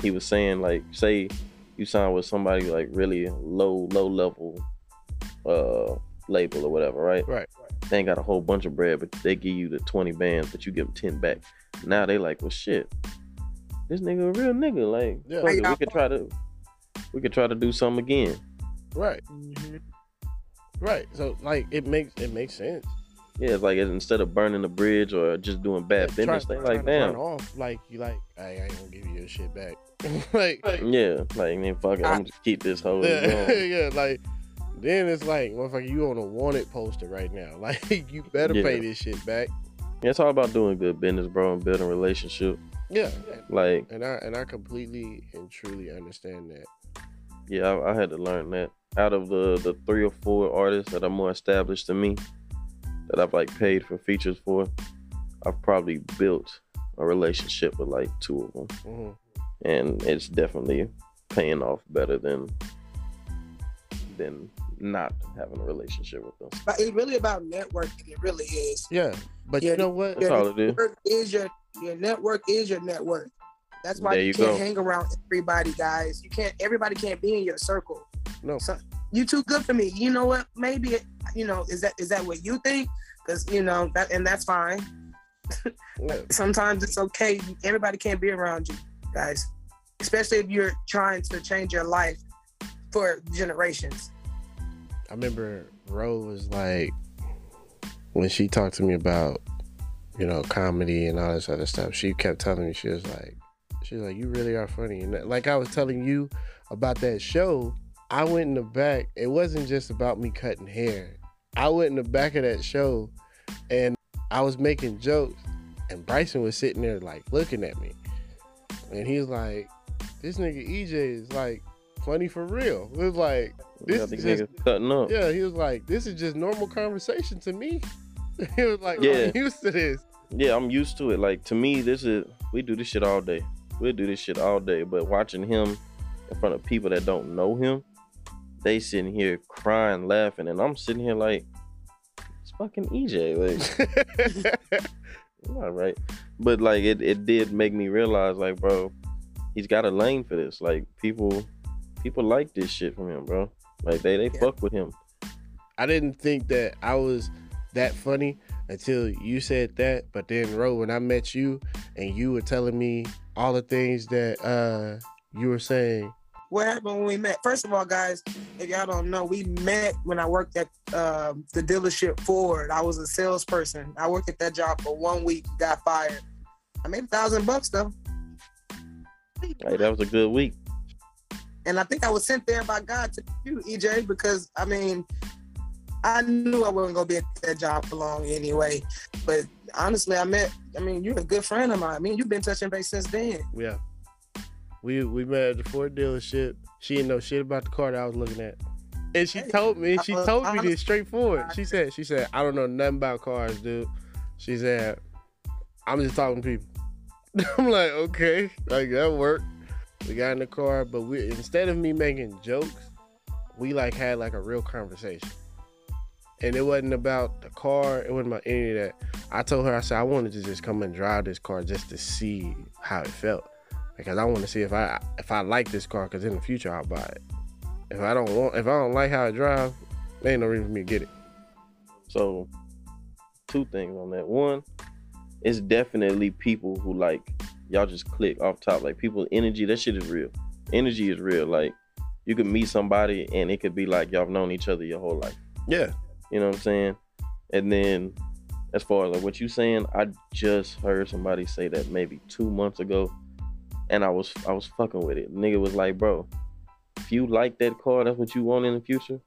He was saying like, say you sign with somebody like really low, low level uh label or whatever, right? Right. They ain't got a whole bunch of bread, but they give you the 20 bands, but you give them 10 back. Now they like, well shit. This nigga a real nigga. Like, Yeah. fuck it, we could try to we could try to do something again. Right. Right. So like, it makes it makes sense. Yeah, it's like instead of burning the bridge or just doing bad Try- business, they like, to damn. run off. Like you like, hey, I ain't gonna give you your shit back. [laughs] like, Yeah, like then fuck it, I'm just keep this whole. yeah, [laughs] yeah, like then it's like, motherfucker, you on a wanted poster right now. [laughs] Like you better Yeah. pay this shit back. Yeah, it's all about doing good business, bro, and building relationship. Yeah. Like, And I and I completely and truly understand that. yeah, I, I had to learn that. Out of the the three or four artists that are more established than me, that I've like paid for features for, I've probably built a relationship with like two of them, hmm and it's definitely paying off better than than not having a relationship with them. But it's really about networking. It really is. Yeah. But Yeah, you know what? That's all it is. Network is your your network is your network. That's why There you, you can't go. hang around everybody, guys. You can't. Everybody can't be in your circle. No. So you too good for me. You know what? Maybe you know. Is that is that what you think? Because you know that, and that's fine. [laughs] Sometimes it's okay. Everybody can't be around you, guys. Especially if you're trying to change your life for generations. I remember Ro was like when she talked to me about, you know, comedy and all this other stuff, she kept telling me she was like she was like, You really are funny. And like I was telling you about that show, I went in the back. It wasn't just about me cutting hair. I went in the back of that show and I was making jokes and Bryson was sitting there like looking at me. And he was like, This nigga EJ is like funny for real. It was like This these is just- cutting up. yeah, he was like, "This is just normal conversation to me." [laughs] he was like, Yeah. "I'm used to this." Yeah, I'm used to it. Like to me, this is we do this shit all day. We'll do this shit all day. But watching him in front of people that don't know him, they sitting here crying, laughing, and I'm sitting here like, it's fucking EJ. Like, [laughs] all right. But like it, it did make me realize, like, bro, he's got a lane for this. Like people people like this shit from him, bro. Like they they Yeah. fuck with him. I didn't think that I was that funny until you said that. But then, Ro, when I met you and you were telling me all the things that uh you were saying, What happened when we met? First of all, guys, if y'all don't know, we met when I worked at um, the dealership Ford. I was a salesperson. I worked at that job for one week, got fired. I made a thousand bucks though, Hey, that was a good week. and I think I was sent there by God to you, EJ, because I mean, I knew I wasn't gonna be at that job for long anyway. But honestly, I met. I mean, you're a good friend of mine. I mean, you've been touching base since then. Yeah. We we met at the Ford dealership. She didn't know shit about the car that I was looking at. And she told me, she told me this straightforward. She said, she said, I don't know nothing about cars, dude. She said, I'm just talking to people. [laughs] I'm like, okay, like that worked. We got in the car, but we instead of me making jokes, we like had like a real conversation. And it wasn't about the car, it wasn't about any of that. I told her, I said, I wanted to just come and drive this car just to see how it felt. Because I want to see if I if I like this car, because in the future I'll buy it. If I don't want, if I don't like how it drives, there ain't no reason for me to get it. So, two things on that. One, it's definitely people who like y'all just click off top. Like people energy, that shit is real. Energy is real. Like you could meet somebody and it could be like y'all have known each other your whole life. Yeah, You know what I'm saying? And then as far as like what you saying, I just heard somebody say that maybe two months ago, and I was I was fucking with it. Nigga was like, bro, if you like that car, that's what you want in the future.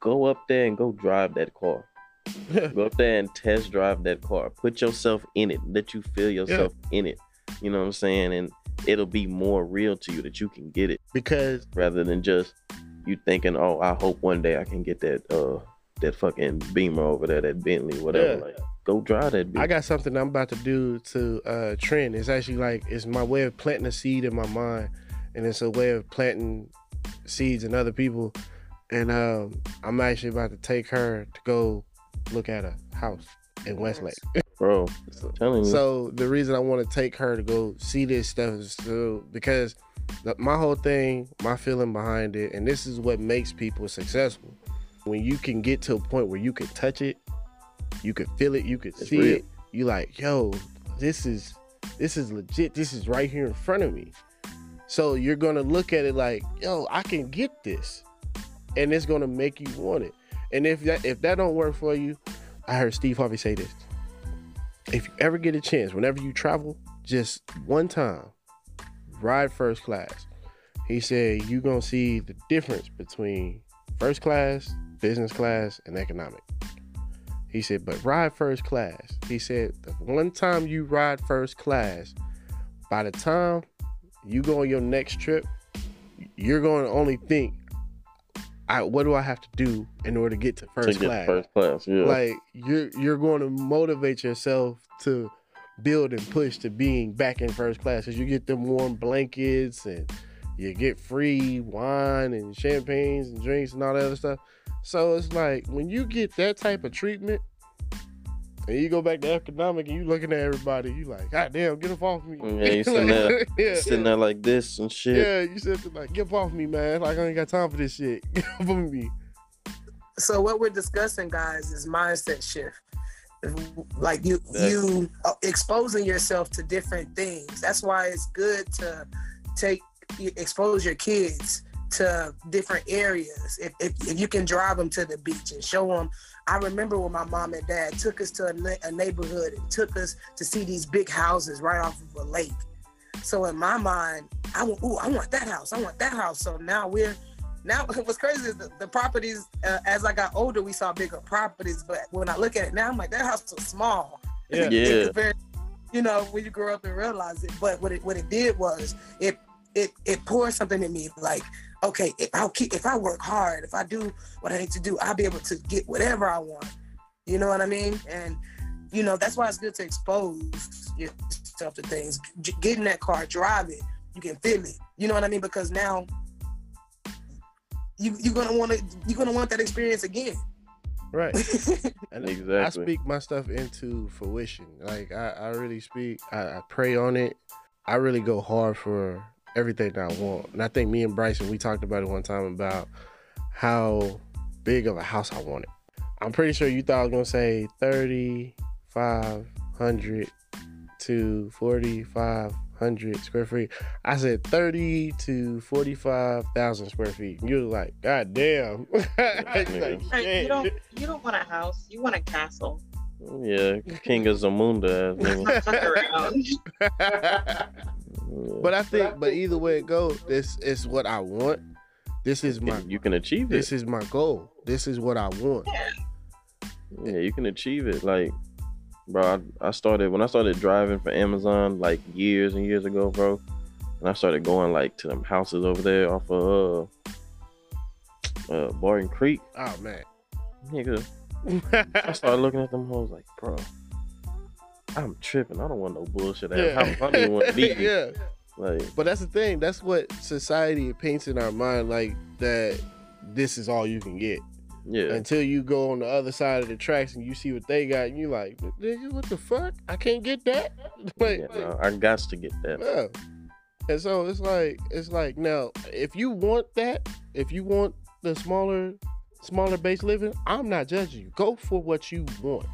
Go up there and go drive that car. [laughs] Go up there and test drive that car. Put yourself in it. Let you feel yourself in it. You know what I'm saying? And it'll be more real to you that you can get it because rather than just you thinking, oh, I hope one day I can get that uh that fucking Beamer over there, that Bentley, whatever. Yeah. Like, go drive that. Bitch. I got something I'm about to do to uh trend. It's actually like it's my way of planting a seed in my mind, and it's a way of planting seeds in other people. And um, I'm actually about to take her to go look at a house in Westlake. [laughs] bro. So- Telling you. So the reason I want to take her to go see this stuff is so because the, my whole thing, my feeling behind it, and this is what makes people successful. When you can get to a point where you can touch it, you can feel it, you can It's see real. it. You like, yo, this is this is legit. This is right here in front of me. So you're gonna look at it like, yo, I can get this, and it's gonna make you want it. And if that if that don't work for you, I heard Steve Harvey say this if you ever get a chance, whenever you travel, just one time, ride first class. He said you're gonna see the difference between first class, business class, and economic. He said, but ride first class. He said the one time you ride first class, by the time you go on your next trip, you're going to only think, I, what do I have to do in order to get to to first get class? first class. Yeah. like you're you're going to motivate yourself to build and push to being back in first class because you get them warm blankets and you get free wine and champagnes and drinks and all that other stuff so it's like when you get that type of treatment and you go back to economic and you looking at everybody you like god damn get up off me Yeah, you [laughs] sitting there- [laughs] yeah, Sitting there like this and shit. yeah you said like get up off me man like i ain't got time for this shit [laughs] get off of me So what we're discussing, guys, is mindset shift. Like you, Yeah. you uh, exposing yourself to different things. That's why it's good to take expose your kids to different areas. If, if, if you can drive them to the beach and show them. I remember when my mom and dad took us to a, ne- a neighborhood and took us to see these big houses right off of a lake. So in my mind, I want, ooh, I want that house. I want that house. So now we're now [laughs] what's crazy is the, the properties uh, as i got older we saw bigger properties but when i look at it now i'm like that house was small Yeah. [laughs] Yeah. Compared- you know when you grow up and realize it but what it what it did was it it it poured something in me like okay if i'll keep if i work hard if i do what i need to do i'll be able to get whatever i want you know what i mean and you know that's why it's good to expose yourself to things G- get in that car drive it you can feel it you know what i mean because now you you're gonna want to you're gonna want that experience again. right [laughs] And I speak my stuff into fruition. Like I, I really speak. I, I pray on it. I really go hard for everything that I want. And I think me and Bryson we talked about it one time about how big of a house I wanted. I'm pretty sure you thought I was gonna say thirty five hundred to forty five hundred square feet. I said thirty to forty five thousand square feet. You was like, God damn. nigga. Right, you don't you don't want a house. You want a castle. Yeah, King of Zamunda. [laughs] [laughs] ass nigga. Fuck around. Yeah. But I think, but either way it goes, this is what I want. This is my you can achieve it. this is my goal. This is what I want. Yeah, you can achieve it. Like, bro, I, I started when I started driving for Amazon like years and years ago, bro. And I started going like to them houses over there off of uh, uh Barton Creek. Oh man. Nigga, [laughs] I started looking at them hoes like, bro, I'm tripping. I don't want no bullshit house. I don't even want [laughs] to be yeah. Like, But that's the thing. That's what society paints in our mind, like that. This is all you can get yeah, until you go on the other side of the tracks and you see what they got, and you like, what the fuck? I can't get that. [laughs] like, yeah, no, I got to get that. yeah. And so it's like, it's like now, if you want that, if you want the smaller, smaller base living, I'm not judging you. Go for what you want.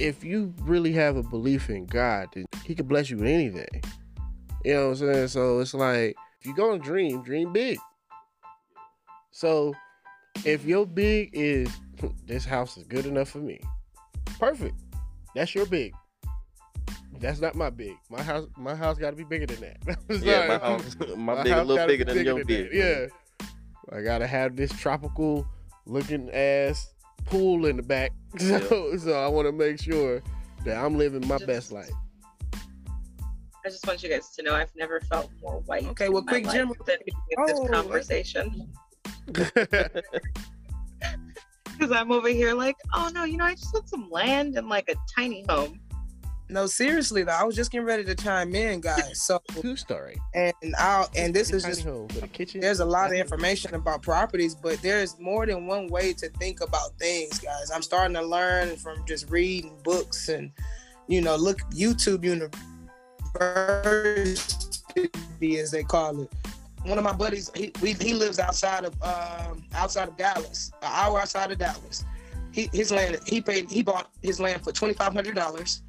If you really have a belief in God, then He can bless you with anything. You know what I'm saying? So it's like, if you're gonna dream, dream big. So if your big is [laughs] this house is good enough for me, perfect. That's your big. That's not my big. My house, my house got to be bigger than that. [laughs] Yeah, my house, [laughs] my, my big a little gotta bigger than your big. Yeah. I gotta have this tropical looking ass pool in the back. [laughs] So, so I want to make sure that I'm living my Just- best life. I just want you guys to know I've never felt more white. Okay, well, in quick, life Jim- Than in this Oh. conversation. [laughs] [laughs] Because I'm over here like, oh no, you know, I just want some land and like a tiny home. No, seriously though, I was just getting ready to chime in, guys. So [laughs] Two story. and I'll and this is just home with a kitchen. there's a lot of information about properties, but there's more than one way to think about things, guys. I'm starting to learn from just reading books and you know, look YouTube University as they call it. One of my buddies, he we, he lives outside of um, outside of Dallas, an hour outside of Dallas. He his land he paid he bought his land for twenty five hundred dollars.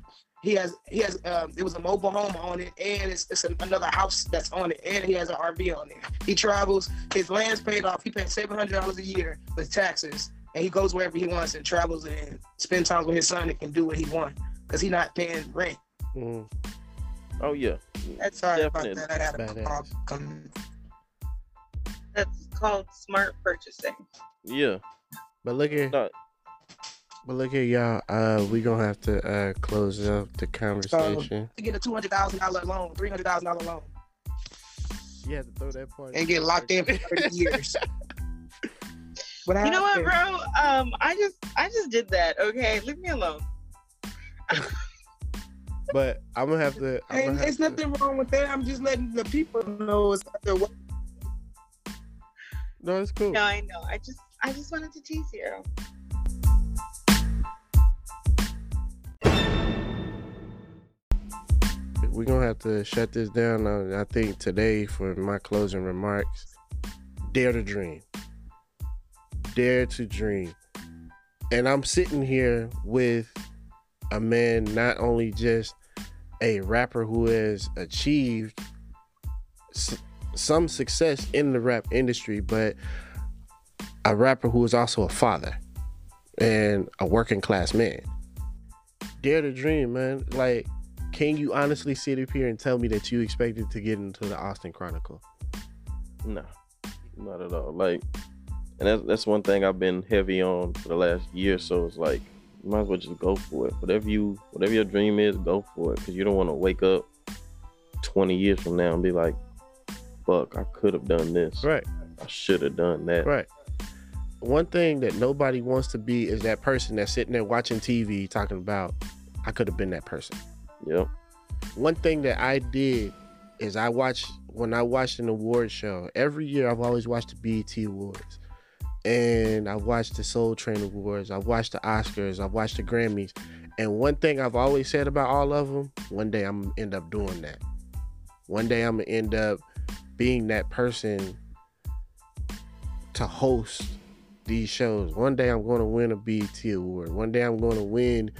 He has he has um, it was a mobile home on it, and it's, it's another house that's on it, and he has an RV on it. He travels. His land's paid off. He pays seven hundred dollars a year with taxes, and he goes wherever he wants and travels and spend time with his son and can do what he wants because he's not paying rent. Mm, Oh yeah, Sorry Definitely. about that. I had a Badass. call come. That's called smart purchasing. yeah. but look here, No, but look here, y'all. Uh, we gonna have to uh close up the conversation. to get a two hundred thousand dollar loan, three hundred thousand dollar loan, You have to throw that part. and get locked in for thirty [laughs] years. What You know what, bro? Um, I just I just did that. Okay, leave me alone. [laughs] But I'm gonna have to. I'm gonna there's have to- nothing wrong with that. I'm just letting the people know it's not their way. No, it's cool. No, I know. I just I just wanted to tease you. We're gonna have to shut this down. Uh, I think today for my closing remarks, dare to dream. Dare to dream. And I'm sitting here with a man not only just a rapper who has achieved s- some success in the rap industry, but a rapper who is also a father and a working class man. Dare to dream, man. Like can you honestly sit up here and tell me that you expected to get into the Austin Chronicle? No, not at all. Like, and that's that's one thing I've been heavy on for the last year. or So it's like, you might as well just go for it. Whatever you, whatever your dream is, go for it. Because you don't want to wake up twenty years from now and be like, "Fuck, I could have done this. Right, I should have done that." right. One thing that nobody wants to be is that person that's sitting there watching TV talking about, I could have been that person. Yep. One thing that I did is I watched when I watched an award show. Every year I've always watched the BET Awards. And I've watched the Soul Train Awards, I've watched the Oscars, I've watched the Grammys. And one thing I've always said about all of them, one day I'm gonna end up doing that. One day I'm gonna end up being that person to host these shows. One day I'm gonna win a BET award. One day I'm gonna win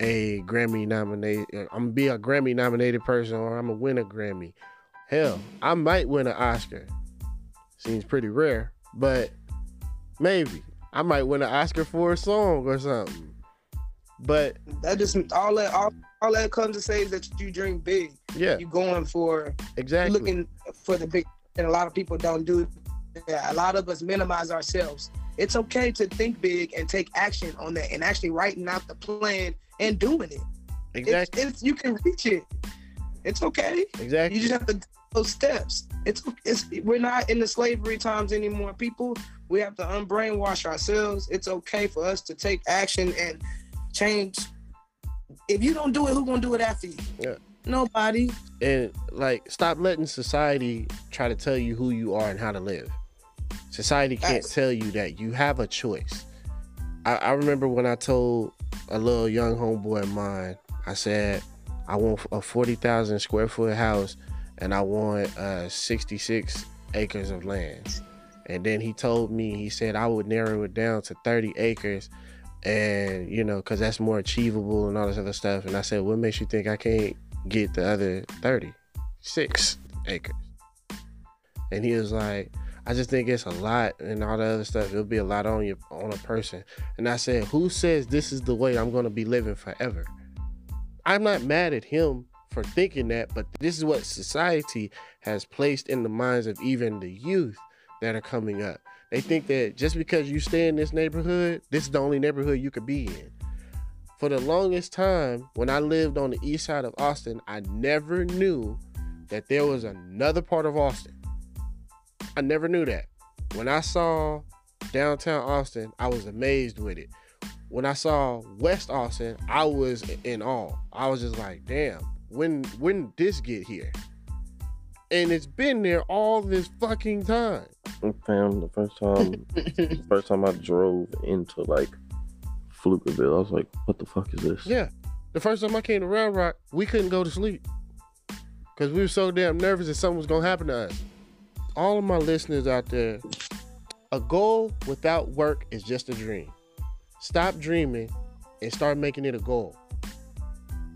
a Grammy nominated. Uh, I'm gonna be a Grammy nominated person, or I'm gonna win a Grammy. Hell, I might win an Oscar. Seems pretty rare, but maybe I might win an Oscar for a song or something. But That just all that all, all that comes to say is that you dream big. yeah, You going for exactly. looking for the big, and a lot of people don't do that. A lot of us minimize ourselves. It's okay to think big and take action on that and actually writing out the plan and doing it. Exactly. It's, it's you can reach it. It's okay. exactly. You just have to those steps. It's it's we're not in the slavery times anymore. People, we have to unbrainwash ourselves. It's okay for us to take action and change. If you don't do it, who gonna do it after you? Yeah. Nobody. and like stop letting society try to tell you who you are and how to live. Society can't tell you that. You have a choice. I, I remember when I told a little young homeboy of mine, I said, I want a 40,000 square foot house and I want uh, 66 acres of land. And then he told me, he said, I would narrow it down to 30 acres and, you know, because that's more achievable and all this other stuff. And I said, What makes you think I can't get the other 36 acres? And he was like, I just think it's a lot and all the other stuff. It'll be a lot on you on a person. And I said, Who says this is the way I'm gonna be living forever? I'm not mad at him for thinking that, but this is what society has placed in the minds of even the youth that are coming up. They think that just because you stay in this neighborhood, this is the only neighborhood you could be in. For the longest time, when I lived on the east side of Austin, I never knew that there was another part of Austin. I never knew that. When I saw downtown Austin, I was amazed with it. When I saw West Austin, I was in awe. I was just like, damn, when when did this get here? And it's been there all this fucking time. Fam, the first time, the [laughs] first time I drove into like Pflugerville, I was like, "What the fuck is this?" Yeah. The first time I came to Round Rock, we couldn't go to sleep. Because we were so damn nervous that something was gonna happen to us. All of my listeners out there, a goal without work is just a dream. Stop dreaming and start making it a goal.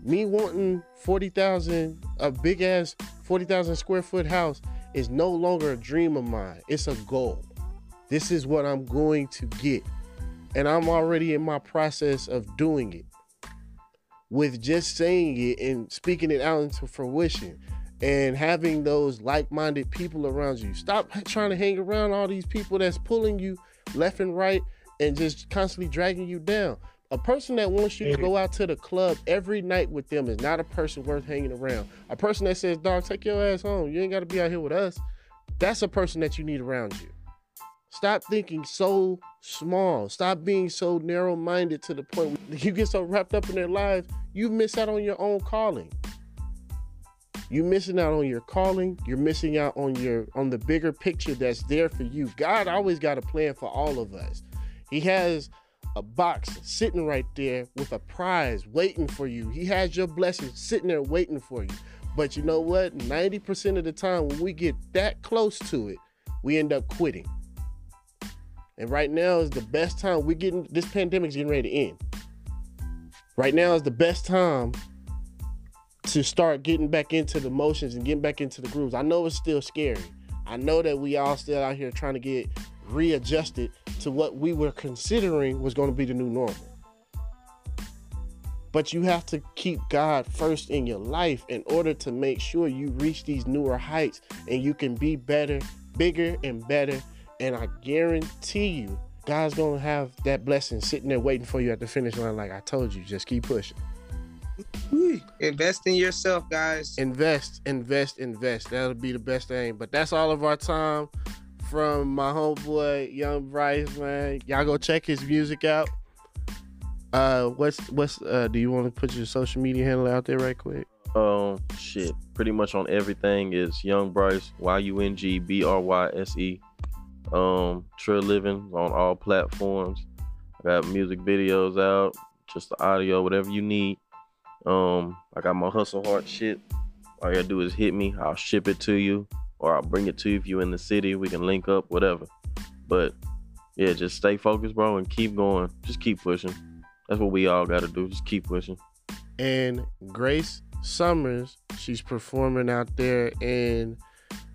Me wanting 40,000, a big ass 40,000 square foot house is no longer a dream of mine. It's a goal. This is what I'm going to get. And I'm already in my process of doing it with just saying it and speaking it out into fruition and having those like-minded people around you. Stop trying to hang around all these people that's pulling you left and right and just constantly dragging you down. A person that wants you to go out to the club every night with them is not a person worth hanging around. A person that says, "Dog, take your ass home. You ain't got to be out here with us." That's a person that you need around you. Stop thinking so small. Stop being so narrow-minded to the point where [laughs] you get so wrapped up in their lives, you miss out on your own calling. You're missing out on your calling. You're missing out on your on the bigger picture that's there for you. God always got a plan for all of us. He has a box sitting right there with a prize waiting for you. He has your blessings sitting there waiting for you. But you know what? 90% of the time when we get that close to it, we end up quitting. And right now is the best time. We're getting this pandemic's getting ready to end. Right now is the best time to start getting back into the motions and getting back into the grooves. I know it's still scary. I know that we all still out here trying to get readjusted to what we were considering was going to be the new normal. But you have to keep God first in your life in order to make sure you reach these newer heights and you can be better, bigger, and better. And I guarantee you, God's going to have that blessing sitting there waiting for you at the finish line. Like I told you, just keep pushing. Invest in yourself, guys. invest, invest, invest. That'll be the best thing. But that's all of our time from my homeboy Yung Bryce, man. Y'all go check his music out. Uh, what's what's uh? Do you want to put your social media handle out there right quick? Um, shit. Pretty much on everything is Yung Bryce, Y U N G B R Y S E. Um, Trill Living on all platforms. I got music videos out, just the audio, whatever you need. Um, I got my hustle hard shit. All you gotta do is hit me. I'll ship it to you, or I'll bring it to you if you're in the city. We can link up, whatever. But yeah, just stay focused, bro, and keep going. Just keep pushing. That's what we all gotta do. Just keep pushing. And Grey Summers, she's performing out there in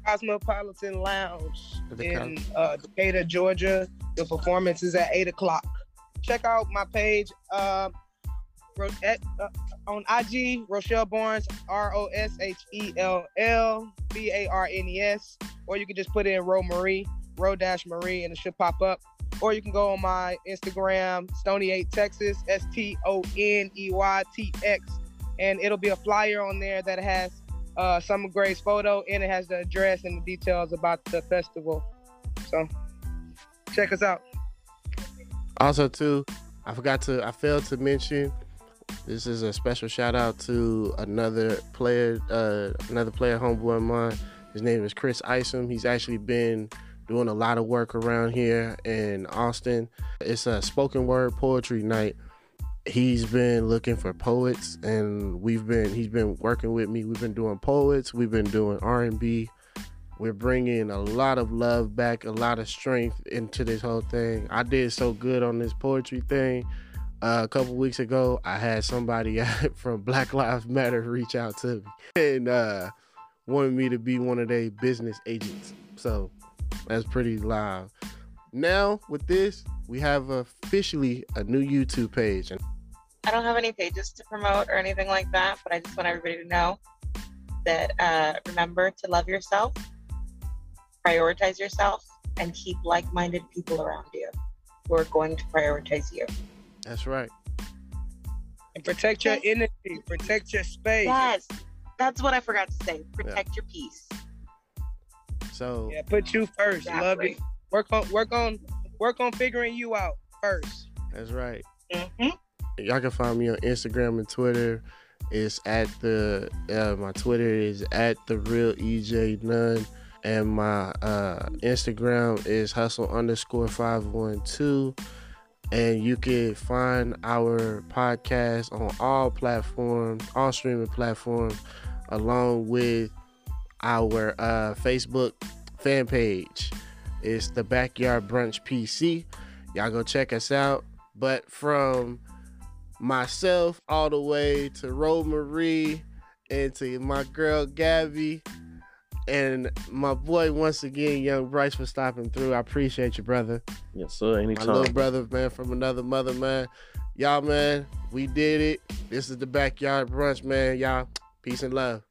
Cosmopolitan Lounge The in uh, Decatur, Georgia. The performance is at eight o'clock. Check out my page Ro- at, uh, on IG, Roshell Barnes, R O S H E L L B A R N E S, or you can just put in Ro Marie. Ro Dash Marie, and it should pop up. Or you can go on my Instagram, Stony8 Texas, S T O N E Y T X, and it'll be a flyer on there that has uh, Summer Gray's photo and it has the address and the details about the festival. So check us out. Also, too, I forgot to, I failed to mention. This is a special shout out to another player, uh, another player, homeboy of mine. His name is Chris Isom. He's actually been doing a lot of work around here in Austin. It's a spoken word poetry night. He's been looking for poets, and we've been he's been working with me. We've been doing poets. We've been doing R and B. We're bringing a lot of love back, a lot of strength into this whole thing. I did so good on this poetry thing. A couple weeks ago, I had somebody [laughs] from Black Lives Matter reach out to me and uh, wanted me to be one of their business agents. So that's pretty live. Now with this, we have officially a new YouTube page. I don't have any pages to promote or anything like that, but I just want everybody to know that uh, remember to love yourself, prioritize yourself, and keep like-minded people around you who are going to prioritize you. That's right. And protect your energy, protect your space. Yes, that's what I forgot to say. Protect yeah. your peace. So yeah, put you first. Exactly. Love it. Work on work on work on figuring you out first. That's right. Mm-hmm. Y'all can find me on Instagram and Twitter. It's at the uh, my Twitter is at the real EJ Nunn, and my uh, Instagram is hustle underscore five one two. And you can find our podcast on all platforms, all streaming platforms, along with our uh, Facebook fan page. It's the Backyard Brunch PC. Y'all go check us out. But from myself all the way to Ro Marie and to my girl Gabby and my boy once again, Yung Bryce for stopping through. I appreciate you, brother. Yes, sir. Anytime. My little brother, man, from another mother, man. Y'all, man, we did it. This is the backyard brunch, man. Y'all, peace and love.